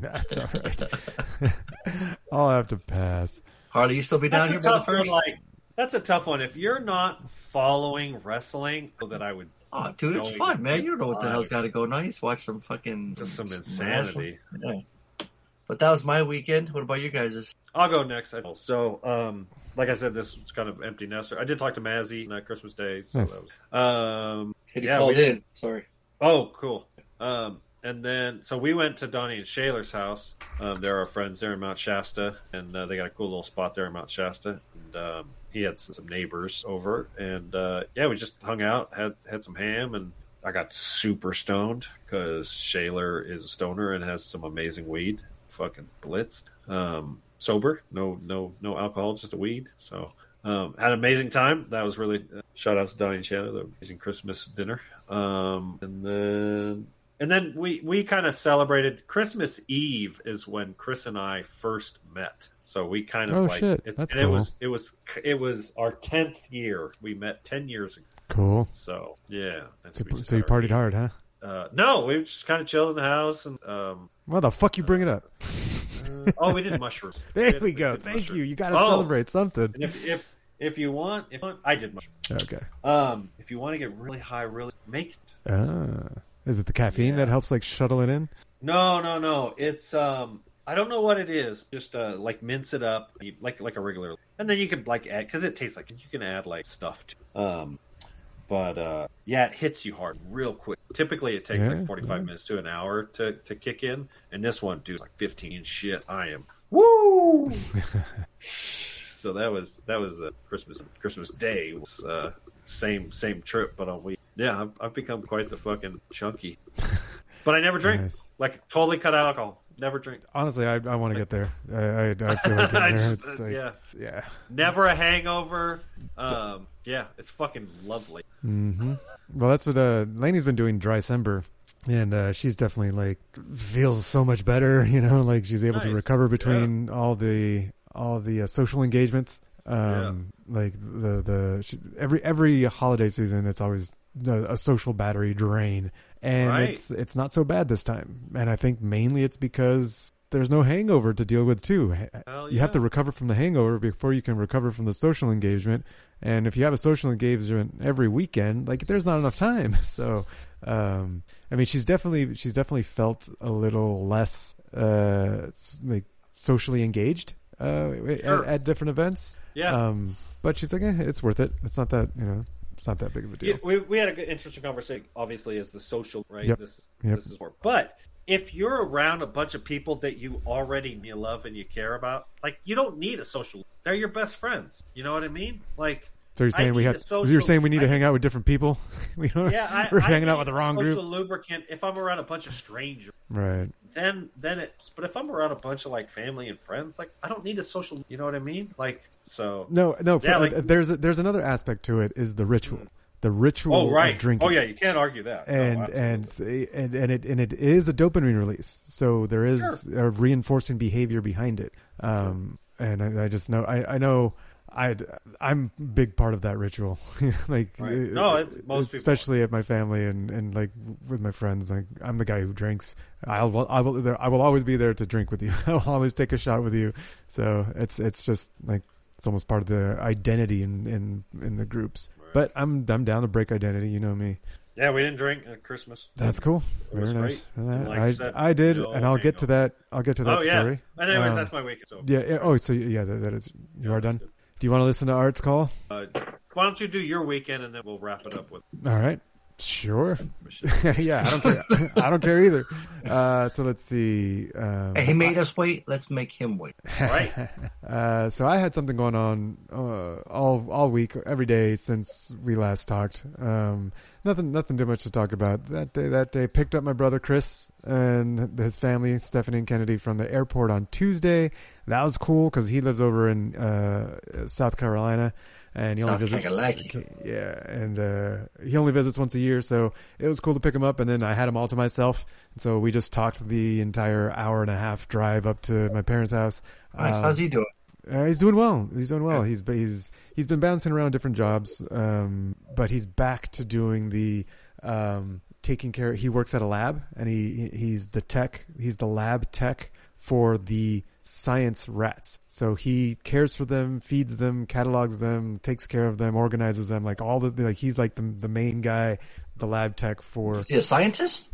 S7: That's all right. I'll have to pass.
S5: Harley, you still be down
S8: That's
S5: here by the
S8: tough one.
S5: first?
S8: Like that's a tough one. If you're not following wrestling, that I would.
S5: Oh, dude, it's fun, man. You don't know what the hell's got to go nice. Watch some fucking
S8: Just some
S5: wrestling.
S8: insanity.
S5: Yeah. But that was my weekend. What about you guys?
S8: I'll go next. So, um, like I said, this was kind of empty nester. I did talk to Mazzy on Christmas Day. So
S7: Nice.
S8: that was, um,
S5: Said he
S8: yeah,
S5: called
S8: we
S5: in. Sorry.
S8: Oh, cool. Um, and then, so we went to Donnie and Shaler's house. Um, they're our friends there in Mount Shasta, and uh, they got a cool little spot there in Mount Shasta. And um, he had some, neighbors over, and uh, yeah, we just hung out, had had some ham, and I got super stoned because Shaler is a stoner and has some amazing weed. Fucking blitzed. Um, sober, no, no, no alcohol, just a weed. So. Um, had an amazing time. That was really uh, shout out to Donnie and Shannon, the amazing Christmas dinner. Um, and then and then we we kind of celebrated Christmas Eve is when Chris and I first met. So we kind of
S7: Oh,
S8: like
S7: shit.
S8: it's
S7: That's
S8: and it was it was it was our tenth year. We met ten years ago.
S7: Cool.
S8: So yeah,
S7: So,
S8: we
S7: so you partied hard, huh?
S8: Uh, no, we just kind of chilled in the house and um,
S7: Why the fuck you bring it up?
S8: uh, oh, we did mushrooms.
S7: There
S8: did-
S7: we go. Thank
S8: mushrooms.
S7: you. You got to
S8: Oh,
S7: celebrate something.
S8: If if if you want, if I did mushrooms.
S7: Okay.
S8: Um, if you want to get really high, really make it.
S7: Ah, is it the caffeine that helps like shuttle it in?
S8: No, no, no. It's um, I don't know what it is. Just uh, like mince it up, like like a regular, and then you can like add because it tastes like you can add like stuff to. Um, but uh, yeah, it hits you hard real quick. Typically, it takes
S7: Yeah,
S8: like forty five
S7: yeah.
S8: minutes to an hour to to kick in, and this one, dude, like fifteen. Shit, I am woo. so that was that was a Christmas Christmas Day. It was, uh, same same trip, but on week. Yeah, I've, I've become quite the fucking chunky. But I never drink.
S7: Nice.
S8: Like totally cut out alcohol. Never drink.
S7: Honestly, I, I want to get there. I, I, I feel like
S8: I just-
S7: it's like,
S8: yeah.
S7: yeah.
S8: Never a hangover. Um, yeah, it's fucking lovely.
S7: hmm Well, that's what uh, Lainey's been doing dry December, and uh, she's definitely like feels so much better. You know, like she's able to recover between all the all the uh, social engagements. Um, like the the she, every every holiday season, it's always a, a social battery drain, and
S8: Right.
S7: it's it's not so bad this time. And I think mainly it's because there's no hangover to deal with too.
S8: Hell
S7: You have to recover from the hangover before you can recover from the social engagement. And if you have a social engagement every weekend, like there's not enough time. So, um, I mean, she's definitely she's definitely felt a little less uh, like socially engaged. uh,
S8: Sure.
S7: at, at different events.
S8: Yeah.
S7: Um, but she's like, eh, it's worth it. It's not that you know, it's not that big of a deal.
S8: We, we had a good, interesting conversation. Obviously, as the social right.
S7: Yep.
S8: This
S7: Yep.
S8: this is more. But if you're around a bunch of people that you already love and you care about, like you don't need a social. They're your best friends. You know what I mean? Like.
S7: So you're saying we
S8: need
S7: have?
S8: social-
S7: you're saying we need to hang out with different people? we don't.
S8: Yeah, I,
S7: we're
S8: I
S7: hanging out with the wrong
S8: social
S7: group.
S8: lubricant if I'm around a bunch of strangers.
S7: Right.
S8: Then then it's. But if I'm around a bunch of like family and friends, like I don't need a social. You know what I mean? Like so.
S7: No, no.
S8: Yeah,
S7: for-
S8: like-
S7: uh, there's a, there's another aspect to it is the ritual. The ritual
S8: Oh right.
S7: of drinking.
S8: Oh yeah, you can't argue that.
S7: And
S8: absolutely.
S7: and and and it and it is a dopamine release. So there is a reinforcing behavior behind it. Um, and I, I just know I I know. I I'm a big part of that ritual, like
S8: Right.
S7: uh,
S8: No, it- most people
S7: especially at my family and, and like with my friends. Like I'm the guy who drinks. I'll I will there, I will always be there to drink with you. I'll always take a shot with you. So it's it's just like it's almost part of the identity in in, in the groups. But I'm I'm down to break identity. You know me.
S8: Yeah, we didn't drink at Christmas.
S7: That's cool. Very nice.
S8: Like
S7: I,
S8: said,
S7: I did,
S8: no
S7: and I'll get to that. I'll get to that
S8: Oh, yeah.
S7: story.
S8: And anyways,
S7: Um,
S8: that's my weekend, so-
S7: yeah, yeah. Oh, so yeah, that, that is. You are done. Do you want to listen to Art's call?
S8: Uh, why don't you do your weekend and then we'll wrap it up with.
S7: All right. Sure. yeah, I don't care. I don't care either. Uh, so let's see. Um,
S5: He made us wait. Let's make him wait.
S8: Right.
S7: uh, so I had something going on uh, all all week, every day since we last talked. Um, nothing, nothing too much to talk about. That day, that day, picked up my brother Chris and his family, Stephanie and Kennedy, from the airport on Tuesday. That was cool because he lives over in uh, South Carolina. And he only
S5: South
S7: visits,
S5: Carolina.
S7: yeah, and uh, he only visits once a year, so it was cool to pick him up. And then I had him all to myself, and so we just talked the entire hour and a half drive up to my parents' house.
S5: Nice. How's he doing?
S7: uh, he's doing well. He's doing well. He's he's he's been bouncing around different jobs, um, but he's back to doing the um, taking care. He works at a lab, and he he's the tech. He's the lab tech for the science rats. So he cares for them, feeds them, catalogs them, takes care of them, organizes them. Like all the like he's like the the main guy, the lab tech for.
S5: Is he a scientist?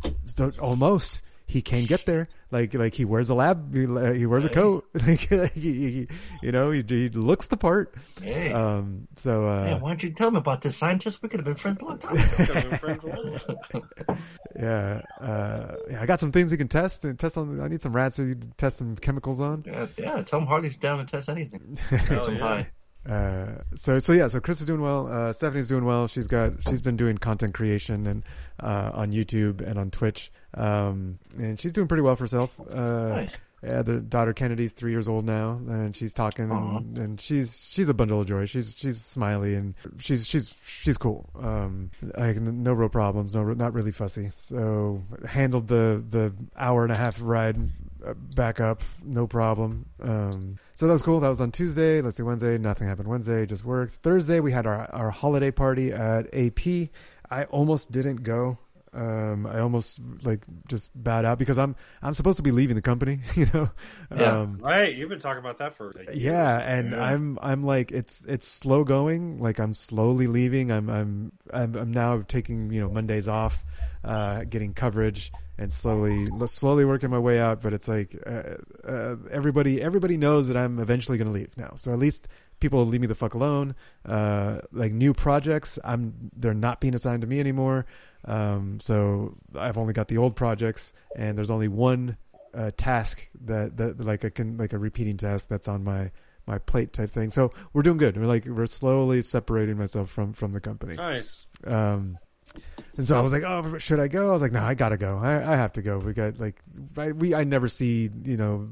S7: Almost. He can get there. Like like he wears a lab. He, he wears a coat. Like he, he, you know, he, he looks the part.
S5: Hey.
S7: Um. So. Uh,
S5: Yeah, why don't you tell me about this scientist? We could have been friends a long time
S7: yeah. Uh. Yeah. I got some things he can test. And test on. I need some rats to test some chemicals on.
S5: yeah, yeah, tell him Harley's down to test anything. Get some high.
S7: Uh, so so yeah, so Chris is doing well. Uh, Stephanie's doing well. She's got she's been doing content creation and uh, on YouTube and on Twitch, um, and she's doing pretty well for herself. Uh,
S5: Nice.
S7: Yeah, the daughter Kennedy's three years old now, and she's talking, and, and she's she's a bundle of joy. She's she's smiley and she's she's she's cool. Um, like no real problems, no not really fussy. So handled the the hour and a half ride uh, back up, no problem. Um, so that was cool. That was on Tuesday. Let's see, Wednesday, nothing happened. Wednesday, just worked. Thursday, we had our, our holiday party at AP. I almost didn't go. Um, I almost like just bowed out because I'm I'm supposed to be leaving the company, you know. Um,
S8: right. You've been talking about that for a year
S7: yeah, and
S8: Yeah.
S7: I'm I'm like it's it's slow going. Like I'm slowly leaving. I'm I'm I'm, I'm now taking you know Mondays off, uh, getting coverage and slowly slowly working my way out. But it's like uh, uh, everybody everybody knows that I'm eventually going to leave now. So at least people will leave me the fuck alone. Uh, like new projects, I'm they're not being assigned to me anymore. Um, so I've only got the old projects, and there's only one uh, task that, that like a can like a repeating task that's on my my plate type thing. So we're doing good. We're like we're slowly separating myself from from the company.
S8: Nice.
S7: Um, and so I was like, oh, should I go? I was like, no, I gotta go. I, I have to go. We got like, I, we, I never see, you know,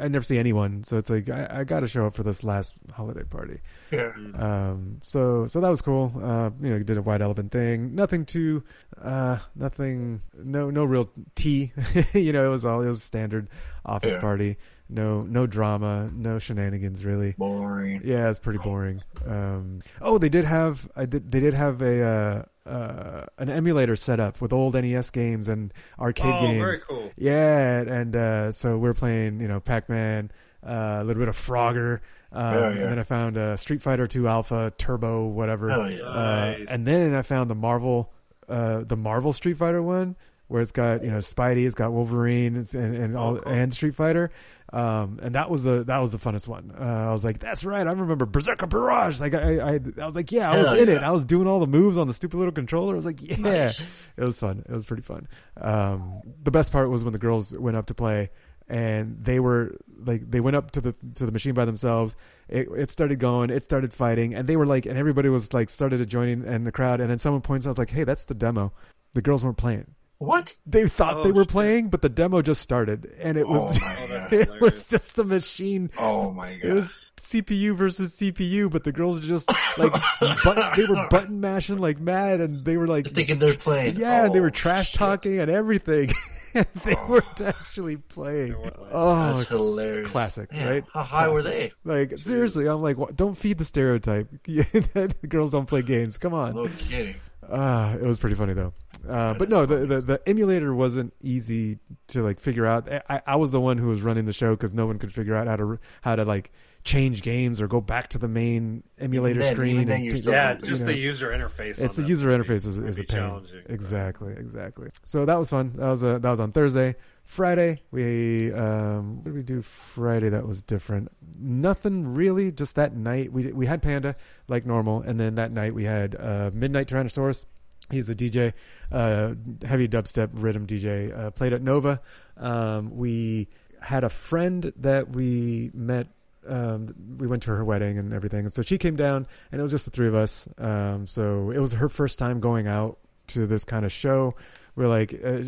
S7: I never see anyone. So it's like, I, I gotta show up for this last holiday party.
S5: Yeah.
S7: Um, so, so that was cool. Uh, you know, did a white elephant thing. Nothing too, uh, nothing, no, no real tea. you know, it was all, it was standard office
S5: Yeah.
S7: party. No, no drama, no shenanigans really.
S5: Boring.
S7: Yeah, it's pretty boring. Um, oh, they did have I did, they did have a uh, uh, an emulator set up with old NES games and arcade
S8: Oh,
S7: games.
S8: very cool.
S7: Yeah, and uh, so we're playing you know Pac Man, uh, a little bit of Frogger. Um,
S5: Yeah, yeah.
S7: And then I found uh, Street Fighter 2 Alpha Turbo, whatever.
S5: Oh, yeah.
S7: Uh,
S8: Nice.
S7: and then I found the Marvel, uh, the Marvel Street Fighter one. Where it's got you know Spidey, it's got Wolverine, it's, and and all and Street Fighter. Um, and that was the that was the funnest one. Uh, I was like, that's right. I remember Berserker Barrage. Like I, I, I was like, yeah, I was
S5: Hell
S7: in it. I was doing all the moves on the stupid little controller. I was like, yeah,
S5: Nice.
S7: it was fun. It was pretty fun. Um, the best part was when the girls went up to play and they were like, they went up to the, to the machine by themselves. It, it started going, it started fighting and they were like, and everybody was like, started joining join in, in the crowd. And then someone points out, like, Hey, that's the demo. The girls weren't playing.
S5: What?
S7: They thought
S8: Oh,
S7: they were
S8: shit.
S7: playing, but the demo just started and it was,
S5: Oh
S7: it was just a machine.
S5: Oh my god.
S7: It was CPU versus CPU, but the girls just like button, they were button mashing like mad, and they were like
S5: thinking they're playing.
S7: yeah, and they were
S5: Oh,
S7: trash talking and everything. and they weren't actually playing. Oh,
S5: That's hilarious.
S7: classic,
S5: Yeah,
S7: right?
S5: How high were they?
S7: Like seriously, I'm like, don't feed the stereotype. the girls don't play games. Come on.
S5: No kidding.
S7: Uh, it was pretty funny though. Uh, but no, the, the the emulator wasn't easy to like figure out. I, I was the one who was running the show because no one could figure out how to how to like change games or go back to the main emulator
S5: then-
S7: screen. and
S5: you're
S7: t-
S5: still
S8: Yeah,
S7: you
S8: just
S7: know.
S8: the user interface.
S7: It's
S8: on
S7: the user interface is, is a
S8: be
S7: pain.
S8: challenging.
S7: Exactly, exactly. So that was fun. That was a that was on Thursday. Friday we um what did we do Friday that was different? Nothing really. Just that night we we had Panda like normal, and then that night we had uh, Midnight Tyrannosaurus. He's the DJ, uh, heavy dubstep riddim DJ. Uh, played at Nova. Um, we had a friend that we met um, we went to her wedding and everything. And so she came down and it was just the three of us. Um, so it was her first time going out to this kind of show. We're like, uh,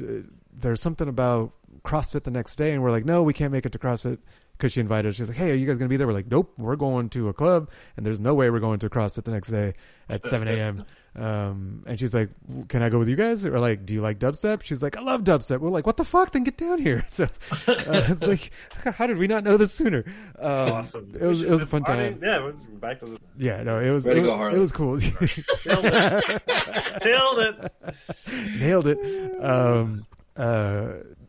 S7: there's something about CrossFit the next day. And we're like, no, we can't make it to CrossFit because she invited us. She's like, hey, are you guys going to be there? We're like, nope, we're going to a club and there's no way we're going to CrossFit the next day at 7 a.m. Um, and she's like, can I go with you guys? Or like, do you like dubstep? She's like, I love dubstep. We're like, what the fuck? Then get down here. So, uh, it's like, how did we not know this sooner? Um,
S8: awesome.
S7: It was, it was a fun time.
S8: Yeah, it was back to the
S7: Yeah, no, it was,
S5: Way to
S7: it,
S5: go,
S7: was it was cool.
S8: Nailed it. Nailed it.
S7: Nailed it. Um, uh,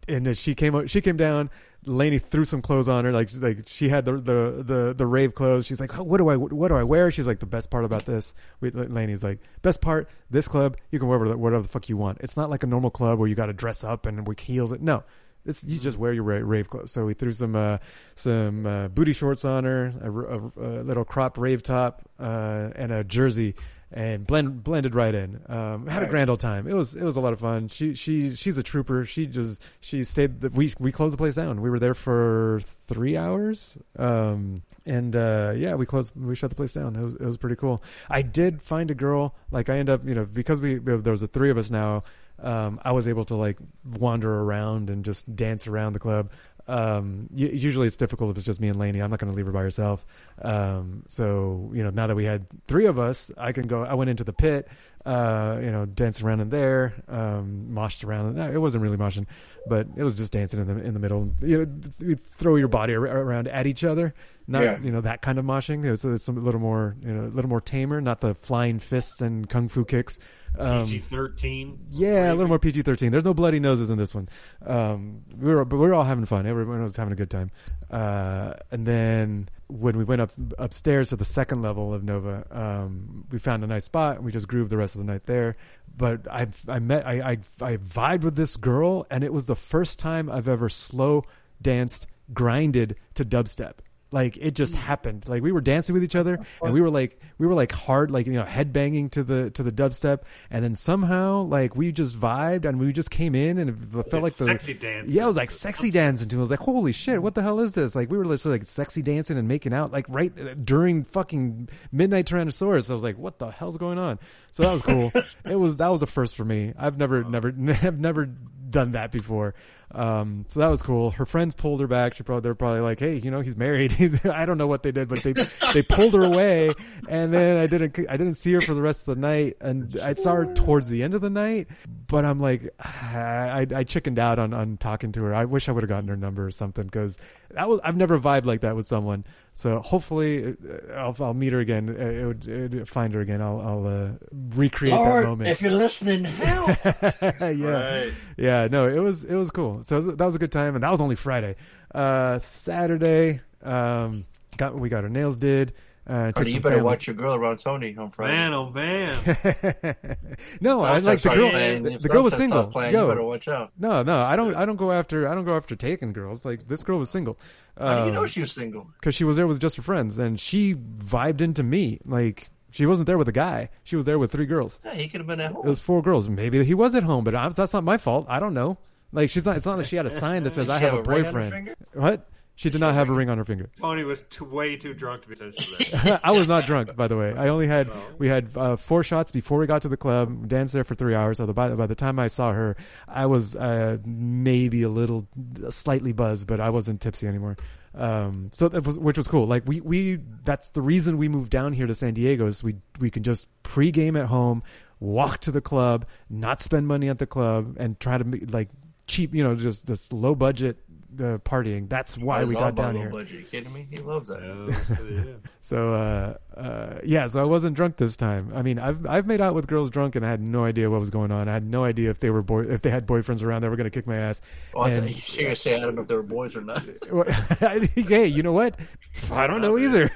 S7: and she came, up- she came down. Lainey threw some clothes on her, like like she had the the the, the rave clothes. She's like, what do I what do I wear? She's like, the best part about this. We, like, best part, this club, you can wear whatever, whatever the fuck you want. It's not like a normal club where you got to dress up and with heels. It no, this you just wear your rave clothes. So we threw some uh, some uh, booty shorts on her, a, a, a little crop rave top, uh, and a jersey. And blend, blended right in. Um, had a grand old time. It was it was a lot of fun. She she she's a trooper. She just she stayed. The, we we closed the place down. We were there for three hours. Um, and uh, yeah, we closed. We shut the place down. It was it was pretty cool. I did find a girl. Like I end up you know because we there was the three of us now. Um, I was able to like wander around and just dance around the club. Um, usually it's difficult if it's just me and Lainey. I'm not going to leave her by herself. Um, so you know, now that we had three of us, I can go. I went into the pit, uh, you know, danced around in there, um, moshed around. No, It wasn't really moshing, but it was just dancing in the in the middle. You know, throw your body ar- around at each other. Not
S5: Yeah.
S7: you know that kind of moshing. It's, it's a little more you know a little more tamer. Not the flying fists and kung fu kicks. Um,
S8: PG thirteen.
S7: yeah, a little more PG thirteen. There's no bloody noses in this one. Um, we were, but we were all having fun. Everyone was having a good time. Uh, and then when we went up upstairs to the second level of Nova, um, we found a nice spot. and We just grooved the rest of the night there. But I, I met, I, I, I vibed with this girl, and it was the first time I've ever slow danced, grinded to dubstep. Like it just mm. happened. Like we were dancing with each other, and we were like we were like hard, like you know, head banging to the to the dubstep, and then somehow like we just vibed, and we just came in, and it felt like the
S8: sexy dance.
S7: Yeah, it was like sexy dancing too. I was like, holy shit, what the hell is this? Like we were literally like sexy dancing and making out like right uh, during fucking midnight Tyrannosaurus. I was like, what the hell's going on? So that was cool. it was that was a first for me. I've never never I've never done that before. Um, so that was cool. Her friends pulled her back. She probably they're probably like, hey, you know, he's married. He's, I don't know what they did, but they they pulled her away, and then I didn't I didn't see her for the rest of the night, and I saw her towards the end of the night. But I'm like, I I chickened out on on talking to her. I wish I would have gotten her number or something because that was I've never vibed like that with someone. So hopefully uh, I'll, I'll meet her again. Uh, It would, it would find her again. I'll I'll uh, recreate
S5: Lord,
S7: that moment.
S5: if you're listening, help!
S7: yeah,
S8: Right.
S7: yeah. No, it was it was cool. So that was a good time, and that was only Friday. Uh, Saturday, um, got we got our nails did. Uh, took
S5: Cardi, you better
S7: family-
S5: watch your girl around Tony on Friday.
S8: Man, oh man.
S7: no, I like the girl.
S5: playing-
S7: The,
S5: if
S7: the girl was single.
S5: playing,
S7: Yo,
S5: you better watch out.
S7: No, no, I don't. I don't go after. I don't go after taking girls. Like this girl was single.
S5: How do you know
S7: Um,
S5: she was single?
S7: because she was there with just her friends, and she vibed into me. Like she wasn't there with a guy; she was there with three girls.
S5: Yeah, he could have been at home.
S7: It was four girls. Maybe he was at home, but I, that's not my fault. I don't know. Like she's not. It's not like she had a sign that says "I have,
S5: have
S7: a
S5: a ring on her
S7: boyfriend."
S5: finger?
S7: What? She did not have a ring on her finger.
S8: Tony was too, way too drunk to be attention to that.
S7: I was not drunk, by the way. I only had we had uh, four shots before we got to the club. Danced there for three hours. So the, by, by the time I saw her, I was uh, maybe a little, slightly buzzed, but I wasn't tipsy anymore. Um, so that was which was cool. Like we we that's the reason we moved down here to San Diego is we we can just pregame at home, walk to the club, not spend money at the club, and try to make, like cheap, you know, just this low budget uh, partying. That's why we got down here.
S5: Budget. You kidding me? He loves that.
S7: So uh, uh, yeah, so I wasn't drunk this time. I mean, I've I've made out with girls drunk and I had no idea what was going on. I had no idea if they were boy if they had boyfriends around that were going to kick my ass.
S5: Oh, I thought you were gonna say I don't know if they were boys or not.
S7: hey, you know what? I don't know either.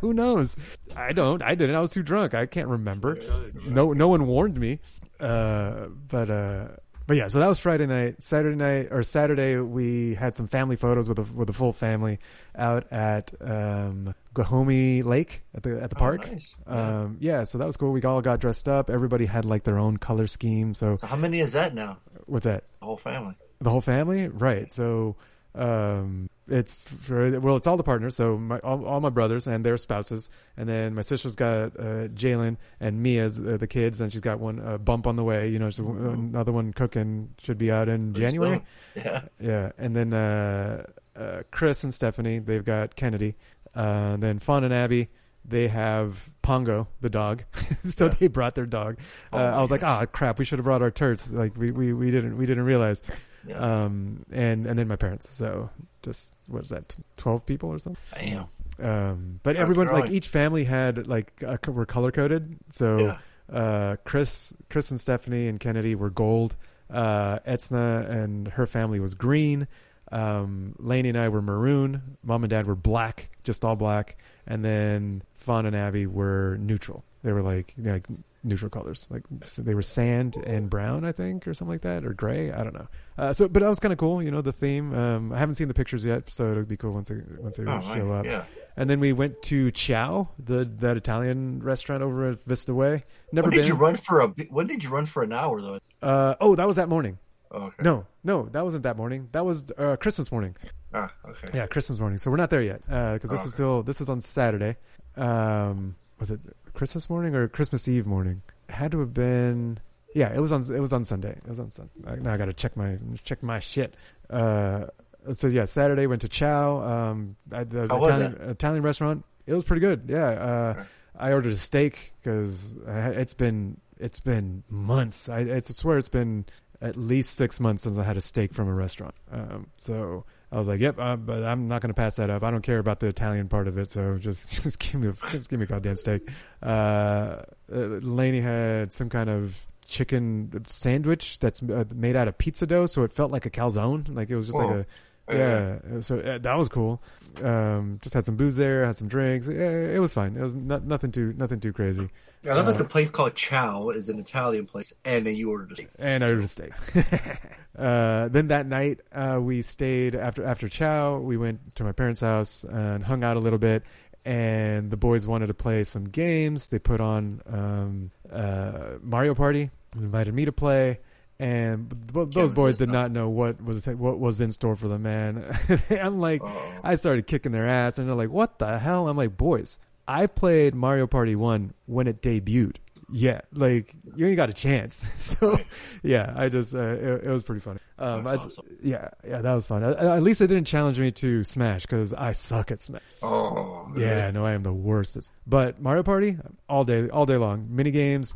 S7: Who knows? I don't. I didn't. I was too drunk. I can't remember. No, no one warned me. Uh, but uh, but yeah. So that was Friday night. Saturday night or Saturday, we had some family photos with a with a full family out at um, Guajome Lake at the at the
S5: Oh,
S7: park.
S5: nice.
S7: Um, yeah. So that was cool. We all got dressed up. Everybody had like their own color scheme. So
S5: So how many is that now?
S7: what's that?
S5: The whole family.
S7: The whole family, right? So, um, it's well, it's all the partners. So my all, all my brothers and their spouses, and then my sister's got uh, Jalen and me as uh, the kids, and she's got one uh, bump on the way. You know, another one cooking should be out in January.
S5: Yeah.
S7: yeah, and then uh, uh, Chris and Stephanie, they've got Kennedy. Uh, and then Fawn and Abby, they have Pongo, the dog. so they brought their dog. Uh,
S5: Oh my
S7: I was like, ah, crap, we should have brought our turds. Like we, we, we didn't we didn't realize.
S5: Yeah.
S7: Um, and and then my parents. So just what is that? Twelve people or something.
S5: Damn.
S7: Um, but everyone, like each family had like uh, were color coded. So uh, Chris, Chris and Stephanie and Kennedy were gold. Uh, Etzna and her family was green. Um, Lainey and I were maroon. Mom and Dad were black, just all black. And then Fawn and Abby were neutral. They were like you know, like neutral colors, like s- they were sand and brown, I think, or something like that, or gray. I don't know. Uh, so, but that was kind of cool. You know, the theme. Um, I haven't seen the pictures yet, so it'll be cool once they once they
S5: Oh,
S7: show
S5: right,
S7: up.
S5: yeah.
S7: And then we went to Chow, the that Italian restaurant over at Vista Way. Never
S5: when did
S7: been.
S5: you run for a? When did you run for an hour though?
S7: Uh, oh, that was that morning.
S5: Oh, okay.
S7: No, no, that wasn't that morning. That was uh, Christmas morning.
S5: Ah, okay.
S7: Yeah, Christmas morning. So we're not there yet because this
S5: Oh,
S7: is still this is on Saturday. Um, was it Christmas morning or Christmas Eve morning? It had to have been. Yeah, it was on. It was on Sunday. It was on Sunday. Now I got to check my check my shit. Uh, so yeah, Saturday went to Chow. Um, at the Italian,
S5: it?
S7: Italian restaurant. It was pretty good. Yeah. Uh, I ordered a steak because it's been it's been months. I, it's, I swear it's been at least six months since I had a steak from a restaurant. Um, so I was like, "Yep," uh, but I'm not going to pass that up. I don't care about the Italian part of it. So just just give me a, just give me a goddamn steak. Uh, uh, Lainey had some kind of chicken sandwich that's uh, made out of pizza dough, so it felt like a calzone. Like it was just like a yeah, so uh, that was cool. Um, just had some booze there, had some drinks. Yeah, it was fine. It was not, nothing too nothing too crazy.
S5: I love
S7: Uh,
S5: that the place called Chow is an Italian place, and you ordered a steak.
S7: and I ordered a steak. uh, then that night, uh, we stayed after after chow. We went to my parents' house and hung out a little bit. And the boys wanted to play some games. They put on um, uh, Mario Party. Invited me to play, and b- b- those boys did not know what was what was in store for them. Man, I'm like, I started kicking their ass, and they're like, "What the hell?" I'm like, "Boys, I played Mario Party One when it debuted. Yeah, like you ain't got a chance. so, yeah, I just uh, it, it was pretty funny. Um, I-
S5: awesome.
S7: Yeah, yeah, that was fun. At least they didn't challenge me to Smash because I suck at Smash.
S5: Oh,
S7: yeah,
S5: really?
S7: no, I am the worst. At, but Mario Party all day, all day long. Mini games.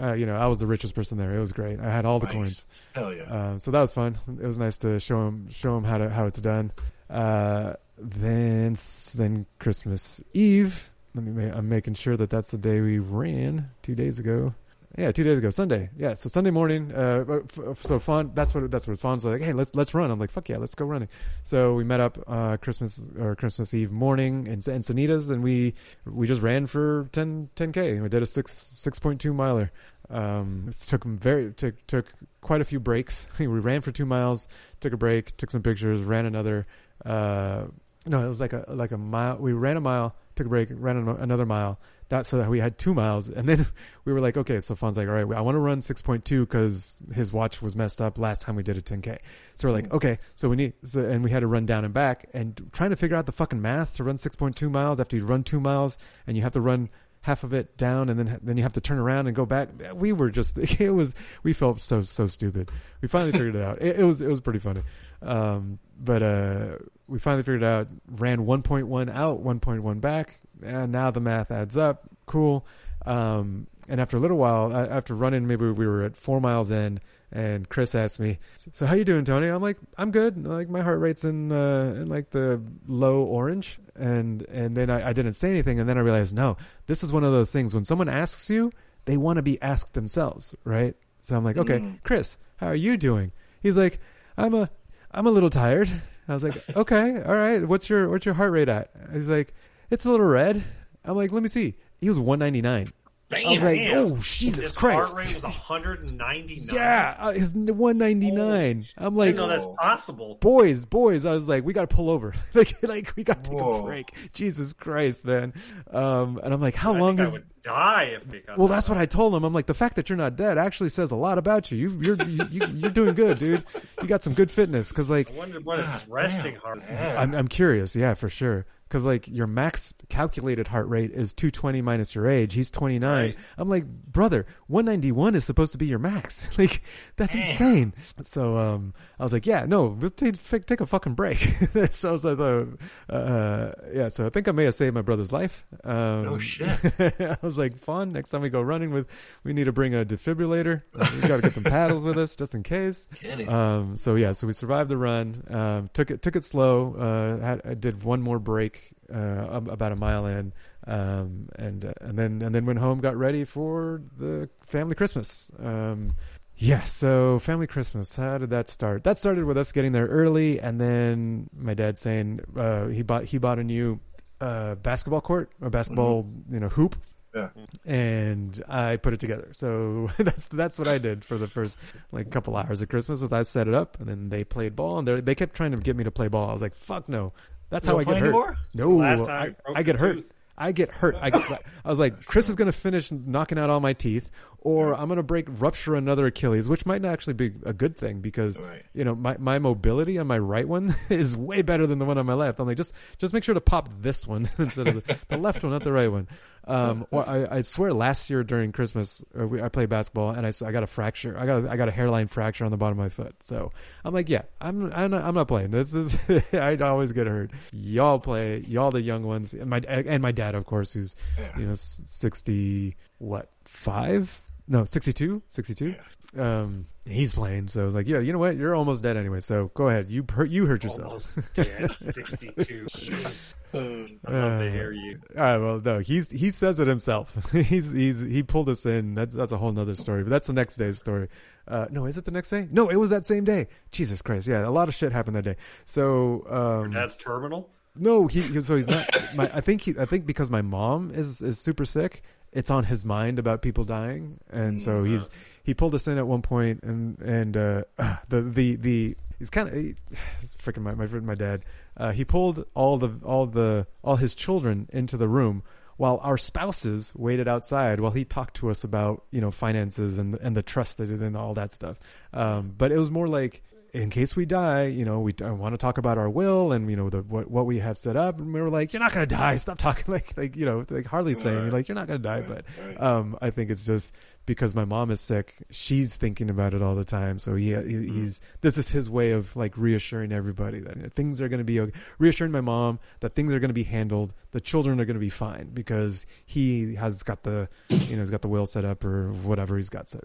S7: Uh, you know, I was the richest person there. It was great. I had all the
S5: Nice.
S7: coins.
S5: Hell yeah.
S7: Uh, so that was fun. It was nice to show them show 'em how to how it's done. Uh, then then Christmas Eve. Let me. I'm making sure that that's the day we ran two days ago. Yeah, two days ago, Sunday. Yeah, so Sunday morning. Uh, so Fawn, that's what that's what Fawn's like. Hey, let's let's run. I'm like, fuck yeah, let's go running. So we met up uh, Christmas or Christmas Eve morning in Encinitas, and we we just ran for 10 10k. We did a six six point two miler. Um, it took very took took quite a few breaks. we ran for two miles, took a break, took some pictures, ran another. Uh, no, it was like a like a mile. We ran a mile, took a break, ran an- another mile. That so that we had two miles, and then we were like, okay. So Fawn's like, all right, I want to run six point two because his watch was messed up last time we did a ten k. So we're like, mm-hmm. okay. So we need, so, and we had to run down and back, and trying to figure out the fucking math to run six point two miles after you run two miles, and you have to run half of it down and then then you have to turn around and go back. We were just it was we felt so so stupid. We finally figured it out. It, it was it was pretty funny. Um but uh we finally figured it out ran 1.1 out 1.1 back and now the math adds up. Cool. Um and after a little while after running maybe we were at four miles in and Chris asked me, "So how you doing, Tony?" I'm like, "I'm good. Like my heart rate's in uh, in like the low orange." And and then I, I didn't say anything, and then I realized, no, this is one of those things when someone asks you, they want to be asked themselves, right? So I'm like, "Okay,
S5: Mm.
S7: Chris, how are you doing?" He's like, "I'm a I'm a little tired." I was like, "Okay, all right. What's your what's your heart rate at?" He's like, "It's a little red." I'm like, "Let me see." He was 199. I was like, "Oh, Jesus
S8: His
S7: Christ!"
S8: heart rate was 199.
S7: Yeah, uh, his 199. I'm
S8: I
S7: like,
S8: didn't know that's possible.
S7: boys, boys. I was like, we got to pull over. like, like we got to take a break. Jesus Christ, man. Um, and I'm like, how
S8: I
S7: long
S8: think I
S7: is?
S8: would die if we got
S7: Well, that's what I told him. I'm like, the fact that you're not dead actually says a lot about you. You, you're, you, you, you're doing good, dude. You got some good fitness. Because like,
S8: I wonder what his resting heart.
S7: I'm, I'm curious. Yeah, for sure. Because like your max calculated heart rate is 220 minus your age. He's 29.
S8: Right.
S7: I'm like, brother, 191 is supposed to be your max. like that's insane. So um, I was like, yeah, no, we'll take, take a fucking break. so I was like, uh, uh, yeah. So I think I may have saved my brother's life. Um,
S5: Oh, shit.
S7: I was like, fun. Next time we go running with, we need to bring a defibrillator. Uh, we got to get some paddles with us just in case. Um, so yeah, so we survived the run. Um, took it took it slow. Uh, had, I did one more break uh, about a mile in, um, and uh, and then and then went home. Got ready for the family Christmas. Um, yeah, so family Christmas. How did that start? That started with us getting there early, and then my dad saying uh, he bought he bought a new uh, basketball court, a basketball you know hoop
S5: Yeah.
S7: and I put it together. So that's that's what I did for the first like couple hours of Christmas. Is I set it up, and then they played ball, and they they kept trying to get me to play ball. I was like, "Fuck no!" That's
S5: You
S7: how I get hurt.
S5: anymore?
S7: No, I, I get hurt. I get hurt. I get. I was like, Chris is going to finish knocking out all my teeth, or I'm going to break rupture another Achilles, which might not actually be a good thing because
S5: Right.
S7: you know my my mobility on my right one is way better than the one on my left. I'm like, just just make sure to pop this one instead of the, the left one, not the right one. Um, or I, I swear, last year during Christmas, uh, we, I played basketball and I, I got a fracture. I got a, I got a hairline fracture on the bottom of my foot. So I'm like, yeah, I'm I'm not, I'm not playing. This is I always get hurt. Y'all play, y'all the young ones, and my and my dad, of course, who's you know sixty what five. No, 62, 62. Um, he's playing, so I was like, "Yeah, you know what? You're almost dead anyway. So go ahead. You hurt. You hurt yourself."
S8: Almost dead. 62. Jeez. I'd love to hear you.
S7: All right, well, no, he's he says it himself. he's he's he pulled us in. That's that's a whole nother story. But that's the next day's story. Uh, no, is it the next day? No, it was that same day. Jesus Christ, yeah, a lot of shit happened that day. So um,
S8: Dad's terminal.
S7: no, he, he so he's not. My, I think he, I think because my mom is is super sick, it's on his mind about people dying, and so he's he pulled us in at one point, and and uh, the the the he's kind of he, it's freaking my my my dad. Uh, he pulled all the all the all his children into the room while our spouses waited outside while he talked to us about you know finances and and the trust that and all that stuff. Um, but it was more like in case we die, you know, we I want to talk about our will and you know the what what we have set up, and we were like, you're not gonna die. Stop talking like like you know like Harley saying you're like you're not gonna die, but um, I think it's just because my mom is sick, she's thinking about it all the time. So he, he he's this is his way of like reassuring everybody that things are gonna be okay. reassuring my mom that things are gonna be handled, the children are gonna be fine because he has got the you know he's got the will set up or whatever he's got set.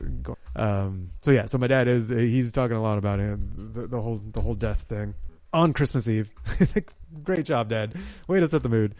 S7: Um, so yeah, so my dad is he's talking a lot about it, the, the whole the whole death thing on Christmas Eve. Great job, Dad. Way to set the mood.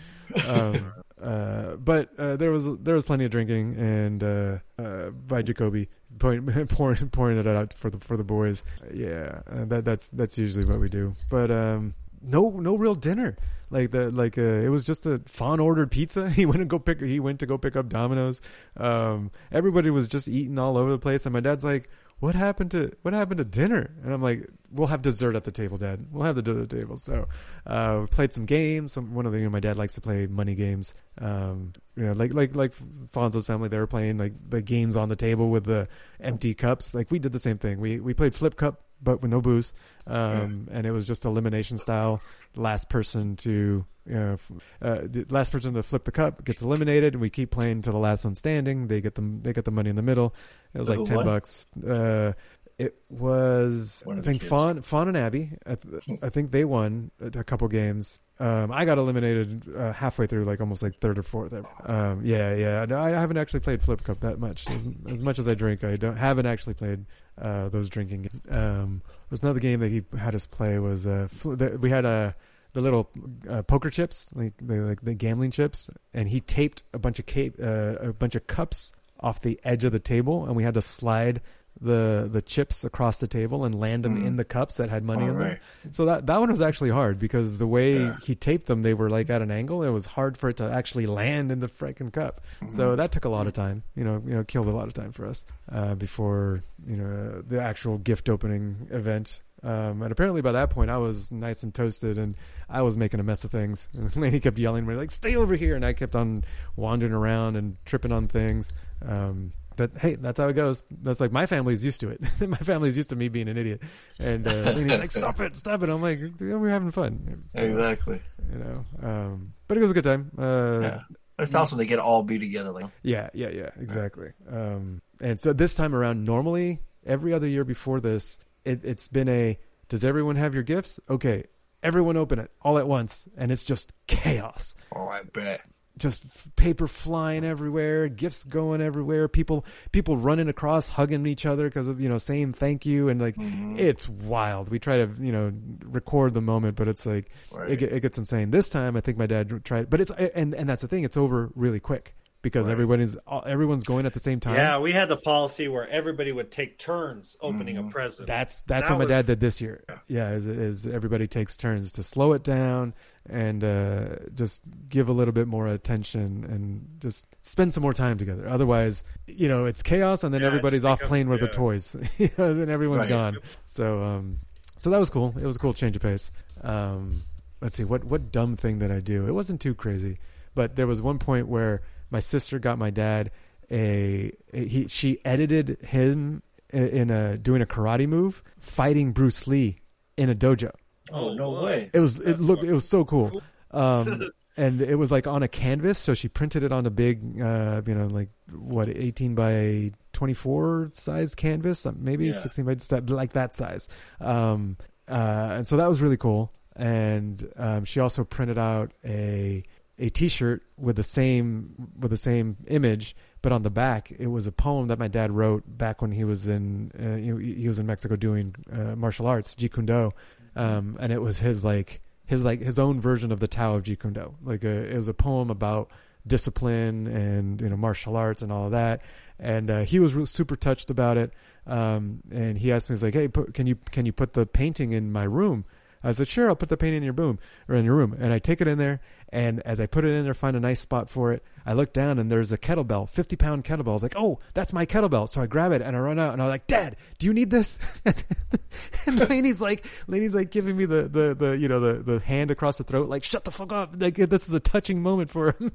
S7: Um, uh, but uh, there was there was plenty of drinking and uh, uh, by Jacoby pouring, pouring pouring it out for the for the boys. Yeah, uh, that that's that's usually what we do. But um, no no real dinner. Like the like uh, it was just a Fawn ordered pizza. He went to go pick he went to go pick up Domino's. Um, everybody was just eating all over the place, and my dad's like, "What happened to what happened to dinner?" And I'm like, "We'll have dessert at the table, Dad. We'll have the at table." So uh, we played some games. Some one of the you know, my dad likes to play money games. Um, you know, like like like Fonso's family, they were playing like the games on the table with the empty cups. Like we did the same thing. We we played flip cup, but with no booze. Um, and it was just elimination style. Last person to you know, uh, the last person to flip the cup gets eliminated, and we keep playing to the last one standing. They get them. They get the money in the middle. It was like ten
S5: won?
S7: bucks. Uh, it was I think
S5: kids.
S7: Fawn Fawn and Abby. I, th- I think they won a, a couple games. Um, I got eliminated uh, halfway through, like almost like third or fourth. Um, yeah, yeah. No, I haven't actually played Flip Cup that much. As, as much as I drink, I don't haven't actually played uh, those drinking games. Um, there's another game that he had us play was uh, fl- the, we had a the little uh, poker chips, like the like the gambling chips, and he taped a bunch of cape, uh, a bunch of cups off the edge of the table, and we had to slide the the chips across the table and land them
S5: Mhm.
S7: in the cups that had money in them. So that that one was actually hard because the way
S5: Yeah.
S7: he taped them, they were like at an angle. It was hard for it to actually land in the freaking cup. So
S5: Mhm.
S7: that took a lot of time. You know, you know, killed a lot of time for us uh, before you know the actual gift opening event. Um, and apparently by that point I was nice and toasted and I was making a mess of things. And Lainey kept yelling at me like, "Stay over here!" And I kept on wandering around and tripping on things. Um, but hey, that's how it goes. That's like my family's used to it. my family's used to me being an idiot. And uh, Lainey's like, "Stop it, stop it!" I'm like, "We're having fun." So,
S5: Exactly.
S7: You know, um, but it was a good time. Uh,
S5: Yeah. It's awesome they get all be together. Like,
S7: yeah, yeah, yeah, exactly. Um, and so this time around, normally every other year before this, it, it's been a does everyone have your gifts? Okay, everyone open it all at once, and it's just chaos.
S5: oh, I bet.
S7: Just paper flying everywhere, gifts going everywhere, people people running across, hugging each other because of you know saying thank you, and like mm-hmm. it's wild. We try to you know record the moment, but it's like it,
S5: Right.
S7: get- it gets insane. This time, I think my dad tried, but it's and and that's the thing, it's over really quick because
S5: Right.
S7: everybody's everyone's going at the same time.
S8: Yeah, we had the policy where everybody would take turns opening a present.
S7: That's that's
S8: That
S7: what my dad did this year. Yeah, is, is everybody takes turns to slow it down and uh, just give a little bit more attention and just spend some more time together. Otherwise, you know, it's chaos and then
S8: Yeah,
S7: everybody's off
S8: becomes-
S7: playing with
S8: yeah.
S7: the toys. you know, then everyone's
S5: Right.
S7: gone. So um, so that was cool. It was a cool change of pace. Um, let's see what what dumb thing did I do? It wasn't too crazy, but there was one point where my sister got my dad a, a he she edited him in a doing a karate move fighting Bruce Lee in a dojo.
S5: Oh, no way.
S7: It was it looked it was so cool. Um, and it was like on a canvas, so she printed it on a big uh, you know like what 18 by 24 size canvas, uh, maybe
S5: Yeah.
S7: 16 by that- like that size. Um, uh, and so that was really cool. And um, she also printed out a a T-shirt with the same with the same image, but on the back it was a poem that my dad wrote back when he was in uh, he, he was in Mexico doing uh, martial arts, Jeet Kune Do, um, and it was his like his like his own version of the Tao of Jeet Kune Do. Like a, it was a poem about discipline and you know martial arts and all of that. And uh, he was real super touched about it. Um, and he asked me, he's like, "Hey, put, can you can you put the painting in my room?" I said, "Sure, I'll put the painting in your room or in your room." And I take it in there, and as I put it in there, find a nice spot for it. I look down, and there's a kettlebell, fifty pound kettlebell. I was like, "Oh, that's my kettlebell!" So I grab it and I run out, and I'm like, "Dad, do you need this?" and Lainey's like, Lainey's like giving me the the the you know the the hand across the throat, like, "Shut the fuck up!" Like this is a touching moment for him.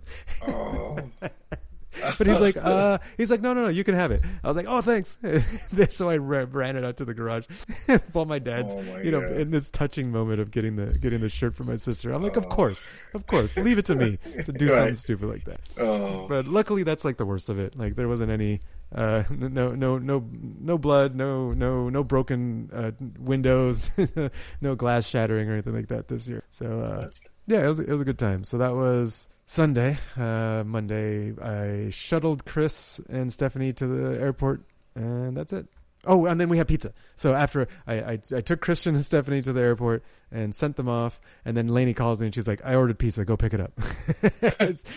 S7: Oh. but he's like, uh, he's like, no, no, no, you can have it. I was like, oh, thanks. so I ran it out to the garage while my dad's,
S5: Oh my
S7: you know,
S5: God.
S7: in this touching moment of getting the getting the shirt for my sister. I'm like, of course, of course, leave it to me to do
S5: Right.
S7: something stupid like that.
S5: Oh.
S7: But luckily, that's like the worst of it. Like there wasn't any, uh, no, no, no, no blood, no, no, no broken uh, windows, no glass shattering or anything like that this year. So uh, yeah, it was it was a good time. So that was Sunday. Uh, Monday, I shuttled Chris and Stephanie to the airport, and that's it. Oh, and then we had pizza. So after I, I, I took Christian and Stephanie to the airport and sent them off, and then Lainey calls me and she's like, "I ordered pizza. Go pick it up."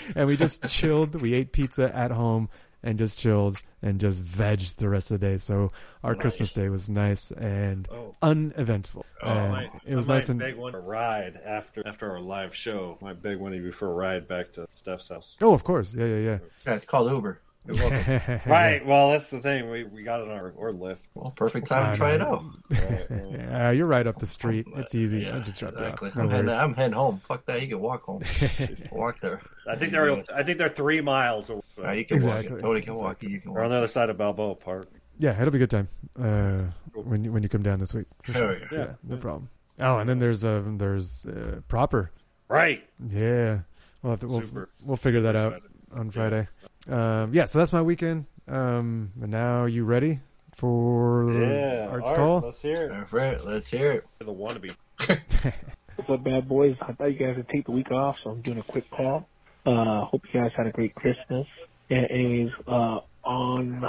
S7: And we just chilled. We ate pizza at home and just chilled and just vegged the rest of the day. So our Christmas day was nice and oh. uneventful.
S8: Oh,
S7: And
S8: my,
S7: it was
S8: my
S7: nice and
S8: big one a ride after after our live show. My big one would be for a ride back to Steph's house.
S7: oh, of course, yeah, yeah, yeah.
S5: Yeah, call Uber.
S8: Right. Well, that's the thing. We we got it on our or Lyft.
S5: Well, perfect time to try it
S7: know.
S5: out.
S7: yeah, you're right up the street. It's easy.
S5: Yeah,
S7: I just
S5: exactly.
S7: No
S5: I'm, heading. I'm heading home. Fuck that. You can walk home. Just walk there.
S8: I think they're I think they're three miles. Away, so.
S5: Yeah, you can walk.
S7: Exactly.
S5: It. Totally can walk. it. You can
S8: We're on the other side of Balboa Park.
S7: Yeah, it'll be a good time uh, when you, when you come down this week. For
S5: Hell
S7: sure.
S5: yeah.
S7: yeah, no problem. Oh, and then there's uh, there's uh, proper.
S8: Right.
S7: Yeah, we'll have to we'll,
S8: Super.
S7: we'll figure that out on Friday. Um, yeah, so that's my weekend. Um, and now you ready for
S8: Yeah.
S7: Art's
S8: Art,
S7: call?
S8: Let's hear it.
S5: All right, let's hear it.
S8: The wannabe.
S15: What's up, bad boys? I thought you guys would take the week off, so I'm doing a quick call. Uh, hope you guys had a great Christmas. And anyways, uh, on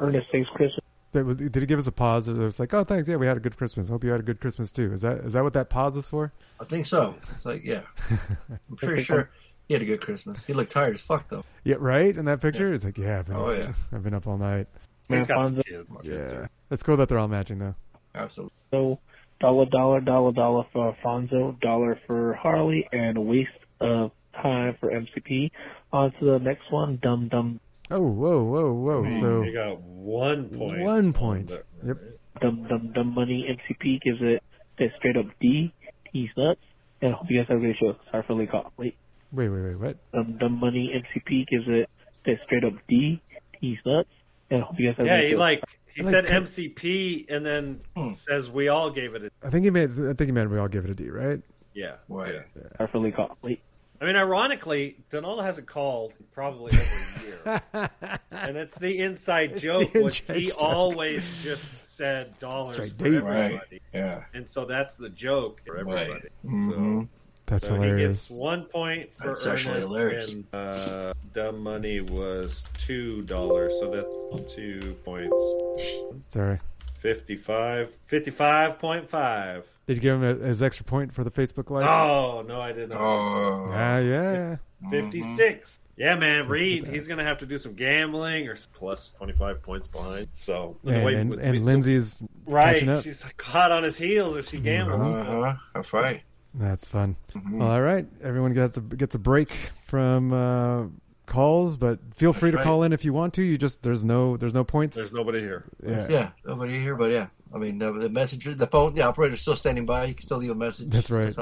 S15: Ernest Saves Christmas,
S7: That was, did he give us a pause? It was like, oh, thanks. Yeah, we had a good Christmas. Hope you had a good Christmas too. Is that is that what that pause was for?
S5: I think so. It's like, yeah. I'm pretty sure he had a good Christmas. He looked tired as fuck, though.
S7: Yeah, right. In that picture, it's like, yeah, I've been,
S5: Oh, yeah.
S7: I've been up all night.
S8: He's got
S15: Alfonso.
S8: the kid.
S7: Yeah, it's cool that they're all matching though.
S5: Absolutely.
S15: So, dollar, dollar, dollar, dollar for Alfonso, dollar for Harley, and a waste of time for MCP. On to the next one, Dum Dum
S7: Oh, whoa, whoa, whoa! Hmm, so
S8: You got one point.
S7: one point. Yep.
S15: Dum Dum Dum Money MCP gives it a straight up D. He's nuts. And I hope you guys have a great show. Sorry for the late call. Wait.
S7: Wait, wait, wait. What?
S15: Dum Dum Money MCP gives it a straight up D. He's nuts. And I hope you guys have a
S8: Yeah, he like he
S7: Like,
S8: said MCP and then hmm. says we all gave it a
S7: I think he made. I think he meant we all gave it a D, right?
S8: yeah.
S5: Right.
S8: yeah.
S15: Sorry for the call. Wait.
S8: I mean, ironically, Donald hasn't called in probably over a year, and it's the inside joke,
S7: the
S8: which he
S7: joke.
S8: always just said dollars
S7: Straight
S8: for
S7: D.
S8: everybody,
S5: Right. Yeah.
S8: and so that's the joke for everybody.
S5: hmm
S7: That's
S8: So, so he
S7: hilarious.
S8: gets one point for
S5: That's actually
S8: Ernest,
S5: hilarious.
S8: and uh, dumb money was two dollars, so that's two points.
S7: Sorry.
S8: 55 55.5
S7: Did you give him a, his extra point for the Facebook live?
S8: oh no i did not
S5: Oh.
S7: Ah, yeah.
S8: 56 yeah man reed he's gonna have to do some gambling or plus 25 points behind so
S7: And,
S8: wait,
S7: and,
S8: with-
S7: and
S8: with-
S7: Lindsay's
S8: right
S7: up.
S8: she's like hot on his heels if she gambles
S5: Uh-huh. That's right.
S7: That's fun.
S8: Mm-hmm.
S7: Well, all right. Everyone gets a, gets a break from uh, calls, but feel free to
S5: right.
S7: call in if you want to. You just there's no there's no points.
S8: there's nobody here
S7: yeah.
S5: Yeah. Nobody here, but yeah. I mean, the, the messenger, the phone, the operator's still standing by. You can still leave a message.
S7: That's right.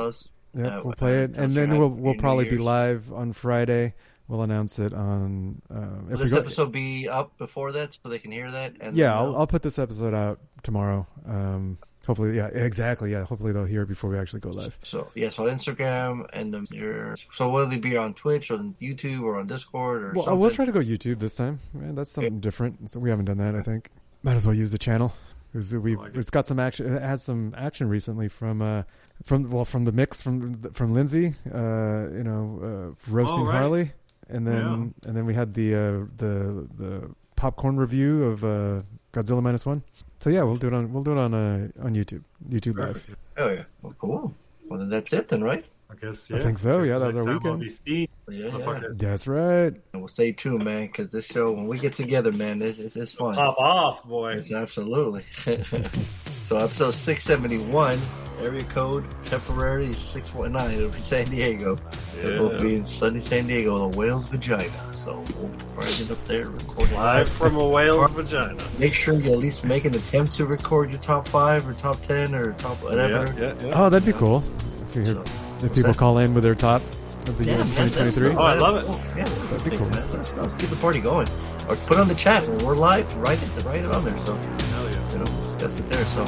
S7: Yep,
S5: uh,
S7: we'll play it, and then we'll we'll probably be live on Friday. We'll announce it on. Uh,
S5: Will
S7: if
S5: this
S7: go,
S5: episode be up before that so they can hear that? And
S7: yeah, I'll? I'll put this episode out tomorrow. Um, hopefully, yeah, exactly. Yeah, hopefully they'll hear it before we actually go live.
S5: So yeah, so Instagram and um, your so will they be on Twitch or on YouTube or on Discord or
S7: Well,
S5: something?
S7: we'll try to go YouTube this time. Man, that's something different. So we haven't done that. I think might as well use the channel because we have it's got some action. It has some action recently from uh from well from the mix from from Lindsay. Uh, you know, uh, roasting
S8: Oh, right.
S7: Harley, and then and then we had the uh, the the popcorn review of uh, Godzilla minus one. So yeah, we'll do it on we'll do it on uh, on YouTube YouTube live.
S5: Oh yeah, well, cool. Well then that's it then, right?
S8: I guess
S7: I think so, yeah, that was our
S8: next time I'll
S7: weekend.
S5: Yeah, yeah.
S7: That's right.
S5: And we'll stay tuned, man, because this show when we get together, man, it, it's it's fun.
S8: pop off boy
S5: It's absolutely. so episode six seventy one, area code temporary six one nine. It'll be San Diego. It'll be in sunny San Diego, the whale's vagina. So we'll probably get up there, record
S8: live from a whale's vagina
S5: Make sure you at least make an attempt to record your top five or top ten or top whatever.
S8: yeah, yeah, yeah.
S7: Oh, that'd be cool. If, you hear, if people
S5: that?
S7: call in with their top of the year
S5: Yeah, man,
S7: 2023.
S8: Oh, I love it.
S5: Yeah,
S7: That'd be cool.
S5: Let us. Let's keep the party going. Or put it on the chat when we're live. Write it, write it on there. So
S8: Hell yeah.
S5: you know, discuss it there. So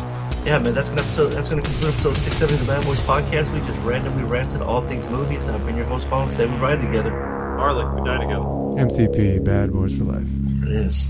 S5: yeah, man, that's gonna episode. That's gonna conclude episode six seventy of the Bad Boys podcast. We just randomly ranted all things movies. I've been your host, Paul. Say we ride together.
S8: harley we die together
S7: MCP, Bad Boys for Life.
S5: It is.